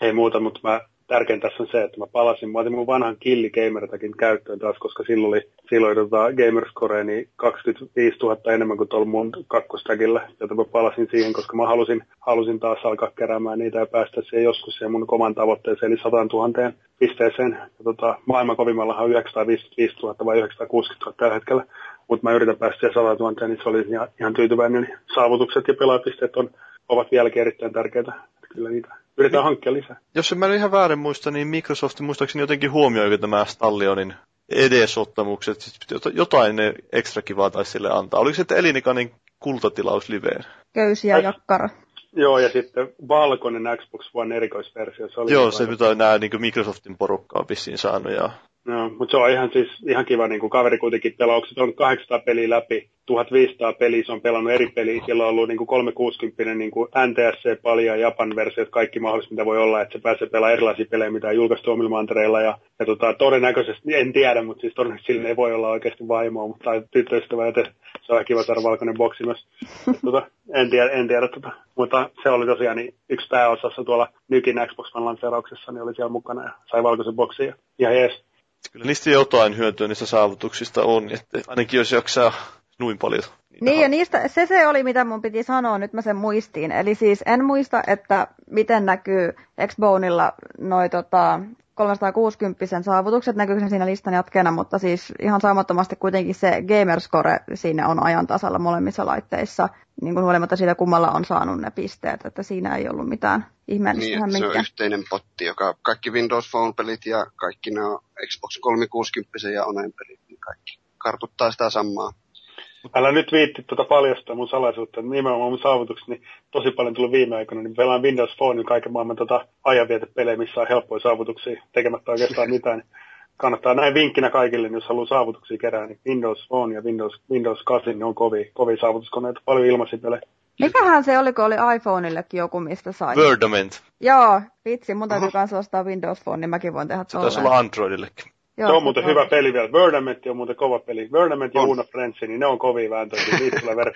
Ei muuta, mutta mä tärkein tässä on se, että mä palasin, mä otin mun vanhan Killi Gamertakin käyttöön taas, koska silloin oli, silloin tota Gamerscore niin 25 000 enemmän kuin tuolla mun kakkostäkillä, jota mä palasin siihen, koska mä halusin, halusin taas alkaa keräämään niitä ja päästä siihen joskus siihen mun oman tavoitteeseen, eli 100 000 pisteeseen. Ja tota, maailman kovimmallahan on 955 000 vai 960 000 tällä hetkellä, mutta mä yritän päästä siihen 100 000, niin se oli ihan, ihan tyytyväinen. Niin saavutukset ja pelaajapisteet on, ovat vieläkin erittäin tärkeitä. Kyllä niitä yritetään hankkia lisää. Jos en mä ihan väärin muista, niin Microsoft muistaakseni jotenkin huomioi tämä Stallionin edesottamukset, siis jotain ne ekstra kivaa taisi sille antaa. Oliko se, että Elinikanin kultatilaus liveen? Köysi ja jakkara. Joo, ja sitten valkoinen Xbox One erikoisversio. Se oli Joo, se mitä nämä niin Microsoftin porukkaa on vissiin saanut. Ja... No, mutta se on ihan, siis, ihan kiva, niin kuin kaveri kuitenkin pelaa, onko se on 800 peliä läpi, 1500 peliä, se on pelannut eri peliä, siellä on ollut niin kuin 360 niin kuin NTSC paljon Japan versiot, kaikki mahdolliset, mitä voi olla, että se pääsee pelaamaan erilaisia pelejä, mitä on julkaistu omilla mantereilla, ja, ja tota, todennäköisesti, en tiedä, mutta siis todennäköisesti sillä ei voi olla oikeasti vaimoa, mutta tai tyttöystävä, että se on kiva saada valkoinen boksi myös. tota, en tiedä, en tiedä tota. mutta se oli tosiaan niin yksi pääosassa tuolla Nykin Xbox One lanseerauksessa, niin oli siellä mukana ja sai valkoisen boksin ja ihan jees. Kyllä niistä jotain hyötyä niistä saavutuksista on, että ainakin jos jaksaa noin paljon. Niin, niin ja niistä, se se oli mitä mun piti sanoa, nyt mä sen muistiin. Eli siis en muista, että miten näkyy Xboneilla noi tota, 360 saavutukset, näkyykö se siinä listan jatkeena, mutta siis ihan saamattomasti kuitenkin se Gamerscore siinä on ajan tasalla molemmissa laitteissa, niin kuin huolimatta siitä kummalla on saanut ne pisteet, että siinä ei ollut mitään ihmeellistä. Niin, se on yhteinen potti, joka kaikki Windows Phone-pelit ja kaikki nämä Xbox 360 ja Onen pelit, niin kaikki kartuttaa sitä samaa. Älä nyt viitti tuota paljastaa mun salaisuutta, että nimenomaan mun saavutukset, niin tosi paljon tullut viime aikoina, niin pelaan Windows Phone niin kaiken maailman tota ajanvietepelejä, missä on helppoja saavutuksia tekemättä oikeastaan mitään. Niin kannattaa näin vinkkinä kaikille, niin jos haluaa saavutuksia kerää, niin Windows Phone ja Windows, Windows 8 niin on kovia, kovia saavutuskoneita, paljon ilmaisia pelejä. Mikähän se oli, kun oli iPhoneillekin joku, mistä sai? Wordament. Joo, vitsi, mun täytyy myös ostaa Windows Phone, niin mäkin voin tehdä Se taisi olla Androidillekin. Joo, se on muuten hyvä peli vielä. Verdament on muuten kova peli. Verdament ja Uno Friends, niin ne on kovia vääntöjä. Niistä tulee.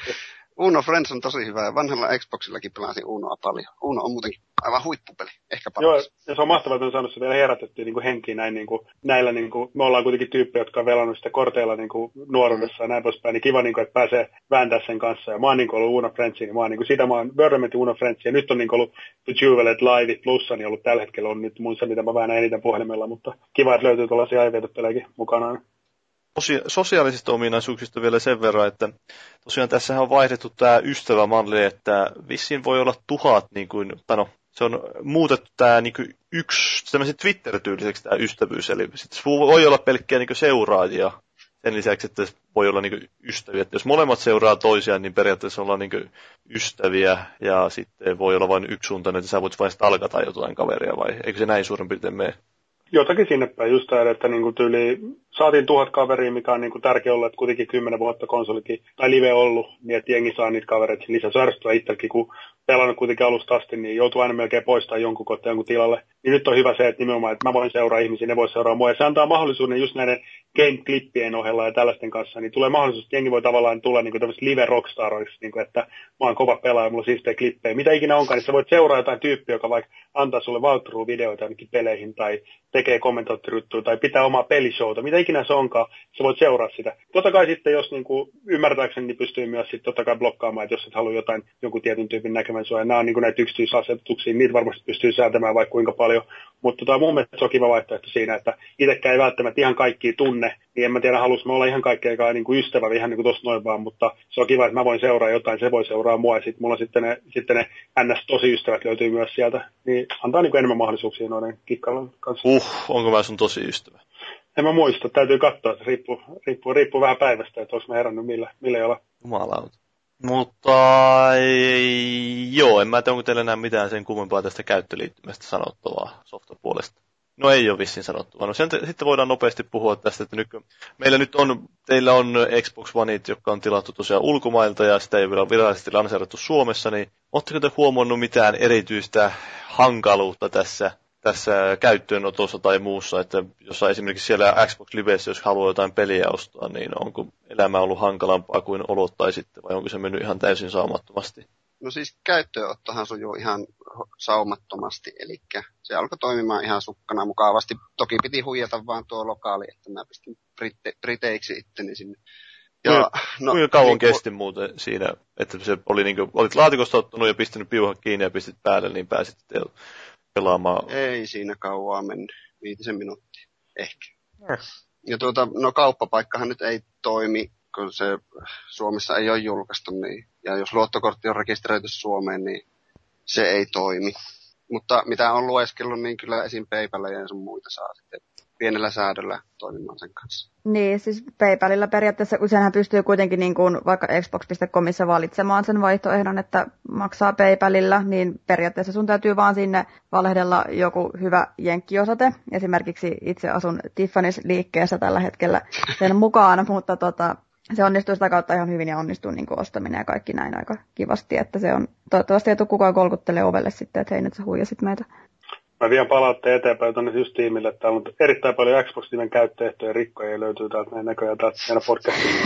Uno Friends on tosi hyvä ja vanhalla Xboxillakin pelasin Unoa paljon. Uno on muutenkin aivan huippupeli, ehkä paras. Joo, ja se on mahtavaa, että on saanut se vielä herätettyä niin henkiin näin niin kuin, näillä, niin kuin, me ollaan kuitenkin tyyppejä, jotka on velannut sitä korteilla niin kuin, nuoruudessa ja näin poispäin, niin kiva, niin kuin, että pääsee vääntää sen kanssa. Ja mä oon niin kuin, ollut Uno Friendsi, niin mä oon niin kuin, sitä mä oon Uno Friendsi, ja nyt on niin kuin, ollut The Juvelet Live Plussa, niin ollut tällä hetkellä on nyt mun se, mitä mä väännän eniten puhelimella, mutta kiva, että löytyy tuollaisia aiveitopelejäkin mukanaan sosiaalisista ominaisuuksista vielä sen verran, että tosiaan tässä on vaihdettu tämä ystävämalli, että vissiin voi olla tuhat, niin kuin, no, se on muutettu tämä niin kuin yksi Twitter-tyyliseksi tämä ystävyys, eli sit voi olla pelkkiä niin seuraajia sen lisäksi, että voi olla niin ystäviä. Että jos molemmat seuraa toisiaan, niin periaatteessa ollaan niin ystäviä ja sitten voi olla vain yksisuuntainen, että sä voit vain stalkata jotain kaveria vai eikö se näin suurin piirtein mene? Jotakin sinne päin, just tämä, että niin kuin tyyli, saatiin tuhat kaveria, mikä on niin kuin tärkeä olla, että kuitenkin kymmenen vuotta konsolikin tai live ollut, niin että jengi saa niitä kavereita lisää. Se itsekin, kun pelannut kuitenkin alusta asti, niin joutuu aina melkein poistamaan jonkun kohta jonkun tilalle. Niin nyt on hyvä se, että nimenomaan, että mä voin seuraa ihmisiä, ne voi seuraa mua. Ja se antaa mahdollisuuden just näiden game-klippien ohella ja tällaisten kanssa, niin tulee mahdollisuus, että jengi voi tavallaan tulla niin kuin live rockstaroiksi, niin kuin, että mä oon kova pelaaja, mulla on siistejä klippejä. Mitä ikinä onkaan, niin sä voit seuraa jotain tyyppiä, joka vaikka antaa sulle walkthrough-videoita ainakin peleihin tai tekee kommentaattorijuttuja tai pitää omaa pelishowta, mitä ikinä se onkaan, sä voit seuraa sitä. Totta kai sitten, jos niin kuin, ymmärtääkseni, niin pystyy myös sitten totta kai blokkaamaan, että jos et halua jotain jonkun tietyn tyypin näkemään Ja nämä on niin näitä yksityisasetuksia, niitä varmasti pystyy säätämään vaikka kuinka paljon. Mutta tota, mun mielestä se on kiva vaihtoehto siinä, että itsekään ei välttämättä ihan kaikki tunne, niin en mä tiedä, halus mä olla ihan kaikkea niin kuin ystävä ihan niin kuin tuossa noin vaan, mutta se on kiva, että mä voin seuraa jotain, se voi seuraa mua ja sitten mulla sitten ne, sitten ne ns. tosi ystävät löytyy myös sieltä, niin antaa niin kuin enemmän mahdollisuuksia noiden kikkailun kanssa. Uh, onko mä sun tosi ystävä? En mä muista, täytyy katsoa, että riippuu, riippuu, riippuu vähän päivästä, että olisi mä herännyt millä, millä jolla. Jumalauta. Mutta joo, en mä tiedä, onko teillä enää mitään sen kummempaa tästä käyttöliittymästä sanottavaa softapuolesta. No ei ole vissiin sanottu. No sen, sitten voidaan nopeasti puhua tästä, että nyt, meillä nyt on, teillä on Xbox Oneit, jotka on tilattu tosiaan ulkomailta ja sitä ei vielä virallisesti lanseerattu Suomessa, niin oletteko te huomannut mitään erityistä hankaluutta tässä tässä käyttöönotossa tai muussa, että jos esimerkiksi siellä Xbox Livessä, jos haluaa jotain peliä ostaa, niin onko elämä ollut hankalampaa kuin olottaisitte vai onko se mennyt ihan täysin saamattomasti? No siis käyttöönottohan sujuu ihan saumattomasti, eli se alkoi toimimaan ihan sukkana mukavasti. Toki piti huijata vaan tuo lokaali, että mä pistin britte, briteiksi itteni sinne. Ja, kuinka, no, kuinka kauan niin, kesti muuten siinä, että se oli niin kuin, olit laatikosta ottanut ja pistänyt piuhan kiinni ja pistit päälle, niin pääsit pelaamaan? Ei siinä kauaa mennyt, viitisen minuuttia ehkä. Yes. Ja tuota, no kauppapaikkahan nyt ei toimi, kun se Suomessa ei ole julkaistu, niin, ja jos luottokortti on rekisteröity Suomeen, niin se ei toimi. Mutta mitä on lueskellut, niin kyllä esim. PayPal ja sun muita saa sitten pienellä säädöllä toimimaan sen kanssa. Niin, siis PayPalilla periaatteessa useinhan pystyy kuitenkin niin kuin vaikka Xbox.comissa valitsemaan sen vaihtoehdon, että maksaa PayPalilla, niin periaatteessa sun täytyy vaan sinne valehdella joku hyvä jenkkiosoite. Esimerkiksi itse asun Tiffany's liikkeessä tällä hetkellä sen mukaan, mutta tota, se onnistuu sitä kautta ihan hyvin ja onnistuu niin kuin ostaminen ja kaikki näin aika kivasti, että se on, toivottavasti ei tule kukaan kolkuttelee ovelle sitten, että hei nyt sä huijasit meitä. Mä vien palautteen eteenpäin tuonne just tiimille, että täällä on erittäin paljon Xbox-nimen käyttöehtoja rikkoja ja löytyy täältä meidän näköjään täältä meidän podcastista.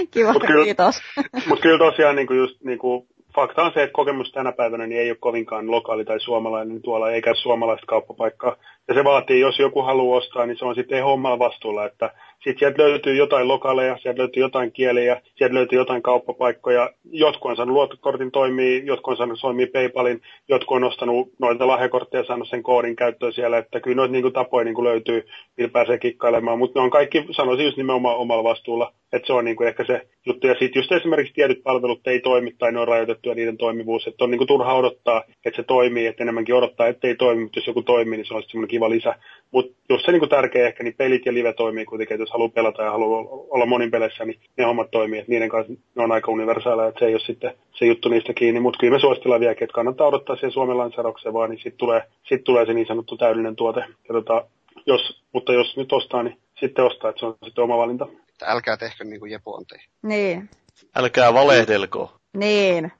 Kiva, mut kyllä, kiitos. Mutta kyllä tosiaan niin kuin just niin kuin, fakta on se, että kokemus tänä päivänä niin ei ole kovinkaan lokaali tai suomalainen, niin tuolla ei käy suomalaista kauppapaikkaa. Ja se vaatii, jos joku haluaa ostaa, niin se on sitten hommalla vastuulla, että sitten sieltä löytyy jotain lokaleja, sieltä löytyy jotain kieliä, sieltä löytyy jotain kauppapaikkoja. Jotkut on saanut luottokortin toimii, jotkut on saanut toimii PayPalin, jotkut on ostanut noita lahjakortteja ja saanut sen koodin käyttöön siellä. Että kyllä noita niin tapoja niin kuin löytyy, millä pääsee kikkailemaan. Mutta ne on kaikki, sanoisin just nimenomaan omalla vastuulla. Että se on niin kuin ehkä se juttu. Ja sitten just esimerkiksi tietyt palvelut ei toimi tai ne on rajoitettu ja niiden toimivuus. Että on niin kuin turha odottaa, että se toimii, että enemmänkin odottaa, että ei toimi. Mutta jos joku toimii, niin se on semmoinen kiva lisä. Mutta jos se niin kuin tärkeä ehkä, niin pelit ja live toimii kuitenkin. Että jos haluaa pelata ja haluaa olla monin peleissä, niin ne hommat toimii. Että niiden kanssa ne on aika universaaleja, että se ei ole sitten se juttu niistä kiinni. Mutta kyllä me suositellaan vieläkin, että kannattaa odottaa siihen Suomen lanseeraukseen vaan, niin sitten tulee, sit tulee se niin sanottu täydellinen tuote. Ja tota, jos, mutta jos nyt ostaa, niin sitten ostaa, että se on sitten oma valinta. Älkää tehkö niin kuin Jepu on tehnyt. Niin. Älkää valehdelko. Niin.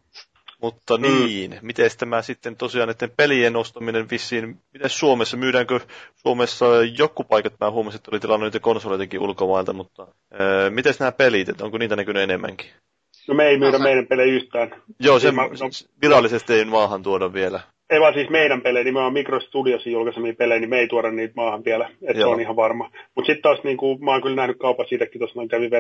Mutta mm. niin, miten tämä sitten tosiaan näiden pelien ostaminen vissiin, miten Suomessa, myydäänkö Suomessa joku paikat, mä huomasin, että oli tilannut niitä konsoleitakin ulkomailta, mutta ää, miten nämä pelit, että onko niitä näkynyt enemmänkin? No me ei myydä no, meidän pelejä yhtään. Joo, se, no, virallisesti ei maahan tuoda vielä ei vaan siis meidän pelejä, nimenomaan Microstudiosin julkaisemia pelejä, niin me ei tuoda niitä maahan vielä, että se on ihan varma. Mutta sitten taas niin kuin, mä oon kyllä nähnyt kaupan siitäkin, tuossa noin kävin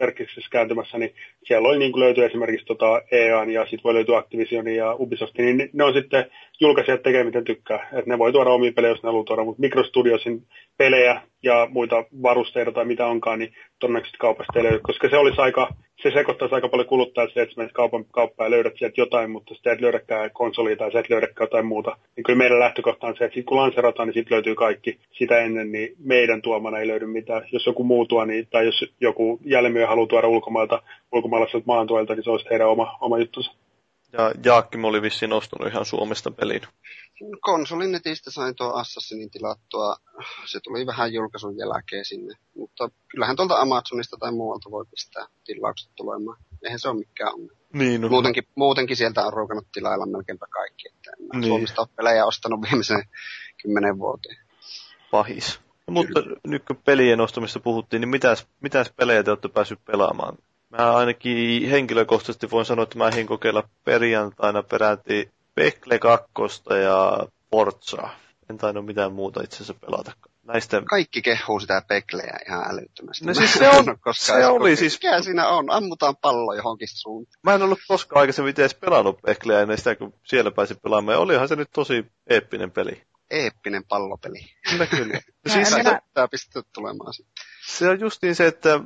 verkiksessä kääntymässä, niin siellä oli niin kuin löytyy esimerkiksi tota EAN ja sitten voi löytyä Activisionin ja Ubisoftin, niin ne on sitten julkaisijat tekee miten tykkää. Että ne voi tuoda omia pelejä, jos ne haluaa tuoda, mutta Microstudiosin pelejä ja muita varusteita tai mitä onkaan, niin todennäköisesti kaupasta ei löydy, koska se olisi aika, se sekoittaisi aika paljon kuluttajaa se, että menet kaupan kauppaan ja löydät sieltä jotain, mutta sitten et löydäkään konsolia tai sä et löydäkään jotain muuta. Niin kyllä meidän lähtökohta on se, että kun lanserataan, niin sitten löytyy kaikki. Sitä ennen, niin meidän tuomana ei löydy mitään. Jos joku muu tuo, niin, tai jos joku jäljemyö haluaa tuoda ulkomailta, ulkomaalaiselta maantuelta, niin se olisi heidän oma, oma juttunsa. Ja Jaakki oli vissiin ostanut ihan Suomesta pelin. Konsolin netistä sain tuo Assassinin tilattua. Se tuli vähän julkaisun jälkeen sinne. Mutta kyllähän tuolta Amazonista tai muualta voi pistää tilaukset tulemaan. Eihän se ole mikään on. Niin, no. muutenkin, muutenkin sieltä on ruukannut tilailla melkeinpä kaikki. Että en niin. Suomesta ole pelejä ostanut viimeisen kymmenen vuoteen. Pahis. No, mutta nyt kun pelien ostamista puhuttiin, niin mitäs, mitäs pelejä te olette päässyt pelaamaan? Mä ainakin henkilökohtaisesti voin sanoa, että mä ehdin kokeilla perjantaina peräti Pekle 2 ja Forza. En tainnut mitään muuta itse asiassa pelata. Näistä... Kaikki kehuu sitä Pekleä ihan älyttömästi. No siis se, on, se oli siis... Mikä siinä on? Ammutaan pallo johonkin suuntaan. Mä en ollut koskaan aikaisemmin edes pelannut Pekleä ennen sitä, kun siellä pääsi pelaamaan. Ja olihan se nyt tosi eeppinen peli. Eeppinen pallopeli. Kyllä, kyllä. No siis se, pitää pistää tulemaan sitten. Se on justiin se, että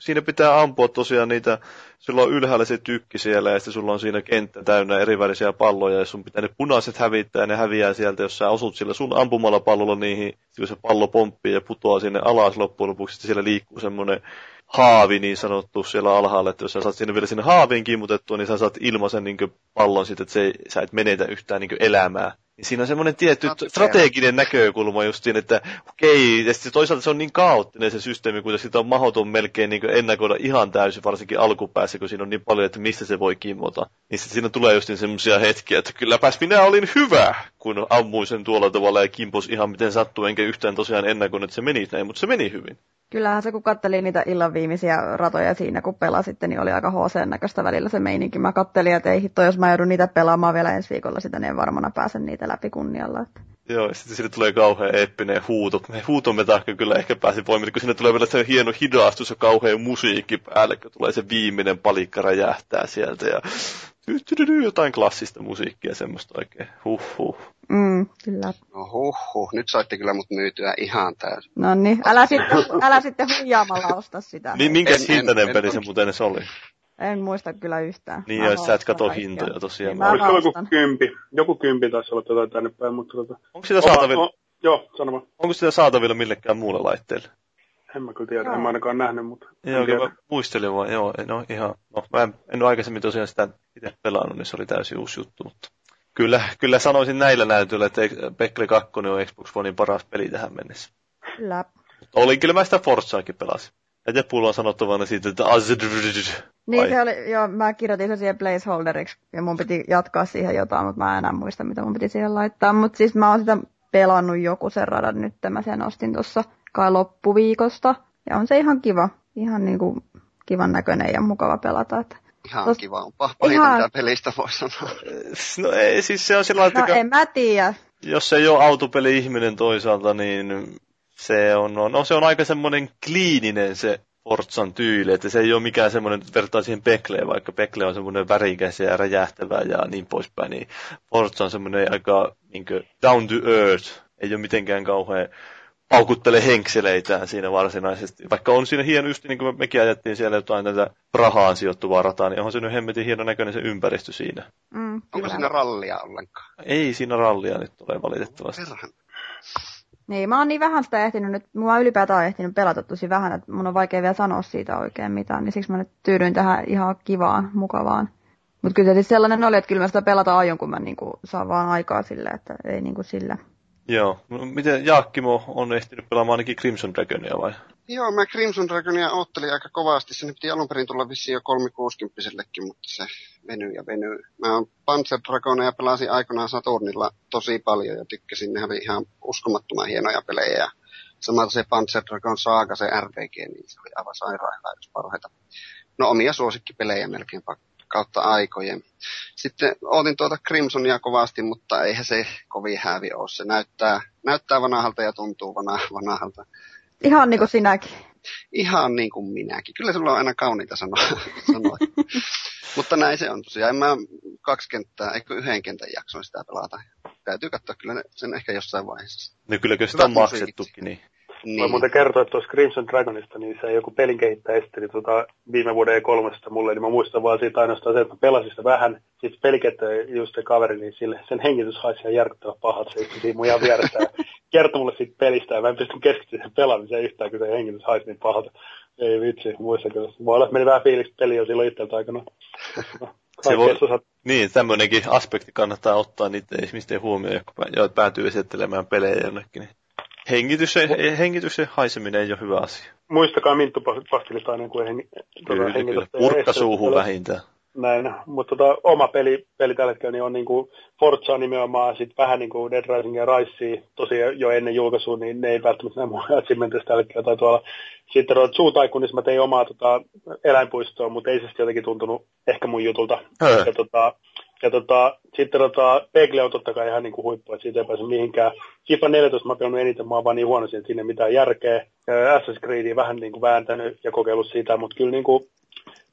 siinä pitää ampua tosiaan niitä, sulla on ylhäällä se tykki siellä ja sitten sulla on siinä kenttä täynnä erivärisiä palloja ja sun pitää ne punaiset hävittää ja ne häviää sieltä, jos sä osut sillä sun ampumalla pallolla niihin, kun se pallo pomppii ja putoaa sinne alas loppujen lopuksi, sitten siellä liikkuu semmoinen haavi niin sanottu siellä alhaalla, että jos sä saat sinne vielä sinne haaviin kimutettua, niin sä saat ilmaisen niin pallon sitten, että se, sä et menetä yhtään niin elämää niin siinä on semmoinen tietty strateginen näkökulma justiin, että okei, ja sitten toisaalta se on niin kaoottinen se systeemi, kun sitä on mahdoton melkein niin ennakoida ihan täysin, varsinkin alkupäässä, kun siinä on niin paljon, että mistä se voi kimmota. Niin sitten siinä tulee just semmoisia hetkiä, että kylläpäs minä olin hyvä, kun ammuin sen tuolla tavalla ja kimpos ihan miten sattuu, enkä yhtään tosiaan ennakoin, että se meni näin, mutta se meni hyvin. Kyllähän se, kun katteli niitä illan viimeisiä ratoja siinä, kun pelasitte, niin oli aika HC näköistä välillä se meininki. Mä kattelin, että ei hitto, jos mä joudun niitä pelaamaan vielä ensi viikolla sitä, niin varmana pääsen niitä läpi kunnialla. Että. Joo, sitten sinne tulee kauhean eeppinen huuto. Me huutomme tahka kyllä ehkä pääsi poimimaan, kun sinne tulee vielä se hieno hidastus ja kauhean musiikki päälle, kun tulee se viimeinen palikka räjähtää sieltä ja jotain klassista musiikkia semmoista oikein. Huh, huh. Mm, kyllä. No huh, huh. Nyt saitte kyllä mut myytyä ihan täysin. No niin, älä sitten, älä sitten huijaamalla osta sitä. niin, minkä hintainen peli se muuten se oli? En muista kyllä yhtään. Niin, jos sä et kato hintoja tosiaan. Niin, Olisiko joku kympi? Joku kympi taisi olla tätä tänne päin, mutta tota... Onko sitä saatavilla? Joo, sanoma. Onko sitä saatavilla millekään muulle laitteelle? En mä kyllä tiedä, joo. en mä ainakaan nähnyt, mutta... Joo, kyllä mä muistelin vaan, joo, no ihan... No, mä en, en ole aikaisemmin tosiaan sitä itse pelannut, niin se oli täysin uusi juttu, mutta... Kyllä, kyllä sanoisin näillä näytöillä, että Pekle 2 on Xbox Onein paras peli tähän mennessä. Kyllä. Olin kyllä mä sitä Forzaakin pelasin. Ja Jepulla on sanottavana siitä, että Niin se oli, joo, mä kirjoitin sen siihen placeholderiksi ja mun piti jatkaa siihen jotain, mutta mä en enää muista, mitä mun piti siihen laittaa. Mutta siis mä oon sitä pelannut joku sen radan nyt, mä sen ostin tuossa kai loppuviikosta. Ja on se ihan kiva, ihan niinku kivan näköinen ja mukava pelata. Että ihan Tos... kiva on. Pahinta, ihan... mitä pelistä voi sanoa. No ei, siis se on sillä no, että... en mä tiedä. Jos se ei ole autopeli-ihminen toisaalta, niin se on, no se on aika semmoinen kliininen se Forzan tyyli, että se ei ole mikään semmoinen, että vertaa siihen Pekleen, vaikka Pekle on semmoinen värikäs ja räjähtävä ja niin poispäin, niin Forza on semmoinen aika niin down to earth, ei ole mitenkään kauhean paukuttele henkseleitään siinä varsinaisesti. Vaikka on siinä hieno, just niin kuin mekin ajettiin siellä jotain tätä rahaan sijoittuvaa rataa, niin onhan se nyt hemmetin hieno näköinen se ympäristö siinä. Mm, Onko siinä rallia ollenkaan? Ei siinä rallia nyt ole valitettavasti. Perhän. Niin, mä oon niin vähän sitä ehtinyt nyt, mä ylipäätään ehtinyt pelata tosi vähän, että mun on vaikea vielä sanoa siitä oikein mitään, niin siksi mä nyt tyydyin tähän ihan kivaan, mukavaan. Mutta kyllä siis sellainen oli, että kyllä mä sitä pelata aion, kun mä niinku saan vaan aikaa sille, että ei niinku sillä. Joo. Miten Jaakkimo on ehtinyt pelaamaan ainakin Crimson Dragonia vai? Joo, mä Crimson Dragonia oottelin aika kovasti. Sen piti alun perin tulla vissiin jo 360 mutta se venyy ja venyy. Mä oon Panzer Dragonia pelasin aikanaan Saturnilla tosi paljon ja tykkäsin. Ne oli ihan uskomattoman hienoja pelejä. Samalla se Panzer Dragon Saga, se RPG, niin se oli aivan sairaan hyvä, parhaita. No omia suosikkipelejä melkein kautta aikojen. Sitten otin tuota Crimsonia kovasti, mutta eihän se kovin hävi ole. Se näyttää, näyttää vanhalta ja tuntuu vana, vanhalta. Ihan niin kuin sinäkin. Ihan niin kuin minäkin. Kyllä sulla on aina kauniita sanoa. sanoa. mutta näin se on tosiaan. En mä kaksi kenttää, eikö yhden kentän jakson sitä pelata. Täytyy katsoa kyllä sen ehkä jossain vaiheessa. No kyllä sitä on maksettukin, niin. Niin. Mä muuten kertoa, että tuossa Crimson Dragonista, niin se joku pelinkehittäjä esitteli tuota viime vuoden E3 mulle, niin mä muistan vaan siitä ainoastaan se, että mä pelasin sitä vähän. Sitten pelikehittäjä, just se kaveri, niin sille, sen hengitys haisi ihan järkyttävä pahat. Se istui siinä mun ihan vieressä ja kertoi mulle siitä pelistä ja mä en pystynyt keskittymään sen pelaamiseen yhtään, kun se hengitys haisi niin pahalta. Ei vitsi, muista kyllä. Voi olla, että meni vähän fiiliksi peliä silloin itseltä aikana. No, se voi, niin, tämmöinenkin aspekti kannattaa ottaa niitä ihmisten huomioon, jotka päätyy esittelemään pelejä jonnekin. Niin Hengitys, hengitys ja haiseminen ei ole hyvä asia. Muistakaa minttupastilista aina, kun hengi, tuota, kyllä, Purkka suuhun vähintään. Näin, mutta tota, oma peli, peli tällä hetkellä niin on niin kuin Forza nimenomaan, sit vähän niin kuin Dead Rising ja Rise, tosiaan jo ennen julkaisua, niin ne ei välttämättä näe mun achievementista tällä hetkellä tai tuolla. Sitten tuolla Zoo mä tein omaa tota, eläinpuistoa, mutta ei se jotenkin tuntunut ehkä mun jutulta. Ja, tota, ja tota, sitten tota, Pegle on totta kai ihan niin kuin huippu, että siitä ei pääse mihinkään. FIFA 14 mä pelannut eniten, mä oon vaan niin huono että siinä ei mitään järkeä. Assassin's Creedia vähän niin kuin vääntänyt ja kokeillut sitä, mutta kyllä niin kuin,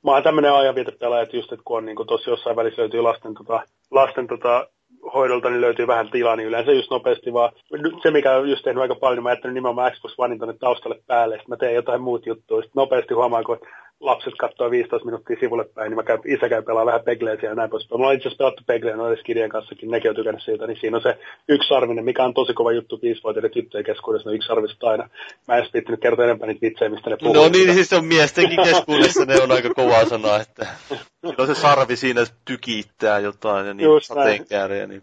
mä oon tämmöinen ajanvietepelaaja, että just, että kun on niin kuin tossa jossain välissä löytyy lasten, tota, lasten tota, hoidolta, niin löytyy vähän tilaa, niin yleensä just nopeasti vaan. Se, mikä on just tehnyt aika paljon, niin mä jättänyt nimenomaan Xbox Onein tonne taustalle päälle, sitten mä teen jotain muut juttuja, sitten nopeasti huomaan, kun lapset katsoo 15 minuuttia sivulle päin, niin mä käyn, isä käy pelaa vähän Pegleä ja näin poispäin. Mulla on itse asiassa pelattu Pegleä noiden skidien kanssakin, nekin on tykännyt siitä, niin siinä on se yksi sarvinen, mikä on tosi kova juttu viisivuotiaiden tyttöjen keskuudessa, no yksi sarvista aina. Mä en viittinyt kertoa enempää niitä vitsejä, mistä ne puhuu. No niin, siis on miestenkin keskuudessa, ne on aika kovaa sanaa, että on se sarvi siinä tykittää jotain ja niin sateenkääriä. Niin.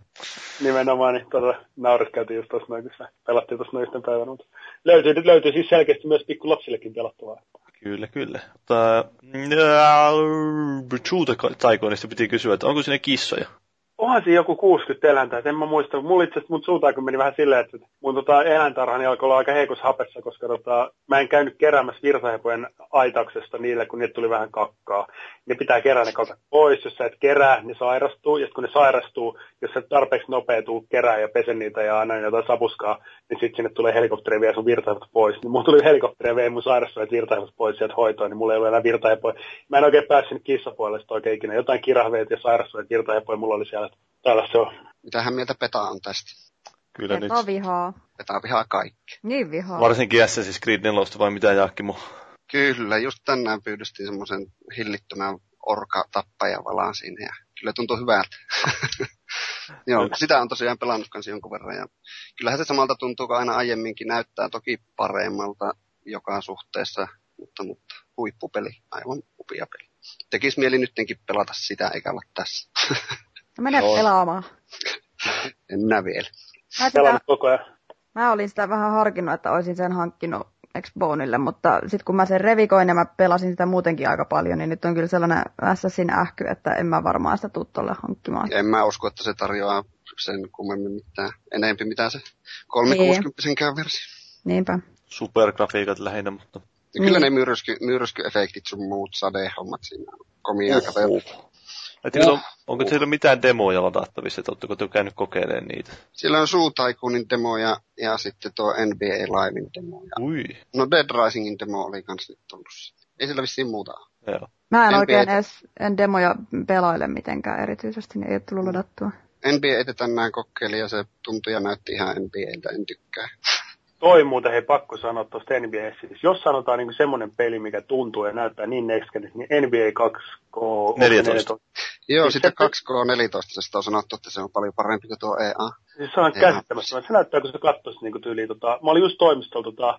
Nimenomaan, niin todella naureskeltiin just tuossa noin, kun pelattiin tuossa noin yhten päivänä, mutta löytyy, löytyy siis selkeästi myös pikku lapsillekin pelattavaa. Kyllä, kyllä. Mutta äh, True Taikonista piti kysyä, että onko sinne kissoja? onhan siinä joku 60 eläintä, et en mä muista. Mulla itse asiassa mun suutaikun meni vähän silleen, että mun tota, eläintarhani alkoi olla aika heikossa hapessa, koska tota, mä en käynyt keräämässä virtahepojen aitauksesta niille, kun niitä tuli vähän kakkaa. Ne pitää kerää ne kakat pois, jos sä et kerää, ne sairastuu, ja kun ne sairastuu, jos sä tarpeeksi nopea tuu kerää ja pesen niitä ja anna jotain sapuskaa, niin sitten sinne tulee helikopteri vie sun virtahepot pois. Niin mulla tuli helikopteri ja vei mun sairastuneet virtahepot pois sieltä hoitoon, niin mulla ei ole enää virtahepoja. Mä en oikein päässyt kissapuolelle oikein ikinä. Jotain kirahveet ja sairastuneet virtahepoja mulla oli siellä täällä se on. Mitähän mieltä Peta on tästä? Kyllä Peta nyt. vihaa. Peta vihaa kaikki. Niin vihaa. Varsinkin Assassin's Creed 4 vai mitä Jaakkimo? Kyllä, just tänään pyydystiin semmoisen hillittömän orka-tappaja valaan siinä ja kyllä tuntuu hyvältä. Joo, sitä on tosiaan pelannut kanssa jonkun verran ja kyllähän se samalta tuntuu, kun aina aiemminkin näyttää toki paremmalta joka suhteessa, mutta, mutta huippupeli, aivan upia peli. Tekis mieli nyttenkin pelata sitä eikä olla tässä. No mene Joo. pelaamaan. En minä vielä. Mä, sitä, koko ajan. mä olin sitä vähän harkinnut, että olisin sen hankkinut Xboneille, mutta sitten kun mä sen revikoin ja mä pelasin sitä muutenkin aika paljon, niin nyt on kyllä sellainen Assassin ähky, että en mä varmaan sitä tuu tolle hankkimaan. En mä usko, että se tarjoaa sen kummemmin mitään, enempi mitä se 360 niin. versio. Niinpä. Supergrafiikat lähinnä, mutta... Ja kyllä niin. ne myrsky, myrskyefektit sun muut sadehommat siinä on komia uh, Uh. On, onko siellä mitään demoja ladattavissa, että oletteko te käynyt kokeilemaan niitä? Siellä on Suutaikunin demoja ja sitten tuo NBA Livein demoja. Ui. No Dead Risingin demo oli kans nyt tullut. Ei sillä vissiin muuta Joo. Mä en NBA... oikein edes en demoja pelaile mitenkään erityisesti, niin ei ole tullut ladattua. NBA tänään kokeili ja se tuntui ja näytti ihan NBAltä, en tykkää. Toi muuten hei pakko sanoa tuosta NBA. Siis jos sanotaan niin semmoinen peli, mikä tuntuu ja näyttää niin next niin NBA 2K14. 14. Joo, siis sitä 2K14 sitä on sanottu, että se on paljon parempi kuin tuo EA. Siis se on käsittämättä. Se näyttää, kun se katsoisi niin tyyliin. Tota, mä olin just toimistolla tota,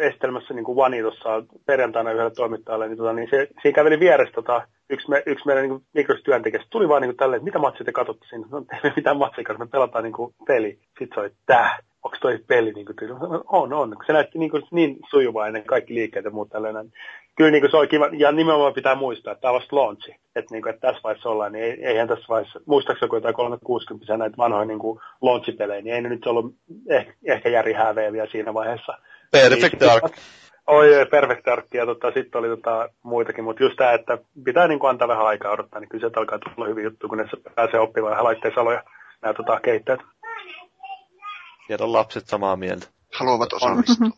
estelmässä niin Vani tuossa perjantaina yhdelle toimittajalle, niin, tota, niin se, siinä käveli vieressä tota, yksi, me, yksi meidän niin mikrostyöntekijästä tuli vaan niin tälleen, että mitä matsia te katsotte siinä? No, ei mitään matsia, me pelataan niin kuin, peli. Sitten se oli, tää, onko toi peli niin kuin, on, on. Se näytti niin, kuin, niin sujuvaa ennen kaikki liikkeet ja muut tällainen. Kyllä niin kuin, se oli kiva, ja nimenomaan pitää muistaa, että tämä on vasta launchi. Että, niin kuin, että tässä vaiheessa ollaan, niin ei, eihän tässä vaiheessa, muistaakseni jotain 360 näitä vanhoja niin kuin launchipelejä, niin ei ne nyt ollut ehkä, ehkä Jari vielä siinä vaiheessa. Perfect niin, Dark. Oi, Perfect Dark ja tota, sitten oli tota, muitakin, mutta just tämä, että pitää niin kuin, antaa vähän aikaa odottaa, niin kyllä se alkaa tulla hyvin juttu, kun ne pääsee oppimaan vähän laitteisaloja nämä tota, keitteet. On lapset samaa mieltä. Haluavat osallistua.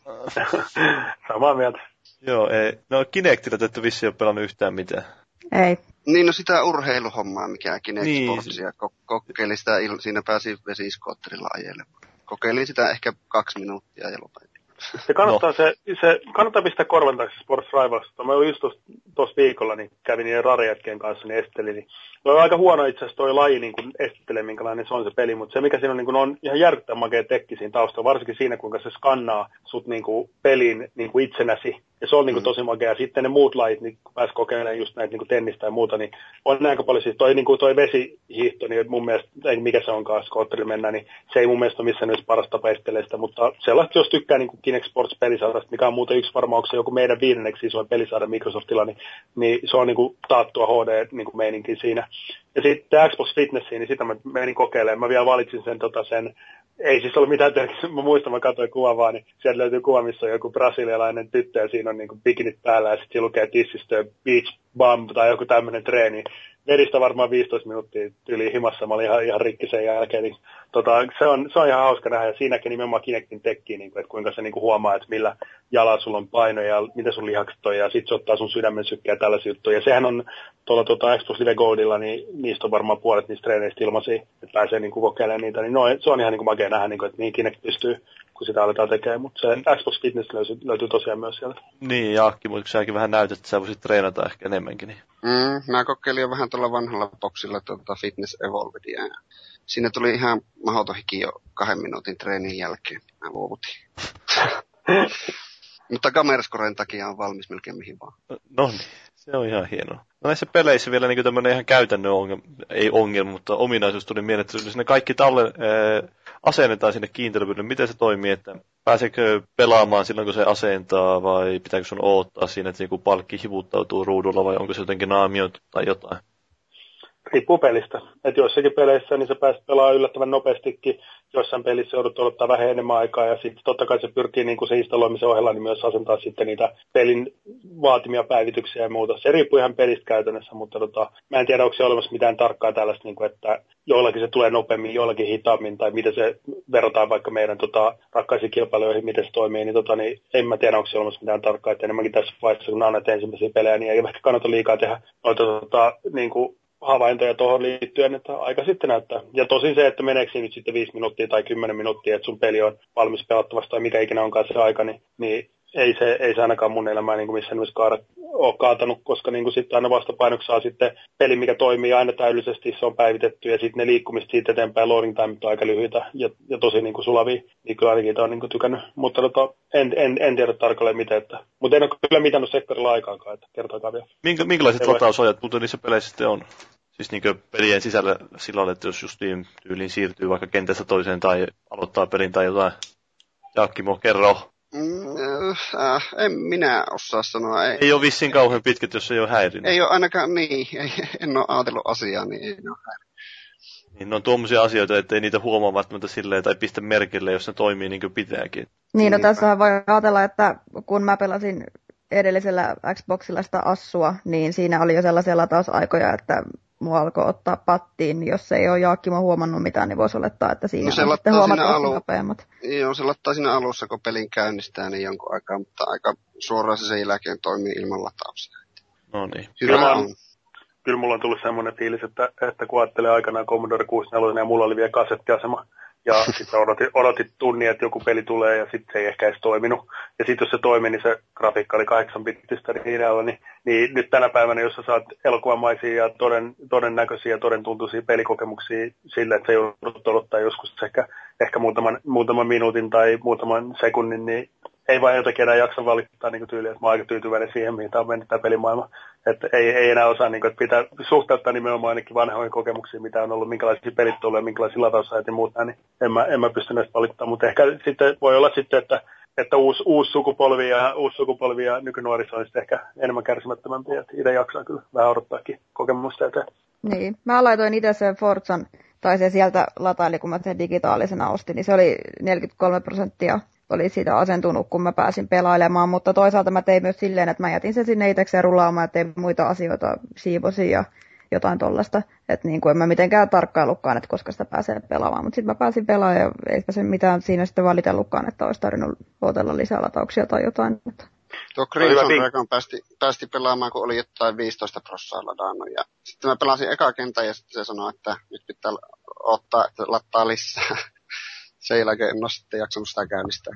samaa mieltä. Joo, ei. No Kinectillä te ette vissiin ole pelannut yhtään mitään. Ei. Niin, no sitä urheiluhommaa, mikä Kinect niin. Ko- kokeili sitä, siinä pääsi vesiskootterilla ajelemaan. Kokeilin sitä ehkä kaksi minuuttia ja lopetin. Se kannattaa, no. se, se, kannattaa pistää korvan taakse Sports Rivals. Mä olin just tuossa viikolla, niin kävin niiden rarejätkien kanssa, niin estelin. Niin No on aika huono itse asiassa toi laji niin esittelee, minkälainen se on se peli, mutta se mikä siinä on, niin kuin, on ihan järkyttävän makea tekki siinä taustalla, varsinkin siinä, kuinka se skannaa sut niin kuin, pelin niin kuin itsenäsi. Ja se on niin kuin, mm. tosi makea. Sitten ne muut lajit, niin kun pääsi kokeilemaan just näitä niin kuin tennistä ja muuta, niin on aika paljon siis toi, niin kuin, toi vesihiihto, niin mun mielestä, ei mikä se onkaan, skootterilla mennä, niin se ei mun mielestä ole missään nyt paras tapa sitä, mutta sellaista, jos tykkää niin kuin Kinect Sports pelisaadasta, mikä on muuten yksi varmaan joku meidän viidenneksi isoin pelisaada Microsoftilla, niin, niin se on niin kuin, taattua HD niin kuin meininkin siinä. Ja sitten Xbox Fitnessiin, niin sitä mä menin kokeilemaan. Mä vielä valitsin sen, tota, sen ei siis ollut mitään tehty. Mä muistan, mä katsoin kuvan vaan, niin sieltä löytyy kuva, missä on joku brasilialainen tyttö ja siinä on niin bikinit päällä ja sitten lukee tissistö Beach Bump tai joku tämmöinen treeni. Vedistä varmaan 15 minuuttia yli himassa, mä olin ihan, ihan rikki sen jälkeen, niin tota, se, on, se on ihan hauska nähdä, ja siinäkin nimenomaan Kinectin tekkiin, niin kuin, että kuinka se niin kuin huomaa, että millä jalalla sulla on paino ja miten sun lihakset on, ja sitten se ottaa sun sydämen sykkeä ja tällaisia juttuja, ja sehän on tuolla tota, Xbox Live Goldilla, niin niistä on varmaan puolet niistä treeneistä ilmaisia, että pääsee niin kuin kokeilemaan niitä, niin no, se on ihan niin kuin makea nähdä, niin kuin, että niin Kinect pystyy kun sitä aletaan tekemään, mutta se mm. Xbox Fitness löytyy, löytyy tosiaan myös sieltä. Niin, Jaakki, mutta säkin vähän näytät, että sä voisit treenata ehkä enemmänkin. Niin. Mm, mä kokeilin jo vähän tuolla vanhalla boksilla tuota Fitness Evolvedia. Ja siinä tuli ihan mahdoton hiki jo kahden minuutin treenin jälkeen. Mä luovutin. Mutta Gamerscoren takia on valmis melkein mihin vaan. No niin, se on ihan hienoa. No näissä peleissä vielä niin tämmöinen ihan käytännön ongelma, ei ongelma, mutta ominaisuus tuli mieleen, että sinne kaikki talle, ää, asennetaan sinne kiinteilöpyydelle. Miten se toimii, että pääseekö pelaamaan silloin, kun se asentaa, vai pitääkö sun odottaa siinä, että joku palkki hivuttautuu ruudulla, vai onko se jotenkin naamioitu tai jotain? Riippuu pelistä. Että joissakin peleissä niin se pääset pelaamaan yllättävän nopeastikin, joissain pelissä joudut odottaa vähän enemmän aikaa ja sitten totta kai se pyrkii niin kuin se installoimisen ohella niin myös asentaa sitten niitä pelin vaatimia päivityksiä ja muuta. Se riippuu ihan pelistä käytännössä, mutta tota, mä en tiedä, onko se olemassa mitään tarkkaa tällaista, niin kuin, että joillakin se tulee nopeammin, joillakin hitaammin tai miten se verrataan vaikka meidän tota, rakkaisiin kilpailijoihin, miten se toimii, niin, tota, niin en mä tiedä, onko se olemassa mitään tarkkaa, että enemmänkin tässä vaiheessa, kun annat ensimmäisiä pelejä, niin ei ehkä kannata liikaa tehdä noita tota, niin kuin havaintoja tuohon liittyen, että aika sitten näyttää. Ja tosin se, että meneekö nyt sitten 5 minuuttia tai 10 minuuttia, että sun peli on valmis pelattavasti tai mikä ikinä onkaan se aika, niin, niin ei se, ei se ainakaan mun elämää niin missään nimessä kaada, ole kaatanut, koska niin kuin sitten aina vastapainoksi saa sitten peli, mikä toimii aina täydellisesti, se on päivitetty ja sitten ne liikkumiset siitä eteenpäin, loading time on aika lyhyitä ja, ja tosi niin kuin sulavia, niin kyllä ainakin on niin kuin tykännyt. Mutta tota, en, en, en, tiedä tarkalleen miten, että, mutta en ole kyllä mitannut sektorilla aikaakaan, että kertokaa vielä. Minkä, minkälaiset latausajat mutta niissä peleissä sitten on? Siis niin pelien sisällä sillä että jos justiin tyyliin siirtyy vaikka kentästä toiseen tai aloittaa pelin tai jotain. Jakkimo, kerro. Mm, äh, en minä osaa sanoa. Ei, ei ole vissiin kauhean pitkät, jos ei ole häirinyt. Ei ole ainakaan niin. Ei, en ole ajatellut asiaa, niin ei ole häirinyt. Niin ne on tuommoisia asioita, että ei niitä huomaa välttämättä silleen tai pistä merkille, jos ne toimii niin kuin pitääkin. Niin, no tässä voi ajatella, että kun mä pelasin edellisellä Xboxilla sitä Assua, niin siinä oli jo sellaisia latausaikoja, että mua alkoi ottaa pattiin, niin jos ei ole Jaakkimo huomannut mitään, niin voisi olettaa, että siinä no se on sitten huomattavasti alu... nopeammat. Joo, se lattaa siinä alussa, kun pelin käynnistää, niin jonkun aikaa, mutta aika suoraan se sen jälkeen toimii ilman latauksia. No niin. Hyvä kyllä, on. Kyllä mulla on tullut semmoinen fiilis, että, että kun ajattelee aikanaan Commodore 64 ja mulla oli vielä kasettiasema, ja sitten odotit, odotit tunnin, että joku peli tulee ja sitten se ei ehkä edes toiminut. Ja sitten jos se toimi, niin se grafiikka oli 8 bittistä niin, niin, niin nyt tänä päivänä, jos sä saat elokuvamaisia ja toden, todennäköisiä ja todentuntuisia pelikokemuksia sille, että se joudut odottaa joskus ehkä, ehkä muutaman, muutaman minuutin tai muutaman sekunnin, niin ei vaan jotenkin enää jaksa valittaa niin tyyliä, että mä oon aika tyytyväinen siihen, mihin tämä on mennyt tämä pelimaailma. Että ei, ei enää osaa, niin kuin, että pitää suhteuttaa nimenomaan ainakin vanhoihin kokemuksiin, mitä on ollut, minkälaisia pelit tulee, ja minkälaisia latausajat ja muuta, niin en mä, en mä pysty näistä valittamaan. Mutta ehkä sitten voi olla sitten, että, että uusi, uusi, sukupolvi ja, uusi sukupolvi ja nykynuoriso on ehkä enemmän kärsimättömämpiä, että itse jaksaa kyllä vähän odottaakin kokemusta eteen. Niin, mä laitoin itse sen Forzan, tai se sieltä lataili, kun mä sen digitaalisena ostin, niin se oli 43 prosenttia oli siitä asentunut, kun mä pääsin pelailemaan, mutta toisaalta mä tein myös silleen, että mä jätin sen sinne itsekseen rulaamaan ja tein muita asioita, siivosin ja jotain tollasta. Että niin kuin en mä mitenkään tarkkaillutkaan, että koska sitä pääsee pelaamaan. Mutta sitten mä pääsin pelaamaan ja eipä se mitään siinä sitten valitellutkaan, että olisi tarvinnut otella lisää latauksia tai jotain. Tuo Crimson Dragon päästi, päästi pelaamaan, kun oli jotain 15 prossaa ladannut. Ja sitten mä pelasin eka kentän ja sitten se sanoi, että nyt pitää ottaa, että lattaa lisää sen jälkeen en ole sitten jaksanut sitä käynnistää.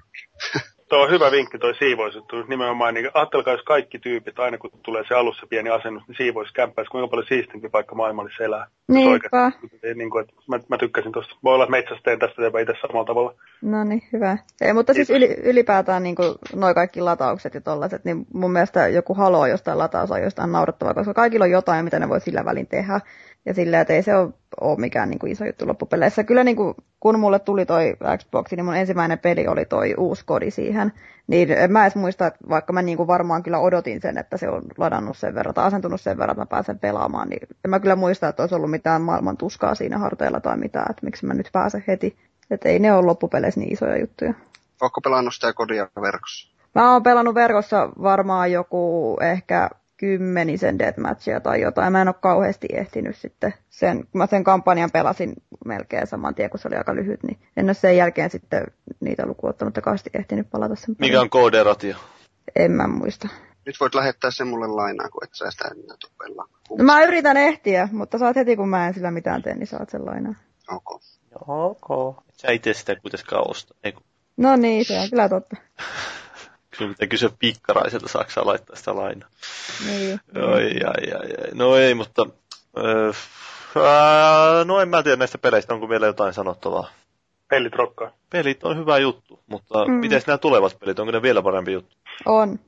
Tuo on hyvä vinkki toi siivoisuttu. Nimenomaan, niin ajattelkaa, jos kaikki tyypit, aina kun tulee se alussa pieni asennus, niin siivoisi kämppäisi, kuinka paljon siistimpi paikka maailmassa elää. Niinpä. Niin kuin, että mä, mä, tykkäsin tuosta. Voi olla, että metsästä teen tästä teepä itse samalla tavalla. No niin, hyvä. Ei, mutta siis yli, ylipäätään niin kuin noi kaikki lataukset ja tollaiset, niin mun mielestä joku haloo jostain latausajoista on naurettavaa, koska kaikilla on jotain, mitä ne voi sillä välin tehdä. Ja sillä, että ei se ole, ole mikään niin kuin iso juttu loppupeleissä. Kyllä niin kuin, kun mulle tuli toi Xbox, niin mun ensimmäinen peli oli toi uusi kodi siihen. Niin en mä edes muista, että vaikka mä niin kuin varmaan kyllä odotin sen, että se on ladannut sen verran tai asentunut sen verran, että mä pääsen pelaamaan, niin en mä kyllä muista, että olisi ollut mitään maailman tuskaa siinä harteilla tai mitään, että miksi mä nyt pääsen heti. Että ei ne ole loppupeleissä niin isoja juttuja. Onko pelannut sitä kodia verkossa? Mä oon pelannut verkossa varmaan joku ehkä kymmenisen deathmatchia tai jotain. Mä en ole kauheasti ehtinyt sitten sen, kun mä sen kampanjan pelasin melkein saman tien, kun se oli aika lyhyt, niin en ole sen jälkeen sitten niitä lukuottanut kauheasti ehtinyt palata sen Mikä on kooderatio? En mä muista. Nyt voit lähettää sen mulle lainaa, kun et sä sitä enää tupella. No mä yritän ehtiä, mutta saat heti kun mä en sillä mitään tee, niin saat sen lainaa. Ok. Ok. Sä itse sitä kuitenkaan osta. Eiku. No niin, se on kyllä totta. Kyllä pitää kysyä pikkaraiselta, Saksaa laittaa sitä lainaa. Niin. Oi, ai, ai, ai. No ei, mutta... Äh, no en mä tiedä näistä peleistä, onko vielä jotain sanottavaa. Pelit rokkaa. Pelit on hyvä juttu, mutta mm. miten nämä tulevat pelit, onko ne vielä parempi juttu? On.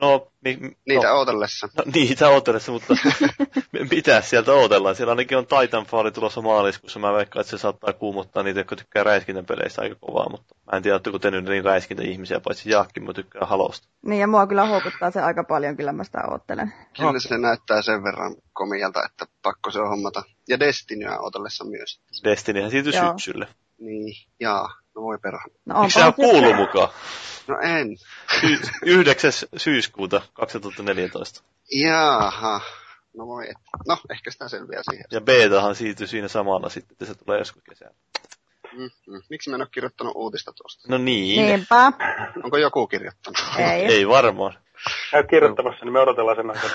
No, mi, Niitä no, ootellessa. No, niitä ootellessa, mutta mitä sieltä odotellaan? Siellä ainakin on Titanfall tulossa maaliskuussa. Mä veikkaan, että se saattaa kuumottaa niitä, jotka tykkää räiskintäpeleistä aika kovaa, mutta mä en tiedä, oletteko te nyt niin räiskintäihmisiä, paitsi Jaakki, mä tykkään halosta. Niin, ja mua kyllä houkuttaa se aika paljon, kyllä mä sitä oottelen. Kyllä se näyttää sen verran komialta, että pakko se on hommata. Ja Destinyä ootellessa myös. Destinyhän siirtyi syksylle. Niin, jaa, no voi perä. No, Eikö sehän kuulu mukaan? No en. Sy- 9. syyskuuta 2014. Jaha. No voi et. No, ehkä sitä selviää siihen. Ja betahan siirtyi siinä samana sitten, että se tulee joskus kesällä. Mm-hmm. Miksi mä en ole kirjoittanut uutista tuosta? No niin. Niinpä. Onko joku kirjoittanut? Ei. Ei varmaan. Käy kirjoittamassa, niin me odotellaan sen aikana.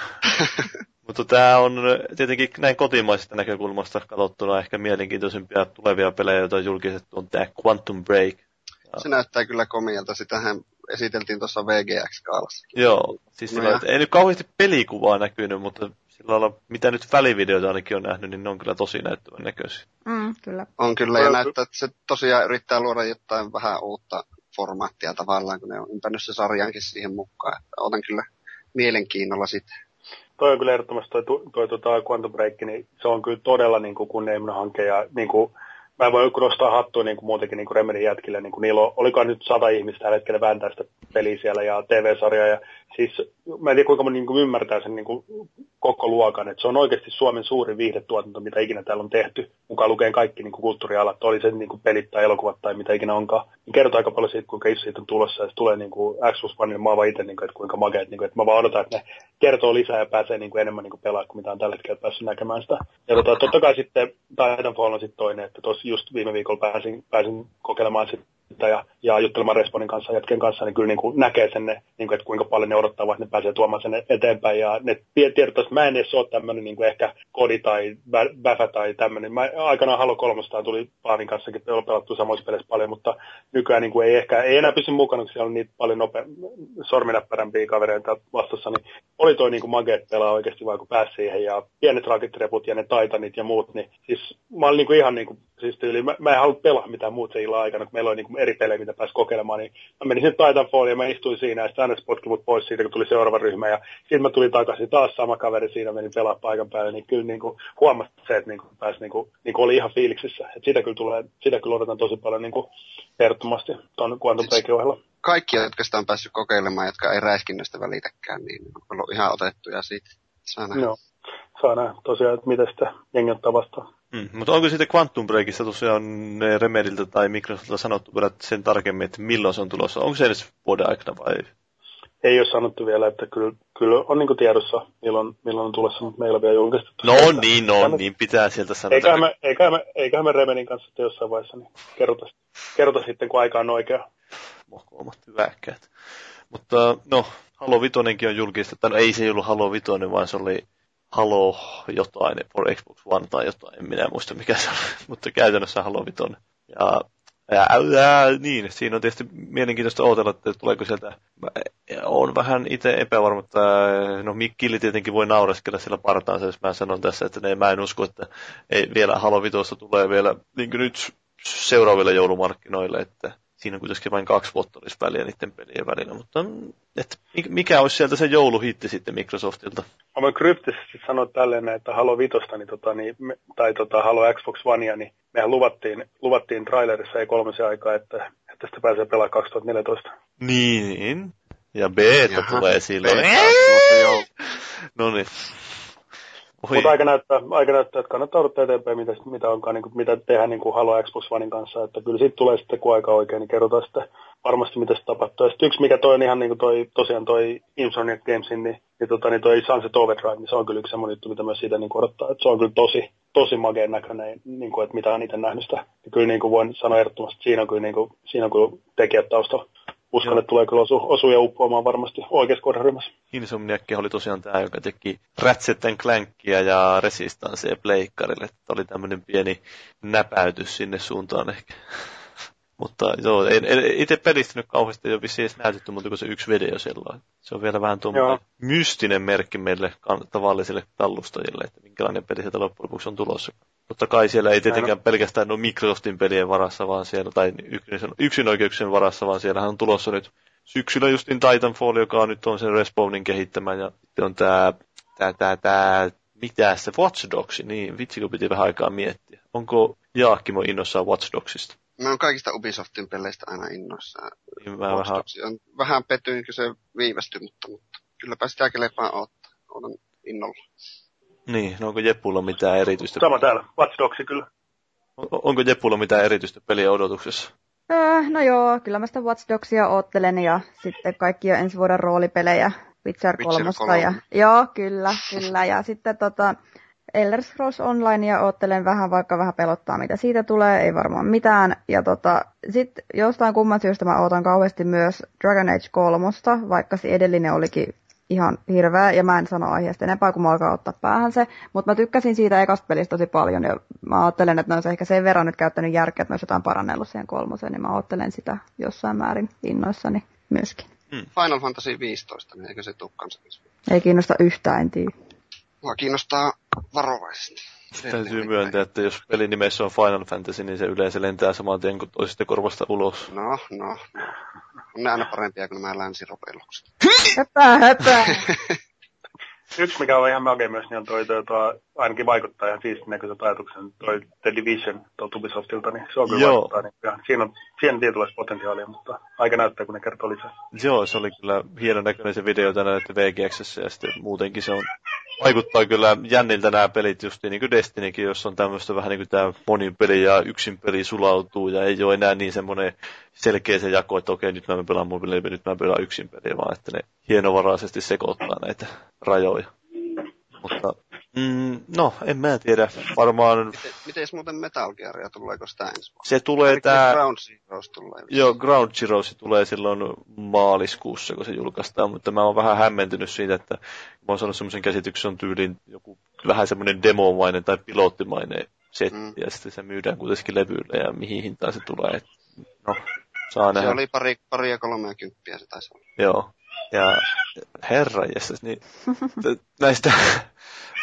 Mutta tämä on tietenkin näin kotimaisesta näkökulmasta katsottuna ehkä mielenkiintoisimpia tulevia pelejä, joita on julkistettu, on tämä Quantum Break. Se näyttää kyllä komialta. Sitähän esiteltiin tuossa VGX-kaalassa. Joo, siis no sillä, ei nyt kauheasti pelikuvaa näkynyt, mutta sillä lailla, mitä nyt välivideoita ainakin on nähnyt, niin ne on kyllä tosi näyttävän näköisiä. Mm, kyllä. On kyllä, ja näyttää, että se tosiaan yrittää luoda jotain vähän uutta formaattia tavallaan, kun ne on ympännyt se sarjankin siihen mukaan. Että otan kyllä mielenkiinnolla sitä. Toi on kyllä ehdottomasti toi, toi, toi, toi Quantum Break, niin se on kyllä todella niin kuin kunnianhimoinen hanke ja niin kuin, mä voin nostaa hattua niin kuin muutenkin niin kuin Remedin jätkille. Niin kuin niillä on, olikohan nyt sata ihmistä tällä hetkellä vääntää sitä peliä siellä ja TV-sarjaa. Ja siis mä en tiedä kuinka mä niin kuin ymmärtää sen niin kuin koko luokan. Että se on oikeasti Suomen suurin viihdetuotanto, mitä ikinä täällä on tehty. Mukaan lukeen kaikki niin kuin kulttuurialat, oli se niin kuin pelit tai elokuvat tai mitä ikinä onkaan. Niin kertoo aika paljon siitä, kuinka iso siitä on tulossa. Ja se tulee niin kuin One, niin mä vaan itse, niin kuin, että kuinka makeet. Niin kuin, että mä vaan odotan, että ne kertoo lisää ja pääsee niin kuin enemmän niin kuin pelaa, kuin mitä on tällä hetkellä päässyt näkemään sitä. Ja tota, totta kai sitten Titanfall on sitten toinen, että tuossa just viime viikolla pääsin, pääsin kokeilemaan sitä ja, ja juttelemaan Responin kanssa, jätken kanssa, niin kyllä niin kuin näkee sen, ne, niin kuin, että kuinka paljon ne odottaa, että ne pääsee tietoa sen eteenpäin. Ja ne tiedot, että mä en edes ole tämmöinen niin kuin ehkä kodi tai väfä tai tämmöinen. Mä, aikanaan Halo 300 tuli Paavin kanssakin pelattu samoissa peleissä paljon, mutta nykyään niin kuin ei ehkä ei enää pysy mukana, kun siellä on niitä paljon nope, sorminäppärämpiä kavereita vastassa, niin oli toi niin kuin mageet pelaa oikeasti vaan kun pääsi siihen ja pienet raketreput ja ne taitanit ja muut, niin siis mä olin niin kuin ihan niin kuin, siis tyyli, mä, mä en halua pelaa mitään muut se illan aikana, kun meillä oli niin kuin eri pelejä, mitä pääsi kokeilemaan, niin mä menin sinne Titanfall ja mä istuin siinä ja sitten aina potki mut pois siitä, kun tuli seuraava ryhmä ja sitten mä tulin takaisin taas sama kaveri siinä, menin pelaa paikan päälle, niin kyllä niin kuin huomasi se, että niin kuin pääsi niin kuin, niin kuin oli ihan fiiliksissä, että sitä kyllä tulee, sitä kyllä odotan tosi paljon niin kuin ehdottomasti tuon Quantum Breakin ohella. Kaikki, jotka sitä on päässyt kokeilemaan, jotka ei räiskinnöstä välitäkään, niin on ollut ihan otettuja siitä. Saa nähdä. Joo, saa nähdä tosiaan, että miten sitä jengi ottaa vastaan. Mm, mutta onko sitten Quantum Breakista tosiaan Remediltä tai Microsoftilta sanottu vielä sen tarkemmin, että milloin se on tulossa? Onko se edes vuoden aikana vai? Ei ole sanottu vielä, että kyllä, kyllä on niin tiedossa, milloin, milloin on tulossa, mutta meillä on vielä julkistettu. No niin, no niin, pitää sieltä sanoa. Eiköhän me, eiköhän me, eiköhän me Remedin kanssa sitten jossain vaiheessa, niin kerrota, kerrota sitten, kun aika on oikea. Mohkoomat hyväkkäät. Mutta no, Halo Vitonenkin on julkistettu. No ei se ollut Halo Vitoinen, vaan se oli Halo jotain for Xbox One tai jotain, en minä muista mikä se oli, mutta käytännössä Halo Vitoinen. Ja, ja, ja, niin, siinä on tietysti mielenkiintoista odotella, että tuleeko sieltä, on vähän itse epävarma, että no Mikkili tietenkin voi naureskella sillä partaansa, jos mä sanon tässä, että ne, mä en usko, että ei vielä Halo Vitosta tulee vielä niin nyt seuraaville joulumarkkinoille, että siinä kuitenkin vain kaksi vuotta olisi väliä niiden pelien välillä, mutta et, mikä olisi sieltä se jouluhitti sitten Microsoftilta? Mä voin kryptisesti sanoa tälleen, että Halo Vitosta niin tota, niin, tai tota, Halo Xbox Onea, niin mehän luvattiin, luvattiin trailerissa ei kolmisen aikaa, että, että sitä pääsee pelaamaan 2014. Niin, ja beta Jaha, tulee silloin. no niin. Mutta aika näyttää, aika näyttää, että kannattaa odottaa eteenpäin, mitä, mitä, onkaan, niin kuin, mitä tehdään niin kuin Halo Xbox Onein kanssa. Että kyllä siitä tulee sitten, kun aika oikein, niin kerrotaan sitten varmasti, mitä se tapahtuu. Ja yksi, mikä toi on ihan niin kuin toi, tosiaan toi Insomniac Gamesin, niin, niin, tota, niin toi Sunset Overdrive, niin se on kyllä yksi semmoinen juttu, mitä myös siitä niin odottaa. Että se on kyllä tosi, tosi mageen näköinen, niin kuin, että mitä on itse nähnyt sitä. Ja kyllä niin kuin voin sanoa ehdottomasti, että siinä on kyllä, niin kuin, siinä on kyllä tekijät taustalla uskon, että tulee kyllä osu, osuja uppoamaan varmasti oikeassa kohderyhmässä. Insomniac oli tosiaan tämä, joka teki Ratchet Clankia ja Resistancea pleikkarille. Että oli tämmöinen pieni näpäytys sinne suuntaan ehkä. Mutta joo, en, en itse pelistä nyt kauheasti ei ole vissiin edes näytetty, mutta kun se yksi video siellä on. Se on vielä vähän tuommoinen mystinen merkki meille tavallisille tallustajille, että minkälainen peli sieltä loppujen lopuksi on tulossa. Totta kai siellä ei tietenkään Näin. pelkästään ole Microsoftin pelien varassa, vaan siellä, tai yksin oikeuksien varassa, vaan siellähän on tulossa nyt syksyllä justin Titanfall, joka on nyt on sen Respawnin kehittämä, ja sitten on tämä, tämä, tämä, tämä mitä se Watch Dogs, niin vitsi kun piti vähän aikaa miettiä. Onko Jaakkimo innossaan Watch Dogsista? Mä oon kaikista Ubisoftin peleistä aina innoissaan. Niin mä vähän... On vähän petyin, kun se viivästyi, mutta, mutta kylläpä sitä kelepaa ottaa. Olen innolla. Niin, no onko Jeppulla mitään erityistä? Sama täällä, Watch Dogsi kyllä. On, onko Jeppulla mitään erityistä peliä odotuksessa? Öö, no joo, kyllä mä sitä Watch Dogsia oottelen ja sitten kaikki on ensi vuoden roolipelejä. Witcher 3. Ja, joo, kyllä, kyllä. Ja sitten tota, Elder Scrolls ja oottelen vähän, vaikka vähän pelottaa, mitä siitä tulee, ei varmaan mitään. Ja tota, sitten jostain kumman syystä mä ootan kauheasti myös Dragon Age 3, vaikka se edellinen olikin ihan hirveä, ja mä en sano aiheesta enempää, kun mä alkaa ottaa päähän se, mutta mä tykkäsin siitä ekasta pelistä tosi paljon, ja mä ajattelen, että ne olisi ehkä sen verran nyt käyttänyt järkeä, että ne olisi jotain parannellut siihen kolmoseen, niin mä ajattelen sitä jossain määrin innoissani myöskin. Hmm. Final Fantasy 15, niin eikö se tule kanssa? Ei kiinnosta yhtään, en tiedä. Mua kiinnostaa varovaisesti. Täytyy myöntää, että jos pelin nimessä on Final Fantasy, niin se yleensä lentää saman tien kuin toisesta korvasta ulos. No, no, no. On ne aina parempia kuin nämä länsiropellukset. Höpää, höpää. Yksi, mikä on ihan makea myös, niin on toi, toi, toi, ainakin vaikuttaa ihan siistin näköiset ajatuksen, toi The Division tuolta Ubisoftilta, niin se on kyllä Joo. vaikuttaa. Niin, ja siinä on, siinä tietynlaista potentiaalia, mutta aika näyttää, kun ne kertoo lisää. Joo, se oli kyllä hienon näköinen se video tänään, että VGX ja sitten muutenkin se on vaikuttaa kyllä jänniltä nämä pelit, just niin kuin Destinykin, jos on tämmöistä vähän niin kuin tämä monin peli ja yksin peli sulautuu ja ei ole enää niin semmoinen selkeä se jako, että okei, nyt mä pelaan mun peli, nyt mä pelaan yksin peliä, vaan että ne hienovaraisesti sekoittaa näitä rajoja. Mutta Mm, no, en mä tiedä. Varmaan... Miten, miten muuten Metal Gearia, tuleeko sitä ensi vuonna? Se tulee tää... Ground Zeroes tulee. Joo, Ground Zeroes tulee silloin maaliskuussa, kun se julkaistaan, mutta mä oon vähän hämmentynyt siitä, että mä oon saanut semmoisen käsityksen, on tyyliin joku vähän semmoinen demomainen tai pilottimainen setti, mm. ja sitten se myydään kuitenkin levyille, ja mihin hintaan se tulee. no, saa se nähdä. oli pari, pari ja kolme kymppiä se taisi olla. Joo. Ja herra niin näistä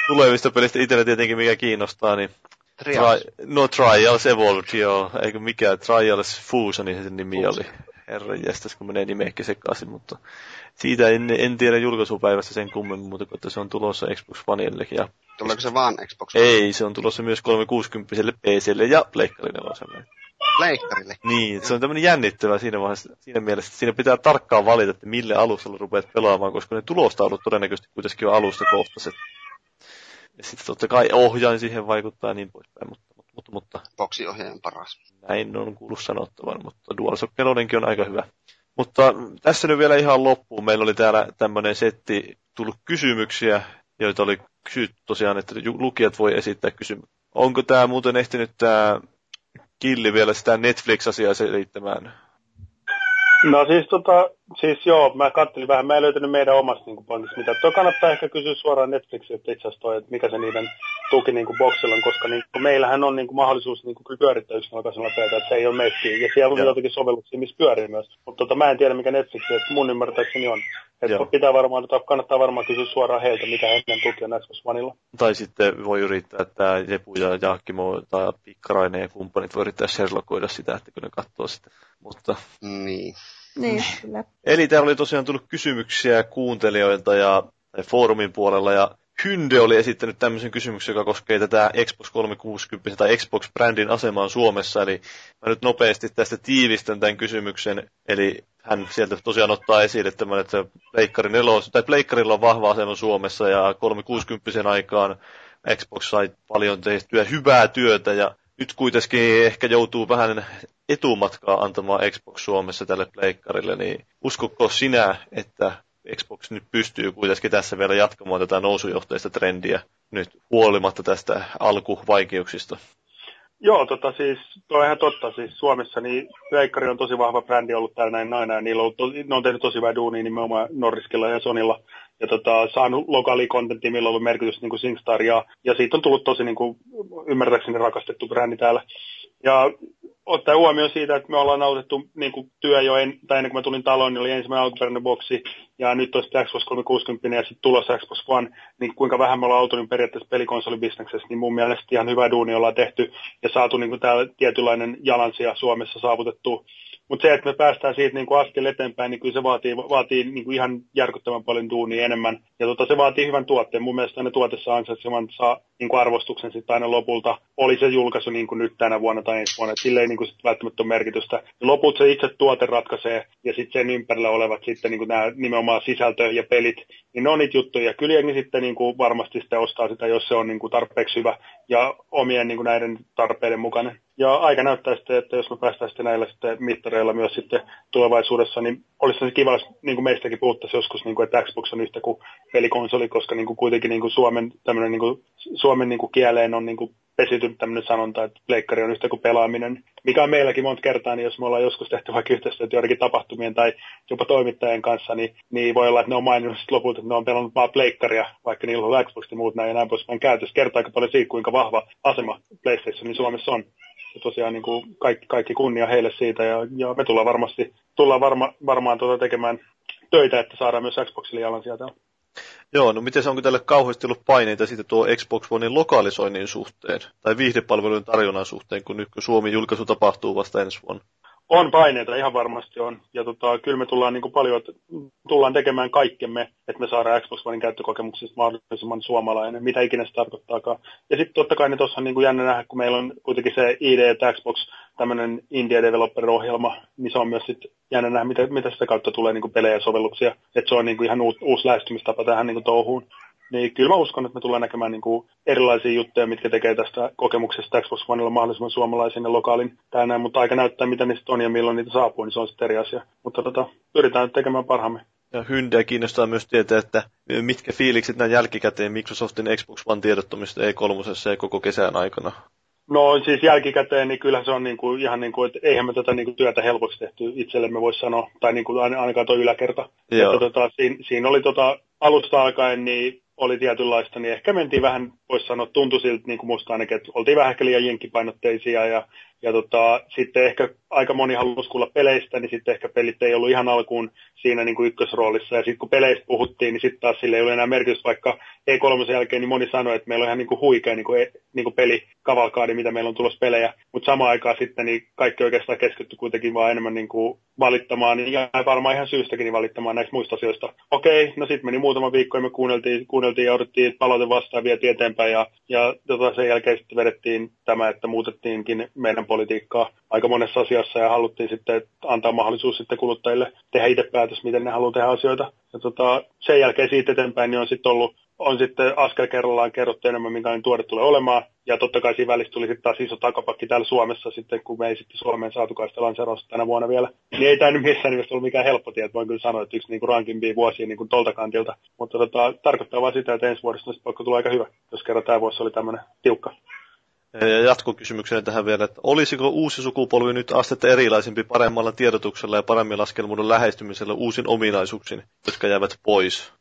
tulevista pelistä itsellä tietenkin mikä kiinnostaa, niin Trials. Tri- no Trials Evolved, joo. Eikö mikä Trials Fusion, niin sen nimi Fusion. oli. Herra jästäs, kun menee nimeäkin sekaisin, mutta siitä en, en tiedä julkaisupäivästä sen kummemmin, mutta että se on tulossa Xbox Oneille. Ja Tuleeko se vaan Xbox One? Ei, se on tulossa myös 360 PClle ja Pleikkarin neloselle. Pleikkarille? Niin, se on tämmöinen jännittävä siinä vaiheessa, siinä mielessä, että siinä pitää tarkkaan valita, että mille alustalla rupeat pelaamaan, koska ne tulostaulut todennäköisesti kuitenkin on alusta kohtaiset. Ja sitten totta kai ohjain siihen vaikuttaa niin poispäin, mutta, mutta, mutta, mutta Boxiohjaajan paras. Näin on kuullut sanottavan, mutta DualShock 4 on aika hyvä. Mutta tässä nyt vielä ihan loppuun. Meillä oli täällä tämmöinen setti tullut kysymyksiä, joita oli kysytty tosiaan, että lukijat voi esittää kysymyksiä. Onko tämä muuten ehtinyt tämä Killi vielä sitä Netflix-asiaa selittämään? No siis, tota, siis joo, mä katselin vähän, mä en löytänyt meidän omasta niin pointista mitä. Tuo kannattaa ehkä kysyä suoraan Netflixiltä itse asiassa toi, että mikä se niiden tuki niin kuin boxilla on, koska niin kuin, meillähän on niin kuin, mahdollisuus niin kuin, pyörittää yksinkertaisella pöytä, että se ei ole meittiin. Ja siellä on jotakin sovelluksia, missä pyörii myös. Mutta tota, mä en tiedä, mikä Netflix, että mun ymmärtääkseni on. Että pitää varmaan, että kannattaa varmaan kysyä suoraan heiltä, mikä heidän tuki on Xbox Oneilla. Tai sitten voi yrittää, että Jepu ja Jaakkimo tai Pikkarainen ja kumppanit voi yrittää Sherlockoida sitä, että kun ne katsoo sitä. Mutta... Niin. Niin, kyllä. Eli täällä oli tosiaan tullut kysymyksiä kuuntelijoilta ja foorumin puolella ja Hynde oli esittänyt tämmöisen kysymyksen, joka koskee tätä Xbox 360 tai Xbox-brändin asemaa Suomessa. Eli mä nyt nopeasti tästä tiivistän tämän kysymyksen. Eli hän sieltä tosiaan ottaa esille tämän, että Pleikkari nelos, tai Pleikkarilla on vahva asema Suomessa ja 360 aikaan Xbox sai paljon tehtyä hyvää työtä ja nyt kuitenkin ehkä joutuu vähän etumatkaa antamaan Xbox Suomessa tälle pleikkarille, niin uskoko sinä, että Xbox nyt pystyy kuitenkin tässä vielä jatkamaan tätä nousujohteista trendiä nyt huolimatta tästä alkuvaikeuksista? Joo, tota siis, toi on ihan totta. Siis Suomessa niin Pleikkari on tosi vahva brändi ollut täällä näin aina, ja niillä on, to, ne on tehnyt tosi hyvää duunia nimenomaan Norriskilla ja Sonilla. Ja tota, saanut lokaali kontentti, millä on ollut merkitys niin kuin SingStar, ja, ja siitä on tullut tosi niin kuin, ymmärtääkseni rakastettu brändi täällä. Ja ottaa huomioon siitä, että me ollaan nautettu niin kuin työ jo en, tai ennen kuin mä tulin taloon, niin oli ensimmäinen alkuperäinen boksi, ja nyt sitten Xbox 360 ja sitten tulossa Xbox One, niin kuinka vähän me ollaan oltu niin periaatteessa pelikonsolibisneksessä, niin mun mielestä ihan hyvä duuni ollaan tehty ja saatu niin kuin täällä tietynlainen jalansija Suomessa saavutettu mutta se, että me päästään siitä niin kuin askel eteenpäin, niin kyllä se vaatii, vaatii niin kuin ihan järkyttävän paljon duunia enemmän. Ja tota, se vaatii hyvän tuotteen. Mun mielestä ne tuotessa ansaitsevan saa niin kuin arvostuksen sitten aina lopulta. Oli se julkaisu niin kuin nyt tänä vuonna tai ensi vuonna. sille ei niin kuin sit välttämättä ole merkitystä. Ja loput se itse tuote ratkaisee ja sitten sen ympärillä olevat sitten niin kuin nämä nimenomaan sisältö ja pelit, niin ne on niitä juttuja. Kyllä jengi sitten niin kuin varmasti sitten ostaa sitä, jos se on niin kuin tarpeeksi hyvä ja omien niin kuin näiden tarpeiden mukainen. Ja aika näyttää sitten, että jos me päästään sitten näillä sitten mittareilla myös sitten tulevaisuudessa, niin olisi se kiva, niin kuin meistäkin puhuttaisiin joskus, niin kuin, että Xbox on yhtä kuin pelikonsoli, koska niin kuin kuitenkin niin kuin Suomen, niin kuin, Suomen niin kuin kieleen on niin kuin pesitynyt tämmöinen sanonta, että pleikkari on yhtä kuin pelaaminen, mikä on meilläkin monta kertaa, niin jos me ollaan joskus tehty vaikka yhteistyötä joidenkin tapahtumien tai jopa toimittajien kanssa, niin, niin voi olla, että ne on maininnut lopulta, että ne on pelannut vaan pleikkaria, vaikka niillä on Xbox ja muut näin ja näin poispäin käytössä. Kertoo aika paljon siitä, kuinka vahva asema PlayStationin Suomessa on ja tosiaan niin kuin kaikki, kaikki kunnia heille siitä ja, ja me tullaan varmasti tullaan varma, varmaan tuota tekemään töitä, että saadaan myös Xboxille jalan sieltä. Joo, no miten se onko tälle kauheasti ollut paineita sitten tuo Xbox Onein lokalisoinnin suhteen tai viihdepalvelujen tarjonnan suhteen, kun nyt kun Suomi julkaisu tapahtuu vasta ensi vuonna? On paineita, ihan varmasti on. Ja tota, kyllä me tullaan niin kuin paljon, tullaan tekemään kaikkemme, että me saadaan Xbox Onein käyttökokemuksista mahdollisimman suomalainen, mitä ikinä se tarkoittaakaan. Ja sitten totta kai ne tuossa on niin kuin jännä nähdä, kun meillä on kuitenkin se ID, että Xbox, tämmöinen India Developer-ohjelma, niin se on myös sitten jännä nähdä, mitä, mitä sitä kautta tulee niin kuin pelejä ja sovelluksia. Että se on niin kuin ihan uusi lähestymistapa tähän niin kuin touhuun. Niin kyllä mä uskon, että me tullaan näkemään niin kuin erilaisia juttuja, mitkä tekee tästä kokemuksesta Xbox Oneilla mahdollisimman suomalaisen ja lokaalin tänään, mutta aika näyttää, mitä niistä on ja milloin niitä saapuu, niin se on sitten eri asia. Mutta tota, yritetään nyt tekemään parhaamme. Ja Hyndää kiinnostaa myös tietää, että mitkä fiilikset näin jälkikäteen Microsoftin Xbox One tiedottomista E3 ja koko kesän aikana? No siis jälkikäteen, niin kyllä se on niin kuin, ihan niin kuin, että eihän me tätä niin kuin, työtä helpoksi tehty itsellemme voisi sanoa, tai niin kuin, ainakaan tuo yläkerta. Joo. Että, tota, siinä, siinä, oli tota, alusta alkaen niin oli tietynlaista, niin ehkä mentiin vähän, voisi sanoa, tuntui siltä, niin kuin musta ainakin, että oltiin vähän ehkä liian jenkkipainotteisia ja, ja tota, sitten ehkä aika moni halusi kuulla peleistä, niin sitten ehkä pelit ei ollut ihan alkuun siinä niin kuin ykkösroolissa. Ja sitten kun peleistä puhuttiin, niin sitten taas sille ei ole enää merkitystä, vaikka E3 jälkeen niin moni sanoi, että meillä on ihan niin kuin huikea niin kuin, e, niin kuin pelikavalkaadi, mitä meillä on tulossa pelejä. Mutta samaan aikaan sitten niin kaikki oikeastaan keskitty kuitenkin vaan enemmän niin kuin valittamaan, ja varmaan ihan syystäkin niin valittamaan näistä muista asioista. Okei, no sitten meni muutama viikko ja me kuunneltiin, kuunneltiin ja odotettiin palaute vastaan, vietiin eteenpäin ja, ja tota, sen jälkeen sitten vedettiin tämä, että muutettiinkin meidän politiikkaa aika monessa asiassa ja haluttiin sitten antaa mahdollisuus sitten kuluttajille tehdä itse päätös, miten ne haluaa tehdä asioita. Ja tota, sen jälkeen siitä eteenpäin niin on sitten ollut on sitten askel kerrallaan kerrottu enemmän, minkälainen tuote tulee olemaan. Ja totta kai siinä välissä tuli sitten taas iso takapakki täällä Suomessa sitten, kun me ei sitten Suomeen saatukaan sitä lanseerausta tänä vuonna vielä. Niin ei tämä nyt missään nimessä ollut mikään helppo tie, voin kyllä sanoa, että yksi niin rankimpia vuosia niin kuin tolta kantilta. Mutta tota, tarkoittaa vaan sitä, että ensi vuodesta pakko tulee aika hyvä, jos kerran tämä vuosi oli tämmöinen tiukka. Ja jatkokysymyksenä tähän vielä, että olisiko uusi sukupolvi nyt astetta erilaisempi paremmalla tiedotuksella ja paremmin laskelmuuden lähestymisellä uusin ominaisuuksiin, jotka jäävät pois?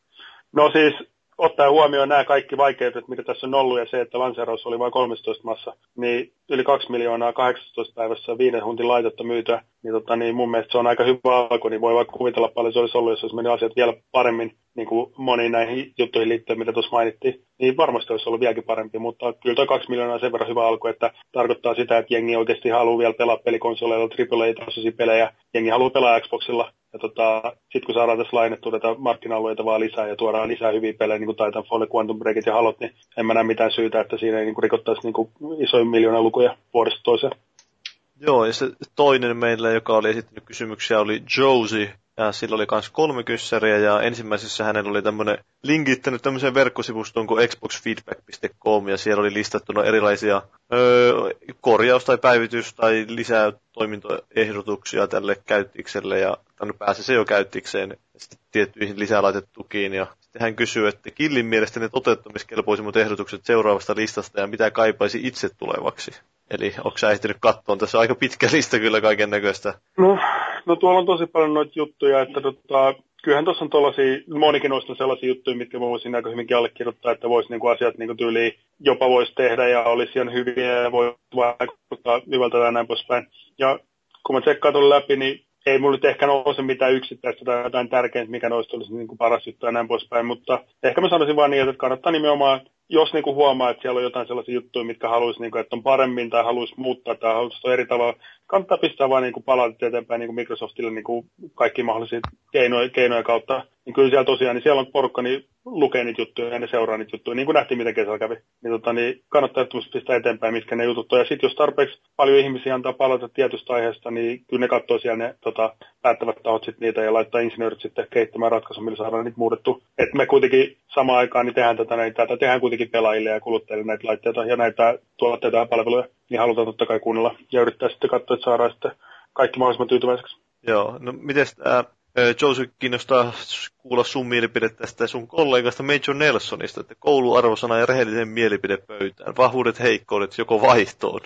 No siis ottaen huomioon nämä kaikki vaikeudet, mitä tässä on ollut, ja se, että lanseeraus oli vain 13 massa, niin yli 2 miljoonaa 18 päivässä viiden huntin laitetta myytyä, niin, tota, niin mun mielestä se on aika hyvä alku, niin voi vaikka kuvitella paljon se olisi ollut, jos olisi mennyt asiat vielä paremmin niin kuin moniin näihin juttuihin liittyen, mitä tuossa mainittiin, niin varmasti olisi ollut vieläkin parempi, mutta kyllä tuo 2 miljoonaa on sen verran hyvä alku, että tarkoittaa sitä, että jengi oikeasti haluaa vielä pelaa pelikonsoleilla AAA-tasoisia pelejä, jengi haluaa pelaa Xboxilla, ja tota, sitten kun saadaan tässä lainettua tätä markkina-alueita vaan lisää ja tuodaan lisää hyviä pelejä, niin kuin Titanfall, Quantum Breakit ja Halot, niin en mä näe mitään syytä, että siinä ei niin kuin rikottaisi niin kuin isoja miljoonan lukuja vuodesta toiseen. Joo, ja se toinen meillä, joka oli esittänyt kysymyksiä, oli Josie, ja sillä oli myös kolme kyssäriä, ja ensimmäisessä hänellä oli tämmöinen linkittänyt tämmöiseen verkkosivustoon kuin xboxfeedback.com, ja siellä oli listattuna erilaisia öö, korjaus- tai päivitys- tai lisää toimintoehdotuksia tälle käyttikselle, ja tänne pääsi se jo käyttikseen sitten tiettyihin lisälaitettukiin, ja sitten hän kysyy, että Killin mielestä ne toteuttamiskelpoisimmat ehdotukset seuraavasta listasta, ja mitä kaipaisi itse tulevaksi. Eli onko sä ehtinyt katsoa? Tässä on aika pitkä lista kyllä kaiken näköistä. No, no tuolla on tosi paljon noita juttuja, että tota, kyllähän tuossa on tuollaisia, monikin noista sellaisia juttuja, mitkä voisin aika hyvinkin allekirjoittaa, että voisi niinku asiat niinku tyyliin jopa voisi tehdä ja olisi ihan hyviä ja voi vaikuttaa hyvältä ja näin poispäin. Ja kun mä tsekkaan tuon läpi, niin ei mulla nyt ehkä nouse mitään yksittäistä tai jotain tärkeintä, mikä noista olisi niin kuin paras juttu ja näin poispäin, mutta ehkä mä sanoisin vaan niin, että kannattaa nimenomaan jos niin kuin huomaa, että siellä on jotain sellaisia juttuja, mitkä haluaisi, niin kuin, että on paremmin tai haluaisi muuttaa tai haluaisi eri tavalla, kannattaa pistää vaan niin kuin palautet eteenpäin niin kuin Microsoftille niin kuin kaikki mahdollisia keinoja, keinoja kautta. Niin kyllä siellä tosiaan, niin siellä on porukka, niin lukee niitä juttuja ja ne seuraa niitä juttuja, niin kuin nähtiin, miten kesällä kävi. Niin, tota, niin kannattaa pistää eteenpäin, mitkä ne jutut on. Ja sitten jos tarpeeksi paljon ihmisiä antaa palata tietystä aiheesta, niin kyllä ne katsoo siellä ne tota, päättävät tahot sit niitä ja laittaa insinöörit sitten kehittämään ratkaisun, millä saadaan niitä muutettu. Et me kuitenkin samaan aikaan niin tehdään tätä, näitä, tätä tehdään kuitenkin pelaajille ja kuluttajille näitä laitteita ja näitä tuotteita ja palveluja, niin halutaan totta kai kuunnella ja yrittää sitten katsoa, että saadaan sitten kaikki mahdollisimman tyytyväiseksi. Joo, no miten tämä Joseph kiinnostaa kuulla sun mielipide tästä sun kollegasta Major Nelsonista, että kouluarvosana ja rehellinen mielipide pöytään. Vahvuudet, heikkoudet, joko vaihtoon.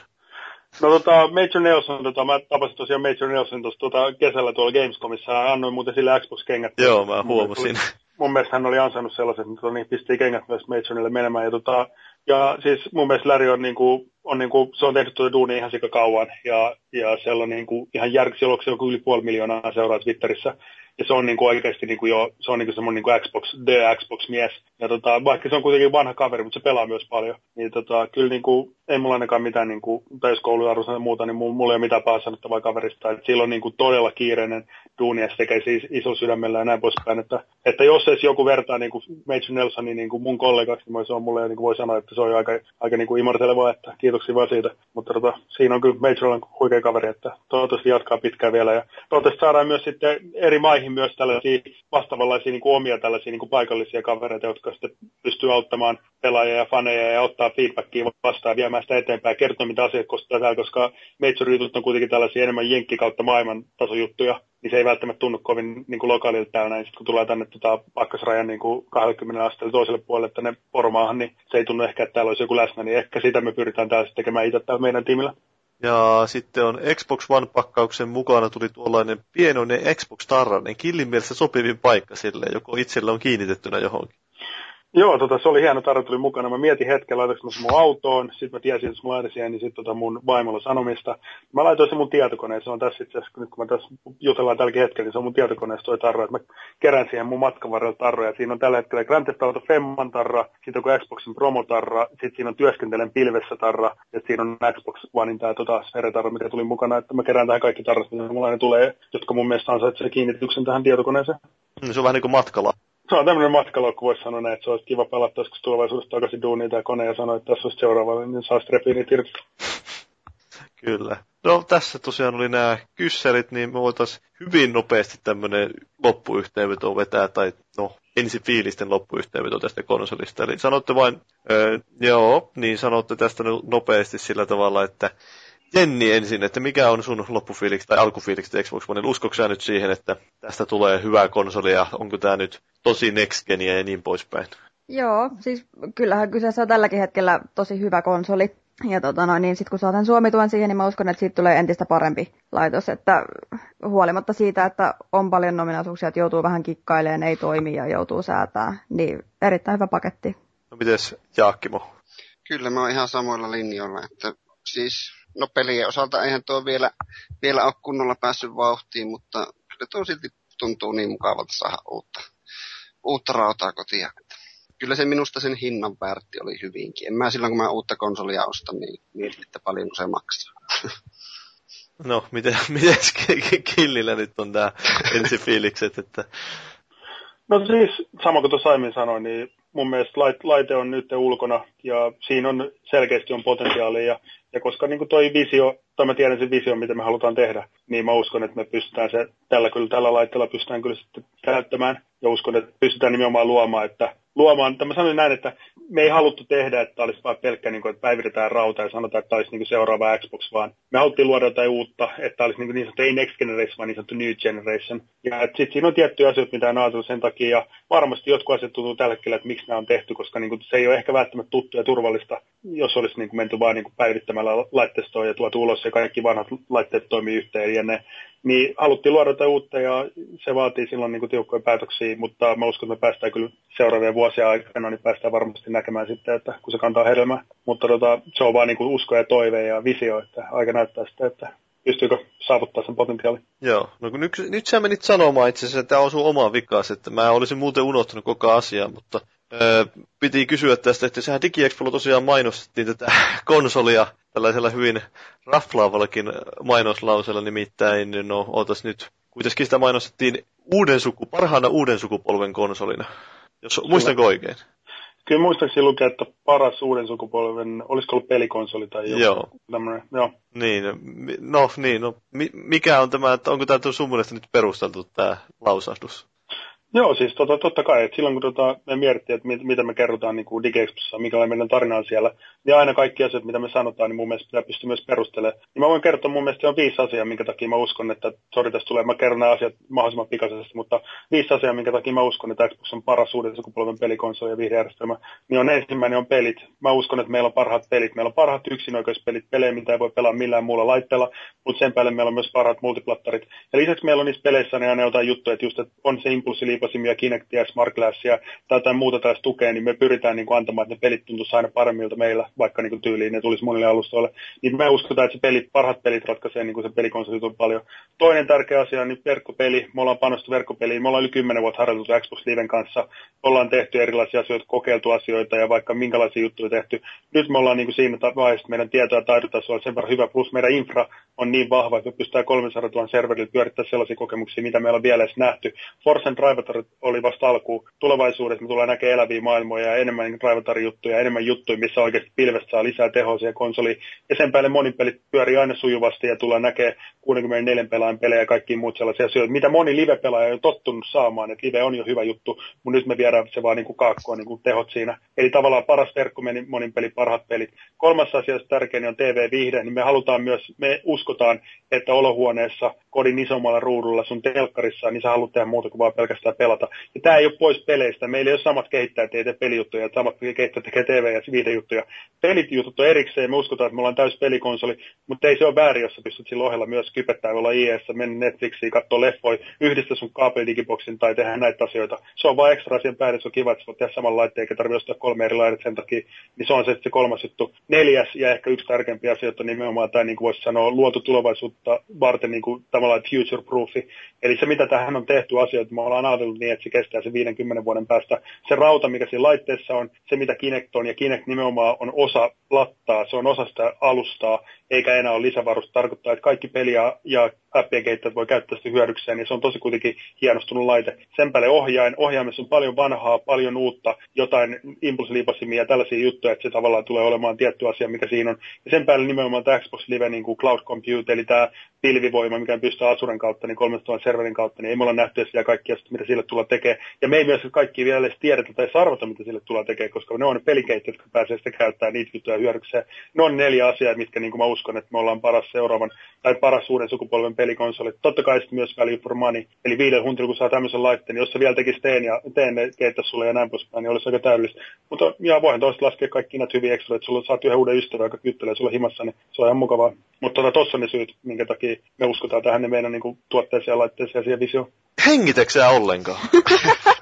No tota, Major Nelson, tota, mä tapasin tosiaan Major Nelson tuossa tota, kesällä tuolla Gamescomissa ja annoin muuten sille Xbox-kengät. Joo, mä huomasin. Mun, mun mielestä hän oli ansainnut sellaiset, että niin pisti kengät myös Majorille menemään. Ja, tota, ja siis mun mielestä Larry on, niinku, on niinku, se on tehnyt tuota duunia ihan sika kauan ja, ja siellä on niinku, ihan järkisi, onko se yli puoli miljoonaa seuraa Twitterissä ja se on niin kuin oikeasti niin kuin jo, se on niin kuin semmoinen niin kuin Xbox, The Xbox-mies. Ja tota, vaikka se on kuitenkin vanha kaveri, mutta se pelaa myös paljon. Niin tota, kyllä niin kuin, ei mulla ainakaan mitään niin kuin, täyskouluarvoista ja muuta, niin mulla ei ole mitään päässä sanottavaa kaverista. Että sillä on niin kuin todella kiireinen duuni ja se tekee siis iso sydämellä ja näin poispäin. Että, että jos edes joku vertaa niin kuin Major Nelsonin niin kuin mun kollegaksi, niin se on mulle niin kuin voi sanoa, että se on aika, aika niin kuin imartelevaa, että kiitoksia vaan siitä. Mutta tota, siinä on kyllä Major on huikea kaveri, että toivottavasti jatkaa pitkään vielä. Ja toivottavasti saadaan myös sitten eri maihin myös tällaisia vastaavanlaisia niin omia tällaisia niin kuin paikallisia kavereita, jotka sitten pystyy auttamaan pelaajia ja faneja ja ottaa feedbackia vastaan viemään sitä eteenpäin kertoa, mitä asiat koska Major jutut on kuitenkin tällaisia enemmän jenkki kautta maailman tasojuttuja, niin se ei välttämättä tunnu kovin niin kuin lokaalilta täällä. Sitten kun tulee tänne tota, pakkasrajan niin kuin 20 asteelle toiselle puolelle tänne pormaahan, niin se ei tunnu ehkä, että täällä olisi joku läsnä, niin ehkä sitä me pyritään täällä tekemään itse täällä meidän tiimillä. Ja sitten on Xbox One-pakkauksen mukana tuli tuollainen pienoinen Xbox Tarra, niin killin mielessä sopivin paikka sille, joko itsellä on kiinnitettynä johonkin. Joo, tota, se oli hieno tarina, tuli mukana. Mä mietin hetken, laitanko mä mun autoon, sitten mä tiesin, että mä laitan siihen, niin sitten tota mun vaimolla sanomista. Mä laitoin sen mun tietokoneen, se on tässä itse asiassa, kun mä tässä jutellaan tälläkin hetkellä, niin se on mun tietokoneessa toi tarra, että mä kerään siihen mun matkan varrella tarroja. Siinä on tällä hetkellä Grand Theft Auto Femman tarra, sitten on Xboxin promotarra, sitten siinä on Työskentelen pilvessä tarra, ja siinä on Xbox Onein tää tota tarra, mikä tuli mukana, että mä kerään tähän kaikki tarrat, mitä mulla ne tulee, jotka mun mielestä ansaitsee kiinnityksen tähän tietokoneeseen. Se on vähän niin kuin matkalla se on tämmöinen matkalaukku, voisi sanoa näin, että se olisi kiva pelata joskus tulevaisuudessa takaisin duuniin tai koneen ja sanoa, että tässä olisi seuraava, niin saa strepiinit irti. Kyllä. No tässä tosiaan oli nämä kyssärit, niin me voitaisiin hyvin nopeasti tämmöinen loppuyhteenveto vetää, tai no ensi fiilisten loppuyhteenveto tästä konsolista. Eli sanotte vain, öö, joo, niin sanotte tästä nopeasti sillä tavalla, että Jenni ensin, että mikä on sun loppufiiliksi tai alkufiiliksi Xbox One? Uskoiko nyt siihen, että tästä tulee hyvää konsolia? Onko tämä nyt tosi next genia ja niin poispäin? Joo, siis kyllähän kyseessä on tälläkin hetkellä tosi hyvä konsoli. Ja tota no, niin sitten kun saatan Suomi siihen, niin mä uskon, että siitä tulee entistä parempi laitos. Että huolimatta siitä, että on paljon nominaisuuksia, että joutuu vähän kikkailemaan, ei toimi ja joutuu säätää, niin erittäin hyvä paketti. No mites Jaakkimo? Kyllä mä oon ihan samoilla linjoilla, että siis no pelien osalta eihän tuo vielä, vielä ole kunnolla päässyt vauhtiin, mutta kyllä tuo silti tuntuu niin mukavalta saada uutta, uutta rautaa kotia. Kyllä se minusta sen hinnan väärti oli hyvinkin. En mä silloin, kun mä uutta konsolia ostan, niin mietin, että paljonko se maksaa. No, miten, miten Killillä nyt on tämä ensifiilikset, että... No siis, sama kuin tuossa aiemmin sanoin, niin mun mielestä laite on nyt ulkona ja siinä on selkeästi on potentiaalia ja ja koska niin toi visio, tai mä tiedän sen visio, mitä me halutaan tehdä, niin mä uskon, että me pystytään se, tällä kyllä tällä laitteella pystytään kyllä sitten käyttämään. Ja uskon, että pystytään nimenomaan luomaan, että luomaan, mä sanoin näin, että me ei haluttu tehdä, että olisi vain pelkkä, niin kuin, että päivitetään rauta ja sanotaan, että olisi niin kuin seuraava Xbox, vaan me haluttiin luoda jotain uutta, että olisi niin, kuin niin sanottu ei next generation, vaan niin sanottu new generation. Ja sitten siinä on tiettyjä asioita, mitä on ajatellut sen takia, ja varmasti jotkut asiat tuntuu tällä hetkellä, että miksi nämä on tehty, koska niin kuin, se ei ole ehkä välttämättä tuttu ja turvallista, jos olisi niin kuin menty vain niin kuin päivittämällä laitteistoa ja tuotu ulos ja kaikki vanhat laitteet toimii yhteen ja ne niin haluttiin luoda jotain uutta ja se vaatii silloin niin kuin tiukkoja päätöksiä, mutta mä uskon, että me päästään kyllä seuraavien vuosien aikana, niin päästään varmasti näkemään sitten, että kun se kantaa hedelmää. Mutta tota, se on vaan niin kuin usko ja toive ja visio, että aika näyttää sitä, että pystyykö saavuttaa sen potentiaalin. Joo, no kun nyt, nyt sä menit sanomaan itse asiassa, että tämä on sun oma vikas, että mä olisin muuten unohtanut koko asiaa, mutta öö, piti kysyä tästä, että sehän DigiExpolla tosiaan mainostettiin tätä konsolia tällaisella hyvin raflaavallakin mainoslauseella, nimittäin, no ootas nyt, kuitenkin sitä mainostettiin uuden suku, parhaana uuden sukupolven konsolina, jos muistanko oikein? Kyllä muistaakseni lukee, että paras uuden sukupolven, olisiko ollut pelikonsoli tai joku Joo. tämmöinen. Joo. Niin, no niin, no mikä on tämä, että onko tämä sun mielestä nyt perusteltu tämä lausahdus? Joo, siis tota, totta kai, että silloin kun tota, me mietittiin, että mit, mitä me kerrotaan niin kuin DigiExpossa, mikä on meidän tarina siellä, niin aina kaikki asiat, mitä me sanotaan, niin mun mielestä pitää pystyä myös perustelemaan. Niin mä voin kertoa mun mielestä on viisi asiaa, minkä takia mä uskon, että, sori tästä tulee, mä kerron nämä asiat mahdollisimman pikaisesti, mutta viisi asiaa, minkä takia mä uskon, että Xbox on paras uuden sukupolven pelikonsoli ja viihdejärjestelmä, niin on ensimmäinen on pelit. Mä uskon, että meillä on parhaat pelit. Meillä on parhaat yksinäköispelit, pelejä, mitä ei voi pelaa millään muulla laitteella, mutta sen päälle meillä on myös parhaat multiplattarit. Ja lisäksi meillä on niissä peleissä niin aina jotain juttuja, että just, että on se impulssiliipasimia, Kinectia, Smart Glassia tai jotain muuta taas tukea, niin me pyritään niin kuin antamaan, että ne pelit tuntuisi aina paremmilta meillä, vaikka niin kuin tyyliin ne tulisi monille alustoille. Niin me uskotaan, että se pelit, parhaat pelit ratkaisee niin kuin se pelikonsoli on paljon. Toinen tärkeä asia on niin verkkopeli. Me ollaan panostu verkkopeliin. Me ollaan yli 10 vuotta harjoiteltu Xbox Liven kanssa. Ollaan tehty erilaisia asioita, kokeiltu asioita ja vaikka minkälaisia juttuja tehty. Nyt me ollaan niin kuin siinä vaiheessa, meidän tieto- ja taidotaso on sen verran hyvä, plus meidän infra on niin vahva, että me pystytään 300 000 serverillä pyörittämään sellaisia kokemuksia, mitä meillä on vielä edes nähty. Force and Drive oli vasta alku. Tulevaisuudessa me tullaan näkemään eläviä maailmoja ja enemmän Drive-juttuja, enemmän juttuja, missä oikeasti pilvestä saa lisää tehoa siihen konsoliin. Ja sen päälle monin pelit pyörii aina sujuvasti ja tullaan näkemään 64 pelaajan pelejä ja kaikki muut sellaisia asioita, mitä moni live-pelaaja on tottunut saamaan, että live on jo hyvä juttu, mutta nyt me viedään se vaan niin kuin kaakkoon niin kuin tehot siinä. Eli tavallaan paras verkko monin peli, parhaat pelit. Kolmas asia, tärkein on TV-viihde, niin me halutaan myös, me uskotaan, että olohuoneessa, kodin isommalla ruudulla, sun telkkarissa, niin sä haluat tehdä muuta kuin vaan pelkästään pelata. Ja tämä ei ole pois peleistä. Meillä ei ole samat kehittäjät, ei pelijuttuja, samat kehittäjät tekee TV- ja viihdejuttuja. Pelit jutut on erikseen, me uskotaan, että me ollaan täys pelikonsoli, mutta ei se ole väärin, jos sä pystyt sillä ohella myös kypettää olla IES, mennä Netflixiin, katsoa leffoja, yhdistää sun kaapelidigiboksin tai tehdä näitä asioita. Se on vain ekstra asian päälle, se on kiva, että sä voit tehdä saman laitteen, eikä tarvitse ostaa kolme eri laitetta sen takia, niin se on se, se kolmas juttu. Neljäs ja ehkä yksi tärkeimpiä asioita on nimenomaan tämä, niin kuin voisi sanoa, luotu tulevaisuutta varten niin kuin, tavallaan future proofi. Eli se, mitä tähän on tehty asioita, me ollaan niin, että se kestää se 50 vuoden päästä. Se rauta, mikä siinä laitteessa on, se mitä Kinect on, ja Kinect nimenomaan on osa lattaa, se on osa sitä alustaa, eikä enää ole lisävarusta. Tarkoittaa, että kaikki peli ja, ja appien voi käyttää sitä hyödykseen, niin se on tosi kuitenkin hienostunut laite. Sen päälle ohjain, ohjaimessa on paljon vanhaa, paljon uutta, jotain impulsilipasimia ja tällaisia juttuja, että se tavallaan tulee olemaan tietty asia, mikä siinä on. Ja sen päälle nimenomaan tämä Xbox Live niin kuin Cloud Compute, eli tämä pilvivoima, mikä pystyy Azuren kautta, niin 3000 serverin kautta, niin ei me olla nähty sitä kaikkia, mitä sille tulee tekemään. Ja me ei myös kaikki vielä edes tiedetä tai sarvata, mitä sille tulee tekemään, koska ne on ne jotka pääsee sitten käyttämään niitä juttuja hyödykseen. Ne on neljä asiaa, mitkä niin kuin mä uskon, että me ollaan paras seuraavan tai paras uuden sukupolven pelikonsoli. Totta kai sitten myös value for money. Eli viiden huntilla, kun saa tämmöisen laitteen, niin jos se vielä tekisi teen ja teen ne keittäisi sulle ja näin poispäin, niin olisi aika täydellistä. Mutta ja voihan toista laskea kaikki näitä hyviä ekstra, että sulla saat yhden uuden ystävän, joka kyttelee sulle himassa, niin se on ihan mukavaa. Mutta tota, tossa ne syyt, minkä takia me uskotaan tähän ne meidän niin kuin, tuotteeseen ja laitteeseen ja siihen visioon. Hengitäksä ollenkaan?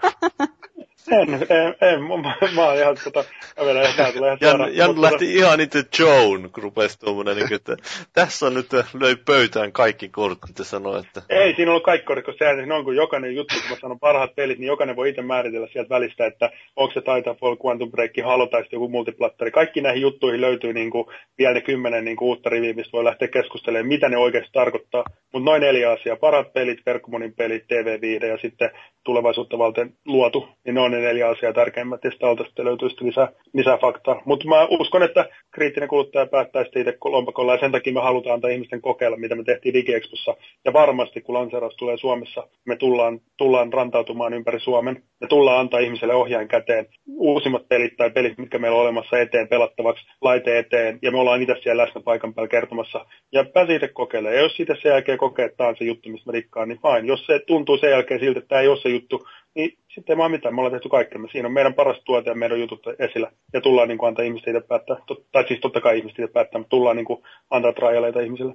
En, en, en mä, mä oon ihan tota, ihan tulee ihan Jan, Jan mutta, lähti tota... ihan itse Joan, kun rupesi tuommoinen, niin että tässä on nyt löi pöytään kaikki kortit ja sanoi, että... Ei siinä ollut kaikki kortit, koska sehän on, kun jokainen juttu, kun mä sanon parhaat pelit, niin jokainen voi itse määritellä sieltä välistä, että onko se Titanfall, Quantum Break, Halo tai sitten joku multiplatteri. Kaikki näihin juttuihin löytyy niin kuin, vielä ne kymmenen niin kuin, uutta riviä, mistä voi lähteä keskustelemaan, mitä ne oikeasti tarkoittaa. Mutta noin neljä asiaa, parhaat pelit, verkkomonin pelit, TV-viihde ja sitten tulevaisuutta valten luotu, niin ne on ne neljä asiaa tärkeimmät, ja sitten löytyy sitten lisää, lisää faktaa. Mutta mä uskon, että kriittinen kuluttaja päättää sitten itse lompakolla, ja sen takia me halutaan antaa ihmisten kokeilla, mitä me tehtiin DigiExpossa. Ja varmasti, kun lanseeraus tulee Suomessa, me tullaan, tullaan rantautumaan ympäri Suomen. Me tullaan antaa ihmiselle ohjain käteen uusimmat pelit tai pelit, mitkä meillä on olemassa eteen pelattavaksi, laite eteen, ja me ollaan itse siellä läsnä paikan päällä kertomassa. Ja pääsi itse kokeilemaan. Ja jos siitä sen jälkeen kokee, että tämä on se juttu, mistä mä rikkaan, niin fine. Jos se tuntuu sen jälkeen siltä, että tämä ei ole se juttu, niin sitten ei vaan mitään. Me ollaan tehty kaikkemme. Siinä on meidän paras tuote ja meidän jutut esillä. Ja tullaan niin kuin antaa ihmistä itse päättää. Tai siis totta kai ihmistä itse päättää, mutta tullaan niin kuin antaa trialeita ihmisille.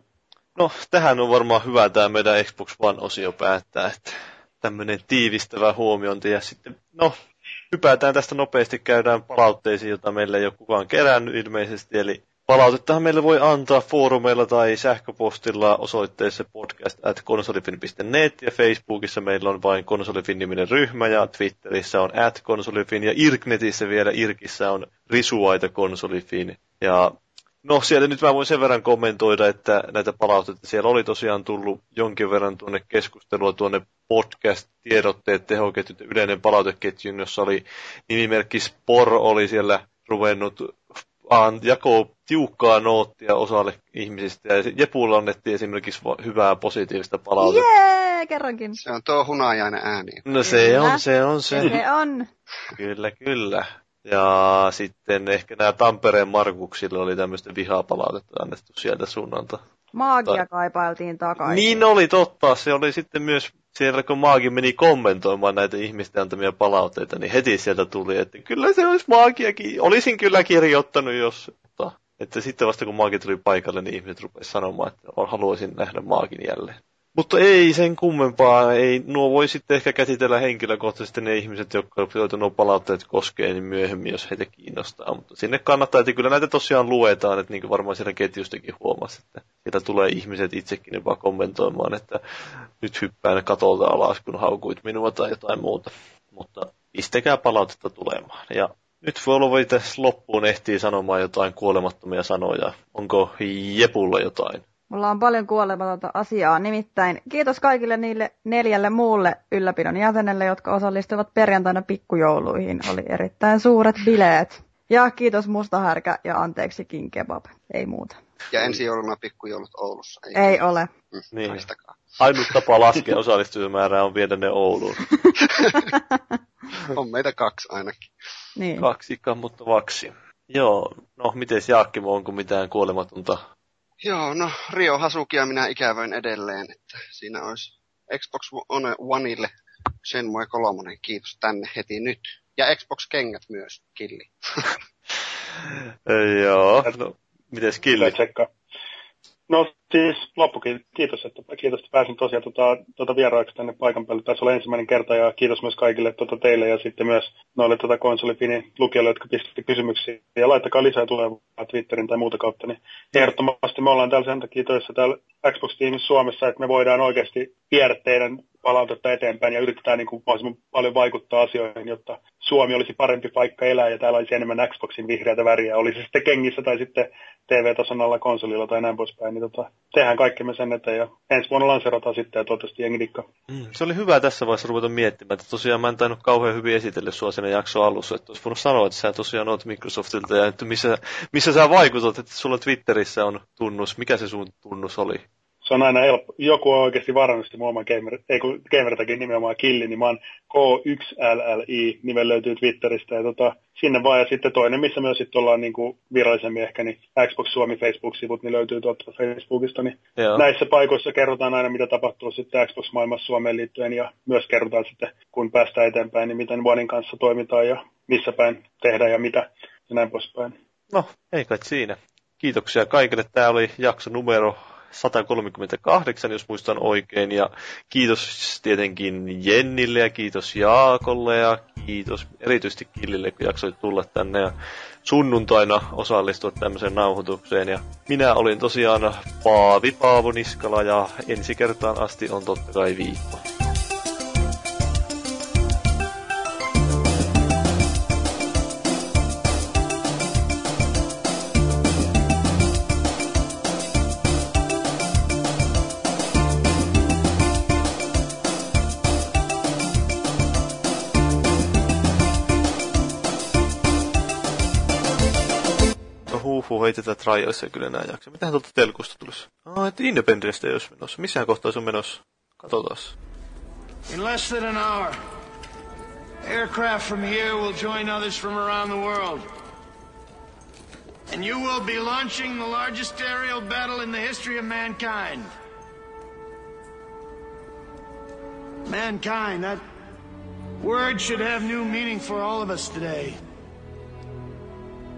no, tähän on varmaan hyvä tämä meidän Xbox One-osio päättää, että tämmöinen tiivistävä huomiointi ja sitten, no, hypätään tästä nopeasti, käydään palautteisiin, jota meillä ei ole kukaan kerännyt ilmeisesti, eli Palautettahan meille voi antaa foorumeilla tai sähköpostilla osoitteessa podcast at konsolifin.net ja Facebookissa meillä on vain konsolifin-niminen ryhmä ja Twitterissä on at konsolifin ja Irknetissä vielä Irkissä on risuaita konsolifin. Ja no siellä nyt mä voin sen verran kommentoida, että näitä palautteita siellä oli tosiaan tullut jonkin verran tuonne keskustelua tuonne podcast-tiedotteet, tehoketjut yleinen palauteketju, jossa oli nimimerkki Spor oli siellä ruvennut jako tiukkaa noottia osalle ihmisistä. Ja Jepulla annettiin esimerkiksi hyvää positiivista palautetta. Jee, kerrankin. Se on tuo hunajainen ääni. No se kyllä. on, se on se. Se on. Kyllä, kyllä. Ja sitten ehkä nämä Tampereen Markuksille oli tämmöistä vihapalautetta annettu sieltä suunnalta. Maagia kaipailtiin takaisin. Niin oli totta. Se oli sitten myös siellä, kun Maagi meni kommentoimaan näitä ihmisten antamia palautteita, niin heti sieltä tuli, että kyllä se olisi Maagiakin. Olisin kyllä kirjoittanut, jos... Että sitten vasta kun Maagi tuli paikalle, niin ihmiset rupesivat sanomaan, että haluaisin nähdä Maagin jälleen. Mutta ei sen kummempaa, ei, nuo voi sitten ehkä käsitellä henkilökohtaisesti ne ihmiset, jotka, nuo palautteet koskee, niin myöhemmin, jos heitä kiinnostaa. Mutta sinne kannattaa, että kyllä näitä tosiaan luetaan, että niin kuin varmaan siellä ketjustakin huomasi, että sieltä tulee ihmiset itsekin jopa kommentoimaan, että nyt hyppään katolta alas, kun haukuit minua tai jotain muuta. Mutta pistäkää palautetta tulemaan. Ja nyt voi tässä loppuun ehtii sanomaan jotain kuolemattomia sanoja. Onko Jepulla jotain? Mulla on paljon kuolematonta asiaa, nimittäin kiitos kaikille niille neljälle muulle ylläpidon jäsenelle, jotka osallistuivat perjantaina pikkujouluihin. Oli erittäin suuret bileet. Ja kiitos Mustahärkä ja anteeksi King Kebab. Ei muuta. Ja ensi jouluna pikkujoulut Oulussa. Ei, Ei ole. Mm, niin. Ainut tapa laskea osallistujamäärää on viedä ne Ouluun. on meitä kaksi ainakin. Niin. Kaksi kammuttavaksi. Joo, no miten Jaakki, onko mitään kuolematonta Joo, no Rio Hasukia minä ikävöin edelleen, että siinä olisi Xbox One Oneille Shenmue 3, kiitos tänne heti nyt. Ja Xbox Kengät myös, Killi. Joo, no, mites Killi? No siis loppukin, kiitos, että, kiitos, että pääsin tosiaan tuota, tuota vieraaksi tänne paikan päälle. Taisi olla ensimmäinen kerta ja kiitos myös kaikille tuota teille ja sitten myös noille tuota konsolifinin lukijoille, jotka pistitte kysymyksiä. Ja laittakaa lisää tulevaa Twitterin tai muuta kautta. Niin ehdottomasti me ollaan täällä sen takia töissä täällä Xbox-tiimissä Suomessa, että me voidaan oikeasti viedä teidän palautetta eteenpäin ja yritetään niin kuin mahdollisimman paljon vaikuttaa asioihin, jotta Suomi olisi parempi paikka elää ja täällä olisi enemmän Xboxin vihreätä väriä, oli se sitten kengissä tai sitten TV-tason alla konsolilla tai näin poispäin, niin tota, tehdään kaikkemme sen eteen ja ensi vuonna lanseerataan sitten ja toivottavasti jengi dikka. Mm, se oli hyvä tässä vaiheessa ruveta miettimään, että tosiaan mä en tainnut kauhean hyvin esitellä sua siinä jakso alussa, että olisi voinut sanoa, että sä tosiaan oot Microsoftilta ja että missä, missä sä vaikutat, että sulla Twitterissä on tunnus, mikä se sun tunnus oli? Se on aina helppo. Joku on oikeasti varannut sitä muoman gamer, ei kun gamertakin nimenomaan killi, niin mä oon K1LLI, nimen löytyy Twitteristä ja tota, sinne vaan. Ja sitten toinen, missä myös sitten ollaan niin kuin virallisemmin ehkä, niin Xbox Suomi Facebook-sivut, niin löytyy tuolta Facebookista. Niin näissä paikoissa kerrotaan aina, mitä tapahtuu sitten Xbox-maailmassa Suomeen liittyen ja myös kerrotaan sitten, kun päästään eteenpäin, niin miten Onein kanssa toimitaan ja missä päin tehdään ja mitä ja näin poispäin. No, ei kai siinä. Kiitoksia kaikille. Tämä oli jakso numero 138, jos muistan oikein. Ja kiitos tietenkin Jennille ja kiitos Jaakolle ja kiitos erityisesti Killille, kun jaksoit tulla tänne ja sunnuntaina osallistua tämmöiseen nauhoitukseen. Ja minä olin tosiaan Paavi Paavo Niskala ja ensi kertaan asti on totta kai viikko. Ei tätä kyllä enää jaksa. Mitähän tuolta telkusta tulisi? Ah, että Independence ei olisi menossa. Kohtaa se on menossa? Katsotaan. In less than an hour, aircraft from here will join others from around the world. And you will be launching the largest aerial battle in the history of mankind. Mankind, that word should have new meaning for all of us today.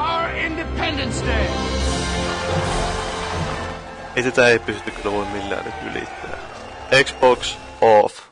our Independence Day. Ei sitä ei pysty kyllä voi millään nyt ylittää. Xbox off.